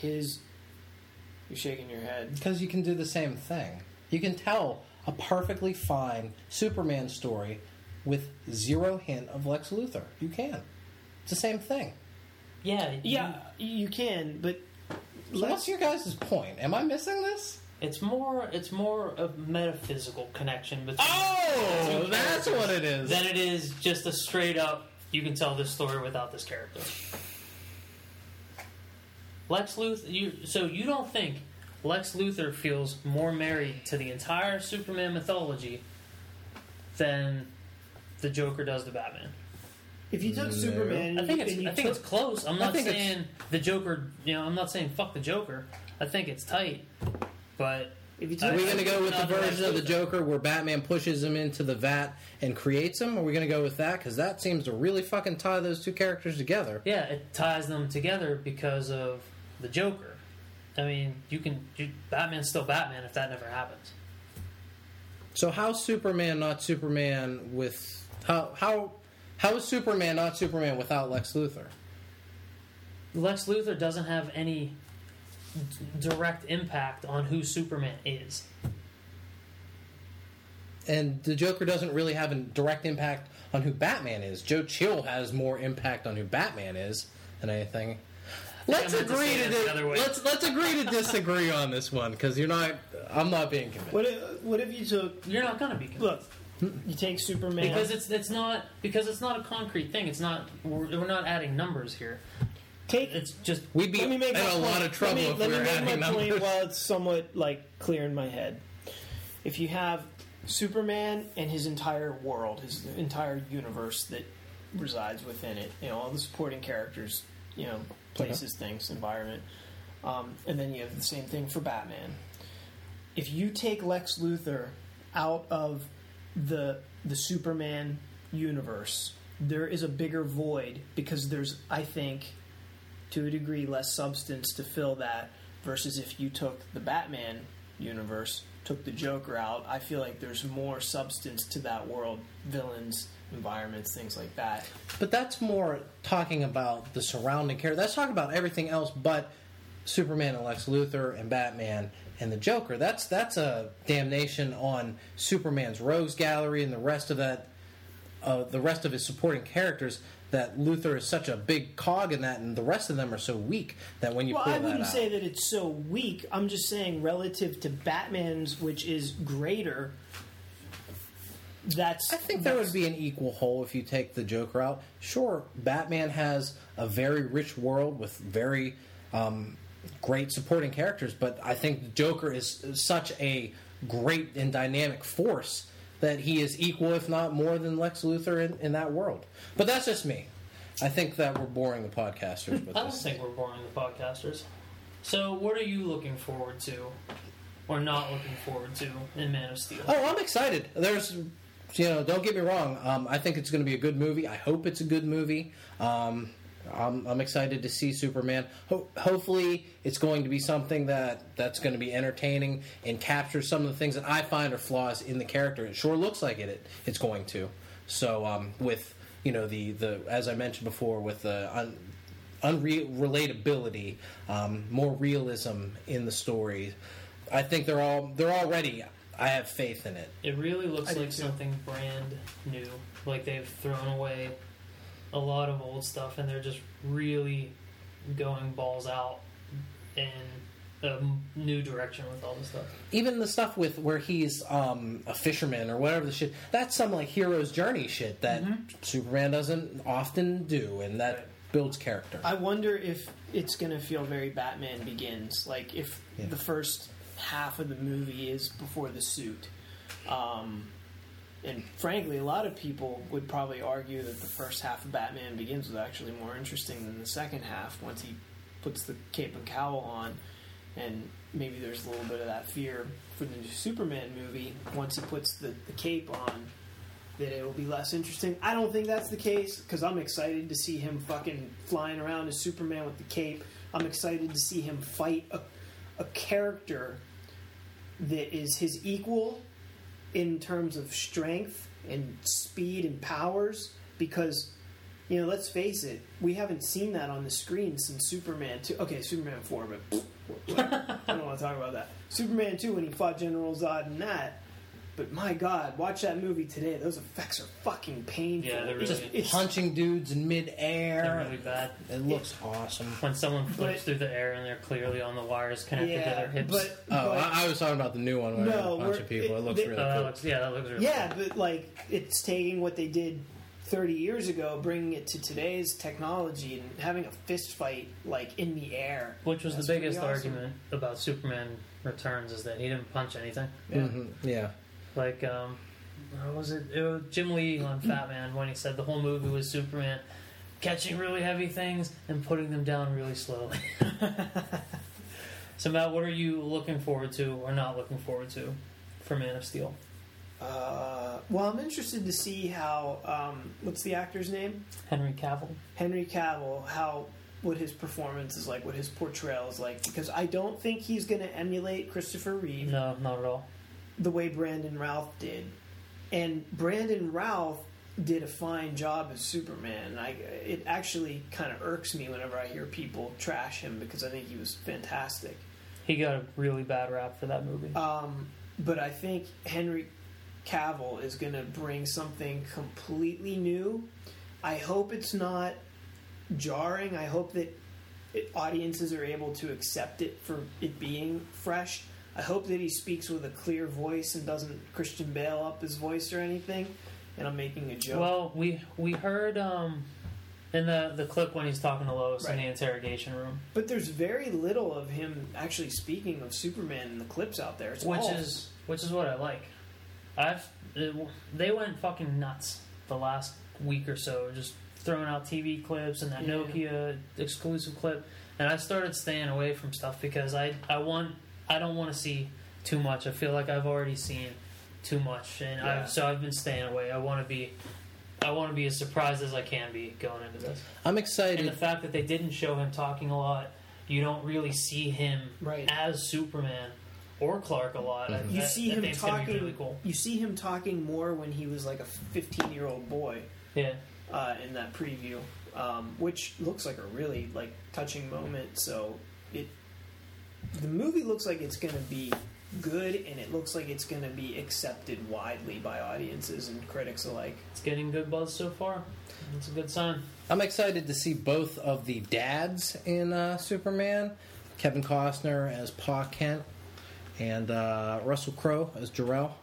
his. You're shaking your head. Because you can do the same thing. You can tell a perfectly fine Superman story with zero hint of Lex Luthor. You can. It's the same thing. Yeah, you- Yeah, you can, but So what's your guys' point? Am I missing this? It's more. It's more of metaphysical connection between. Oh, that's what it is. Than it is just a straight up. You can tell this story without this character. Lex Luthor. You, so you don't think Lex Luthor feels more married to the entire Superman mythology than the Joker does to Batman? if you took No. Superman, I think it's. you I think took- it's close. I'm not saying the Joker. You know, I'm not saying fuck the Joker. I think it's tight, but if you Are we going to go with the version of the Joker where Batman pushes him into the vat and creates him? Are we going to go with that? Because that seems to really fucking tie those two characters together. Yeah, it ties them together because of the Joker. I mean, you can you, Batman's still Batman if that never happens. So how Superman not Superman with how how how is Superman not Superman without Lex Luthor? Lex Luthor doesn't have any d- direct impact on who Superman is. And the Joker doesn't really have a direct impact on who Batman is. Joe Chill has more impact on who Batman is than anything. Let's I meant to agree to di- the other way. let's let's agree to disagree on this one because you're not. I'm not being convinced. what if, what if you took You're not gonna be convinced. look? You take Superman because it's it's not because it's not a concrete thing. It's not we're, we're not adding numbers here. take. It's just We'd be let me make my a lot point. of trouble let me, if let we me were make my numbers. point while it's somewhat like clear in my head. If you have Superman and his entire world, his entire universe that resides within it, you know, all the supporting characters, you know, places, things, environment, um, and then you have the same thing for Batman. If you take Lex Luthor out of the the Superman universe, there is a bigger void because there's, I think, to a degree, less substance to fill that versus if you took the Batman universe took the Joker out, I feel like there's more substance to that world, villains, environments, things like that. But that's more talking about the surrounding character. That's talking about everything else but Superman and Lex Luthor and Batman and the Joker. That's that's a damnation on Superman's Rogues Gallery and the rest of that, uh, the rest of his supporting characters. That Luthor is such a big cog in that, and the rest of them are so weak that when you Well, pull I wouldn't out, say that it's so weak. I'm just saying relative to Batman's, which is greater. That's I think there would be an equal whole if you take the Joker out. Sure, Batman has a very rich world with very um, great supporting characters, but I think the Joker is such a great and dynamic force that he is equal, if not more, than Lex Luthor in, in that world. But that's just me. I think that we're boring the podcasters with I don't this. think we're boring the podcasters. So, what are you looking forward to, or not looking forward to in Man of Steel? Oh, I'm excited. There's, you know, don't get me wrong. Um, I think it's going to be a good movie. I hope it's a good movie. Um, I'm, I'm excited to see Superman. Ho- hopefully, it's going to be something that that's going to be entertaining and capture some of the things that I find are flaws in the character. It sure looks like it. it it's going to. So, um, with you know the the as I mentioned before, with the un, unreal relatability, um, more realism in the story. I think they're all they're all ready. I have faith in it. It really looks I do like too. something brand new. Like they've thrown away a lot of old stuff and they're just really going balls out in a m- new direction with all this stuff. Even the stuff with where he's um, a fisherman or whatever the shit. That's some like hero's journey shit that Superman doesn't often do, and that Right. builds character. I wonder if it's going to feel very Batman Begins, like if Yeah. the first half of the movie is before the suit. Um, and frankly, a lot of people would probably argue that the first half of Batman Begins was actually more interesting than the second half once he puts the cape and cowl on. And maybe there's a little bit of that fear for the new Superman movie once he puts the, the cape on that it will be less interesting. I don't think that's the case because I'm excited to see him fucking flying around as Superman with the cape. I'm excited to see him fight a, a character that is his equal in terms of strength and speed and powers because you know let's face it we haven't seen that on the screen since superman 2 okay superman 4 but i don't want to talk about that. Superman 2 when he fought general zod and that but my god watch that movie today those effects are fucking painful Yeah, they're It's- really- it's, Punching dudes in They're midair. really bad. It looks awesome. When someone flips But- through the air and they're clearly on the wires connected to their hips. but, Oh, but I, I was talking about the new one where No, no, a bunch of people. It, it- looks they- really that cool. looks, yeah, that looks really Yeah, but like it's taking what they did 30 years ago, bringing it to today's technology, and having a fist fight like in the air. Which was That's the biggest awesome. argument about Superman Returns is that he didn't punch anything. Yeah. Mhm, yeah. Like, um, what was it? it was Jim Lee on Fat Man when he said the whole movie was Superman catching really heavy things and putting them down really slowly. so, Matt, what are you looking forward to or not looking forward to for Man of Steel? Uh, well, I'm interested to see how um, what's the actor's name? Henry Cavill. Henry Cavill. How what his performance is like, what his portrayal is like, because I don't think he's going to emulate Christopher Reeve. No, not at all. The way Brandon Routh did. And Brandon Routh did a fine job as Superman. I, it actually kind of irks me whenever I hear people trash him because I think he was fantastic. He got a really bad rap for that movie. Um, but I think Henry Cavill is going to bring something completely new. I hope it's not jarring. I hope that it, audiences are able to accept it for it being fresh. I hope that he speaks with a clear voice and doesn't Christian Bale up his voice or anything. And I'm making a joke. Well, we we heard um, in the the clip when he's talking to Lois in the interrogation room, but there's very little of him actually speaking of Superman in the clips out there. It's which is which is what I like. I've it, they went fucking nuts the last week or so, just throwing out TV clips and that Yeah. Nokia exclusive clip, and I started staying away from stuff because I I want I don't want to see too much. I feel like I've already seen too much, and Yeah. I've, so I've been staying away. I want to be. I want to be as surprised as I can be going into this. I'm excited. And the fact that they didn't show him talking a lot, you don't really see him Right. as Superman or Clark a lot. I, You I- see I him think it's gonna be talking. really cool. You see him talking more when he was like a 15 year old boy Yeah, uh, in that preview, um, which looks like a really like touching moment. So it, the movie looks like it's going to be good, and it looks like it's going to be accepted widely by audiences and critics alike. it's getting good buzz so far. It's a good sign. I'm excited to see both of the dads in uh, Superman Kevin Costner as Pa Kent and uh, Russell Crowe as Jor-El.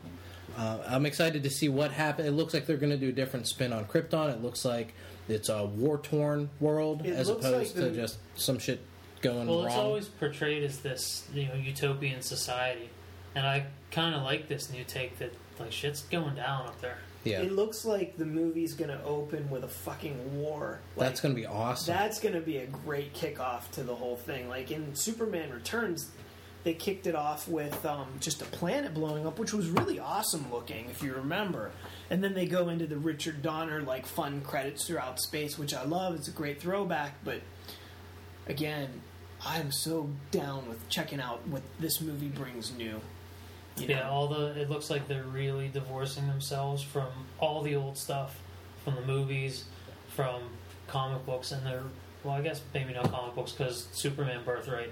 Uh, I'm excited to see what happens. It looks like they're going to do a different spin on Krypton. It looks like it's a war torn world It as opposed like to just some shit going Well, wrong. it's always portrayed as this, you know, utopian society, and I kind of like this new take that like shit's going down up there. yeah, It looks like the movie's going to open with a fucking war. Like, that's going to be awesome. That's going to be a great kickoff to the whole thing. Like in Superman Returns, they kicked it off with um, just a planet blowing up, which was really awesome looking, if you remember. And then they go into the Richard Donner like fun credits throughout space, which I love. It's a great throwback, but again, I'm so down with checking out what this movie brings new. You know? Yeah, all the it looks like they're really divorcing themselves from all the old stuff, from the movies, from comic books, and they're well, I guess maybe not comic books because Superman Birthright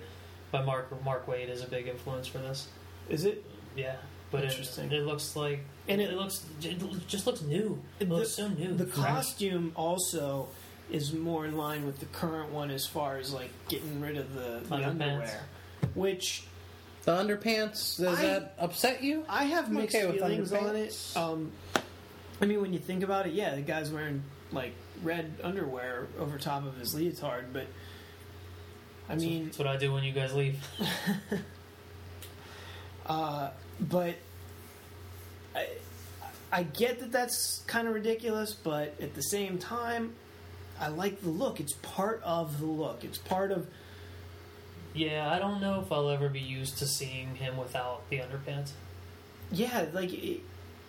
by Mark Mark Waid is a big influence for this. Is it? Yeah, but Interesting. it looks like And it, it- looks it just looks new. It The- looks so new. The costume also is more in line with the current one as far as like getting rid of the, the Underpants. underwear, which the underpants, does I- that upset you? I have I'm mixed okay with feelings on it. Um, I mean, when you think about it, yeah, the guy's wearing like red underwear over top of his leotard, but I mean, That's what I do when you guys leave. Uh, but I, I get that that's kind of ridiculous, but at the same time, I like the look. It's part of the look. It's part of. Yeah, I don't know if I'll ever be used to seeing him without the underpants. Yeah, like it,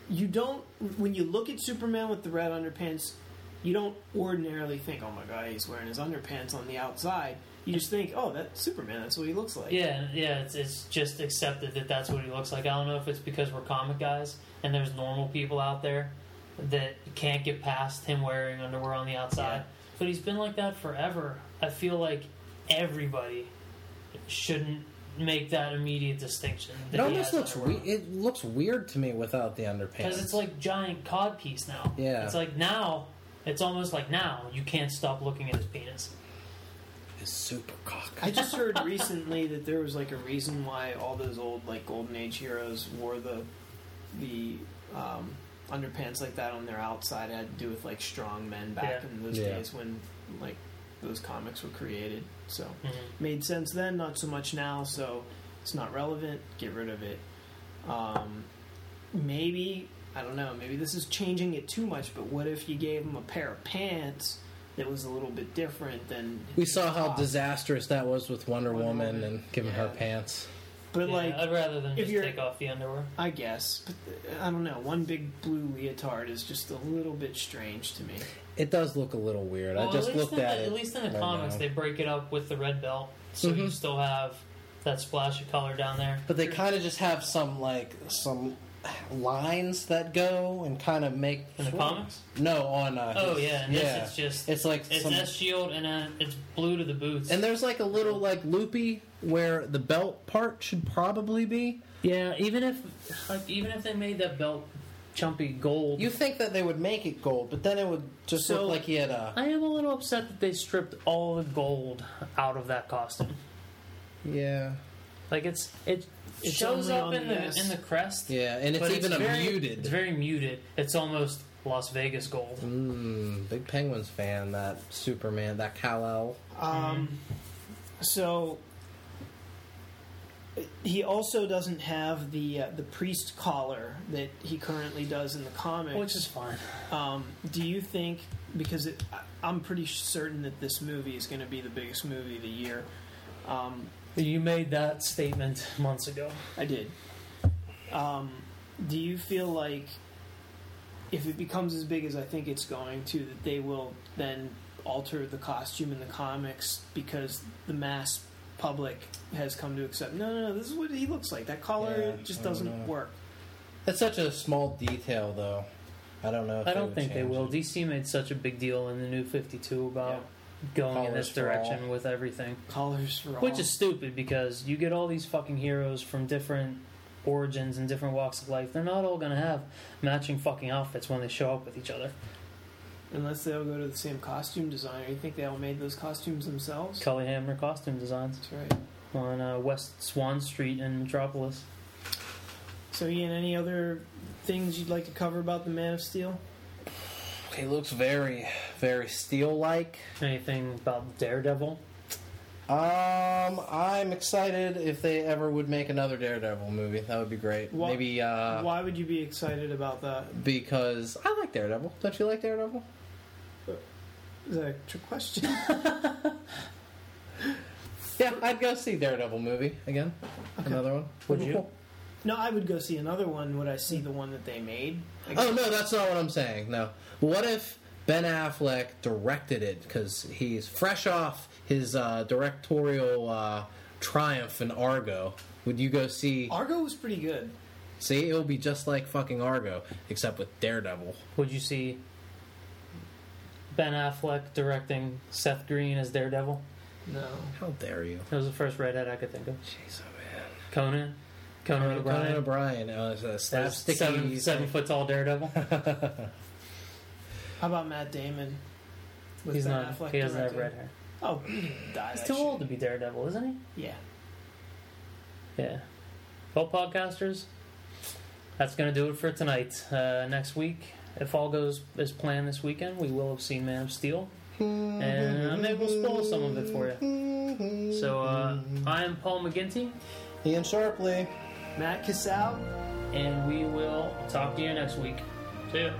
you don't. When you look at Superman with the red underpants, you don't ordinarily think, "Oh my god, he's wearing his underpants on the outside." You just think, "Oh, that's Superman. That's what he looks like." Yeah, yeah, it's, it's just accepted that that's what he looks like. I don't know if it's because we're comic guys and there's normal people out there that can't get past him wearing underwear on the outside. Yeah. But he's been like that forever. I feel like everybody shouldn't make that immediate distinction. It almost looks we- it looks weird to me without the underpants. because it's like giant cod piece now. Yeah. it's like now. It's almost like now you can't stop looking at his penis. His super cock. I just heard recently that there was like a reason why all those old like golden age heroes wore the the um, underpants like that on their outside. It had to do with like strong men back Yeah. in those Yeah. days when like those comics were created. So Mhm. made sense then, not so much now. So it's not relevant. Get rid of it. Um, maybe I don't know. Maybe this is changing it too much. But what if you gave him a pair of pants? That was a little bit different than We his saw how top? disastrous that was with Wonder, Wonder Woman, Woman. and giving her pants. But Yeah, like, I'd rather than if just take off the underwear. I guess, but uh, I don't know. One big blue leotard is just a little bit strange to me. It does look a little weird. Well, I just at looked at the, it. At least in the right comics, now. they break it up with the red belt, so you Mhm. still have that splash of color down there. But they kind of just have some like some lines that go and kind of make In the comics? No, on uh, Oh his- yeah, and this it's just it's like it's some, S shield and then it's blue to the boots. and there's like a little like loopy where the belt part should probably be. yeah, even if like even if they made that belt chumpy gold, You think that they would make it gold, but then it would just So- look like he had a I am a little upset that they stripped all the gold out of that costume. yeah Like it's it It's shows up in the the in the crest. yeah, and it's but even a very, muted. It's very muted. It's almost Las Vegas gold. Mm, big Penguins fan. That Superman, that Kal El. Um, Mm-hmm. so he also doesn't have the uh, the priest collar that he currently does in the comics. Which is fine. Um, do you think because it, I'm pretty certain that this movie is going to be the biggest movie of the year? Um, You made that statement months ago. I did. Um, do you feel like if it becomes as big as I think it's going to, that they will then alter the costume in the comics because the mass public has come to accept. No, no, no. This is what he looks like. That collar Yeah, just I don't doesn't know. work. That's such a small detail, though. I don't know. If I don't would think they change will. it. DC made such a big deal in the new 52 about Yeah. going in Collars this for direction all. with everything. Collars for all. Which is stupid because you get all these fucking heroes from different origins and different walks of life. They're not all going to have matching fucking outfits when they show up with each other. Unless they all go to the same costume designer. You think they all made those costumes themselves? Cully Hamner costume designs That's right. on uh, West Swan Street in Metropolis. So, Ian, any other things you'd like to cover about the Man of Steel? He looks very, very steel-like. Anything about Daredevil? Um, I'm excited if they ever would make another Daredevil movie. That would be great. Wha- Maybe uh, Why would you be excited about that? because I like Daredevil. Don't you like Daredevil? Is that a trick question? Yeah, I'd go see Daredevil movie again. Another one. Would you? no, I would go see another one. Would I see the one that they made? Oh no, that's not what I'm saying. No. What if Ben Affleck directed it because he's fresh off his uh, directorial uh, triumph in Argo? Would you go see? Argo was pretty good. See, it'll be just like fucking Argo, except with Daredevil. Would you see Ben Affleck directing Seth Green as Daredevil? No. How dare you? That was the first redhead I could think of. Jeez, oh man. Conan? Conan, Conan O'Brien? Conan O'Brien. Uh, it's a slapsticky. seven, seven foot tall Daredevil. How about Matt Damon? With He's Ben not. Affleck He doesn't have red hair. Oh, he didn't die. He's too shit. old to be Daredevil, isn't he? Yeah. Yeah. Well, podcasters, that's going to do it for tonight. Uh, next week, if all goes as planned this weekend, we will have seen Man of Steel. And maybe we'll spoil some of it for you. So, uh, I am Paul McGinty, Ian Sharpley. Matt Casal. and we will talk to you next week. See ya.